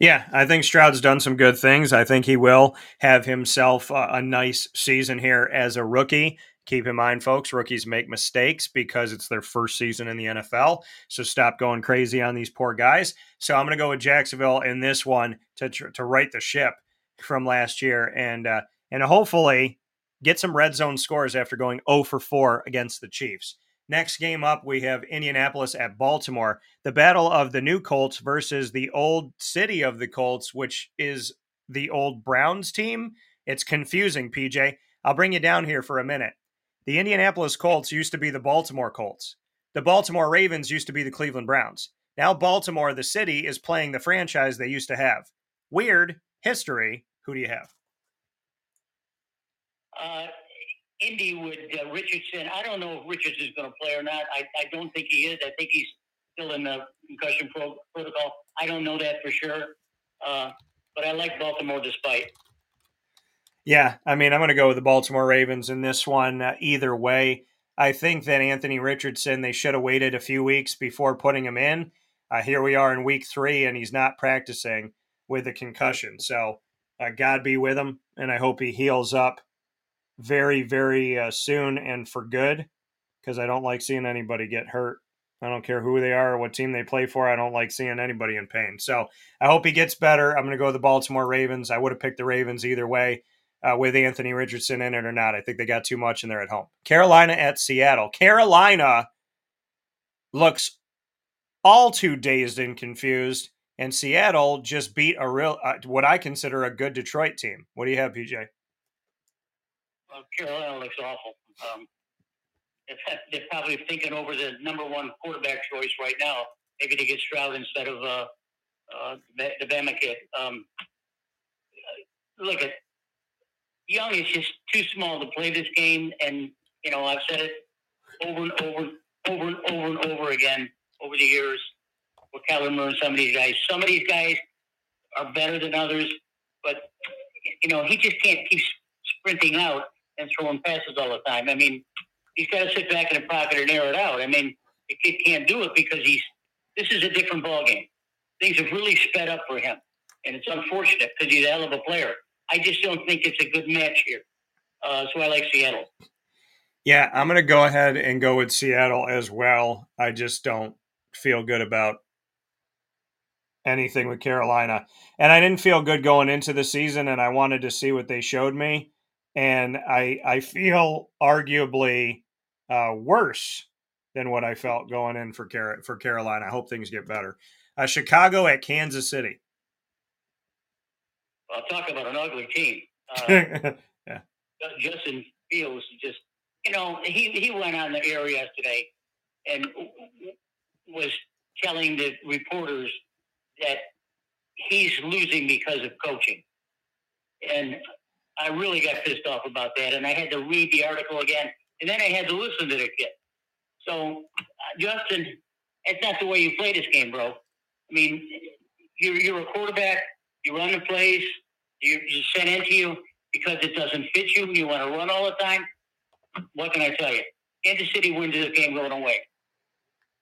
Yeah, I think Stroud's done some good things. I think he will have himself a, a nice season here as a rookie. Keep in mind, folks, rookies make mistakes because it's their first season in the NFL. So stop going crazy on these poor guys. So I'm going to go with Jacksonville in this one to to right the ship from last year and uh, and hopefully get some red zone scores after going 0 for 4 against the Chiefs. Next game up, we have Indianapolis at Baltimore. The battle of the new Colts versus the old city of the Colts, which is the old Browns team. It's confusing, PJ. I'll bring you down here for a minute. The Indianapolis Colts used to be the Baltimore Colts. The Baltimore Ravens used to be the Cleveland Browns. Now, Baltimore, the city, is playing the franchise they used to have. Weird history. Who do you have? Uh, Indy with uh, Richardson. I don't know if Richardson's going to play or not. I, I don't think he is. I think he's still in the concussion pro- protocol. I don't know that for sure. Uh, but I like Baltimore despite. Yeah, I mean, I'm going to go with the Baltimore Ravens in this one uh, either way. I think that Anthony Richardson, they should have waited a few weeks before putting him in. Uh, here we are in week three, and he's not practicing with a concussion. So, uh, God be with him, and I hope he heals up very, very uh, soon and for good because I don't like seeing anybody get hurt. I don't care who they are or what team they play for. I don't like seeing anybody in pain. So I hope he gets better. I'm going to go with the Baltimore Ravens. I would have picked the Ravens either way uh, with Anthony Richardson in it or not. I think they got too much and they're at home. Carolina at Seattle. Carolina looks all too dazed and confused, and Seattle just beat a real, uh, what I consider a good Detroit team. What do you have, PJ? Carolina looks awful. Um, they're, they're probably thinking over the number one quarterback choice right now. Maybe to get Stroud instead of uh, uh, the, Bama kid. Um, look at Young is just too small to play this game, and you know I've said it over and over, over and over and over again over the years with Kellen Moore and some of these guys. Some of these guys are better than others, but you know he just can't keep sprinting out and throwing passes all the time. I mean, he's got to sit back in the pocket and air it out. I mean, the kid can't do it because he's. This is a different ball game. Things have really sped up for him, and it's unfortunate because he's a hell of a player. I just don't think it's a good match here. Uh, so I like Seattle. Yeah, I'm going to go ahead and go with Seattle as well. I just don't feel good about anything with Carolina. And I didn't feel good going into the season and I wanted to see what they showed me and I I feel arguably uh, worse than what I felt going in for Car- for Carolina. I hope things get better. Uh, Chicago at Kansas City. I'll talk about an ugly team. *laughs* Uh, yeah. Justin Fields just, you know, he, he went on the air yesterday and was telling the reporters that he's losing because of coaching. And I really got pissed off about that. And I had to read the article again. And then I had to listen to the kid. So, uh, Justin, it's not the way you play this game, bro. I mean, you're, you're a quarterback. You run the plays. You, you sent into you because it doesn't fit you. You want to run all the time. What can I tell you? Kansas City wins this game going away.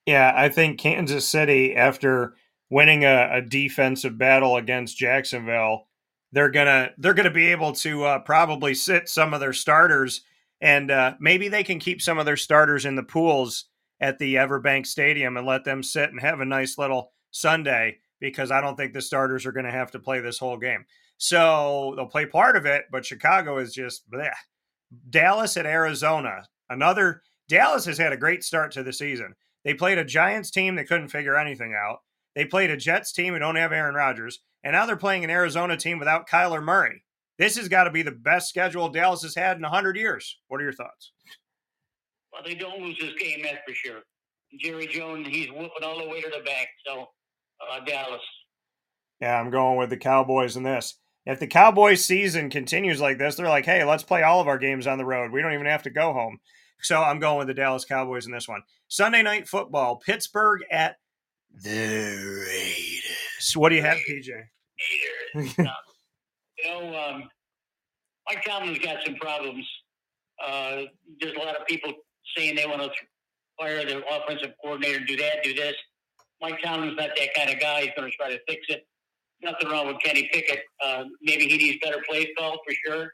Yeah, I think Kansas City, after winning a, a defensive battle against Jacksonville, they're gonna they're gonna be able to uh, probably sit some of their starters, and uh, maybe they can keep some of their starters in the pools at the Everbank Stadium and let them sit and have a nice little Sunday because I don't think the starters are going to have to play this whole game. So they'll play part of it, but Chicago is just bleh. Dallas at Arizona. Another Dallas has had a great start to the season. They played a Giants team that couldn't figure anything out. They played a Jets team who don't have Aaron Rodgers, and now they're playing an Arizona team without Kyler Murray. This has got to be the best schedule Dallas has had in 100 years. What are your thoughts? Well, they don't lose this game, that's for sure. Jerry Jones, he's whooping all the way to the bank. So, uh, Dallas. Yeah, I'm going with the Cowboys in this. If the Cowboys season continues like this, they're like, hey, let's play all of our games on the road. We don't even have to go home. So I'm going with the Dallas Cowboys in this one. Sunday night football, Pittsburgh at the Raiders. What do you have, PJ? Uh, you know, um, Mike Tomlin's got some problems. Uh, there's a lot of people saying they want to fire the offensive coordinator, do that, do this. Mike Tomlin's not that kind of guy. He's going to try to fix it. Nothing wrong with Kenny Pickett. Uh, maybe he needs better plays called for sure.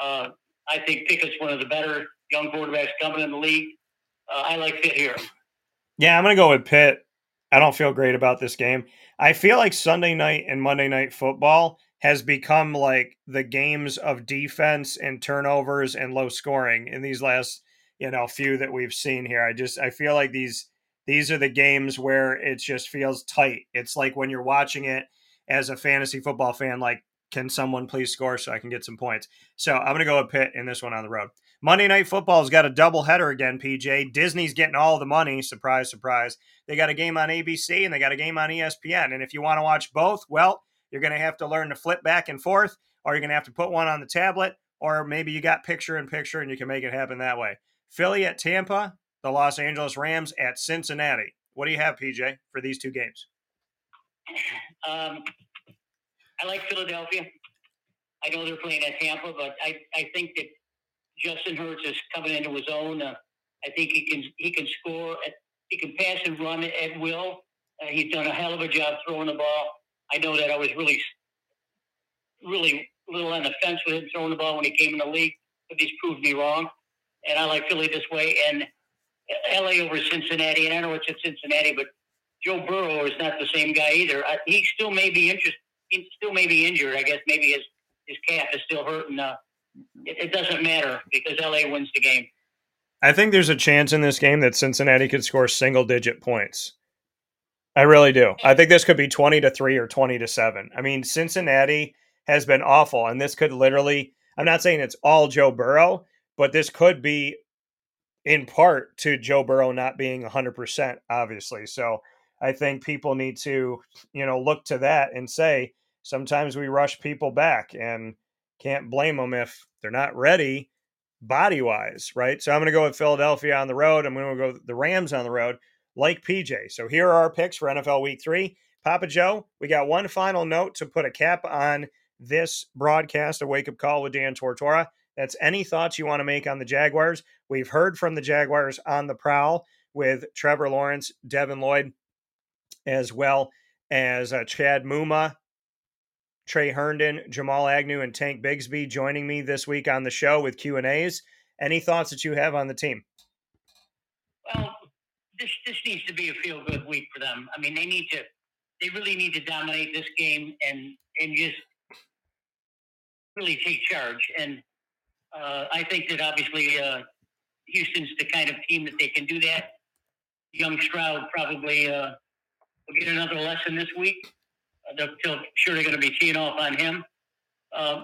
Uh, I think Pickett's one of the better young quarterbacks coming in the league. Uh, I like Pitt here. Yeah, I'm going to go with Pitt. I don't feel great about this game. I feel like Sunday night and Monday night football has become like the games of defense and turnovers and low scoring in these last you know few that we've seen here. I just I feel like these these are the games where it just feels tight. It's like when you're watching it as a fantasy football fan, like can someone please score so I can get some points? So I'm gonna go a pit in this one on the road. Monday Night Football's got a double header again, PJ. Disney's getting all the money. Surprise, surprise. They got a game on ABC and they got a game on ESPN. And if you want to watch both, well, you're going to have to learn to flip back and forth, or you're going to have to put one on the tablet, or maybe you got picture in picture and you can make it happen that way. Philly at Tampa, the Los Angeles Rams at Cincinnati. What do you have, PJ, for these two games? Um, I like Philadelphia. I know they're playing at Tampa, but I, I think that Justin Hurts is coming into his own. Uh, I think he can he can score. He can pass and run at will. Uh, he's done a hell of a job throwing the ball. I know that I was really, really a little on the fence with him throwing the ball when he came in the league, but he's proved me wrong. And I like Philly this way and LA over Cincinnati. And I know it's at Cincinnati, but Joe Burrow is not the same guy either. I, he still may be interested. He still may be injured. I guess maybe his his calf is still hurting. Uh, it, doesn't matter because LA wins the game. I think there's a chance in this game that Cincinnati could score single digit points. I really do. I think this could be 20 to 3 or 20 to 7. I mean, Cincinnati has been awful, and this could literally, I'm not saying it's all Joe Burrow, but this could be in part to Joe Burrow not being 100%, obviously. So I think people need to, you know, look to that and say sometimes we rush people back and can't blame them if they're not ready body wise, right? So I'm going to go with Philadelphia on the road. I'm going to go the Rams on the road like PJ. So here are our picks for NFL Week 3. Papa Joe, we got one final note to put a cap on this broadcast, a wake up call with Dan Tortora. That's any thoughts you want to make on the Jaguars. We've heard from the Jaguars on the prowl with Trevor Lawrence, Devin Lloyd, as well as uh, Chad Muma, Tre Herndon, Jamal Agnew, and Tank Bigsby joining me this week on the show with Q and A's. Any thoughts that you have on the team? Well, this this needs to be a feel good week for them. I mean, they need to, they really need to dominate this game and and just really take charge. And uh, I think that obviously uh, Houston's the kind of team that they can do that. Young Stroud probably uh, will get another lesson this week. They're still sure they're going to be teeing off on him. Uh,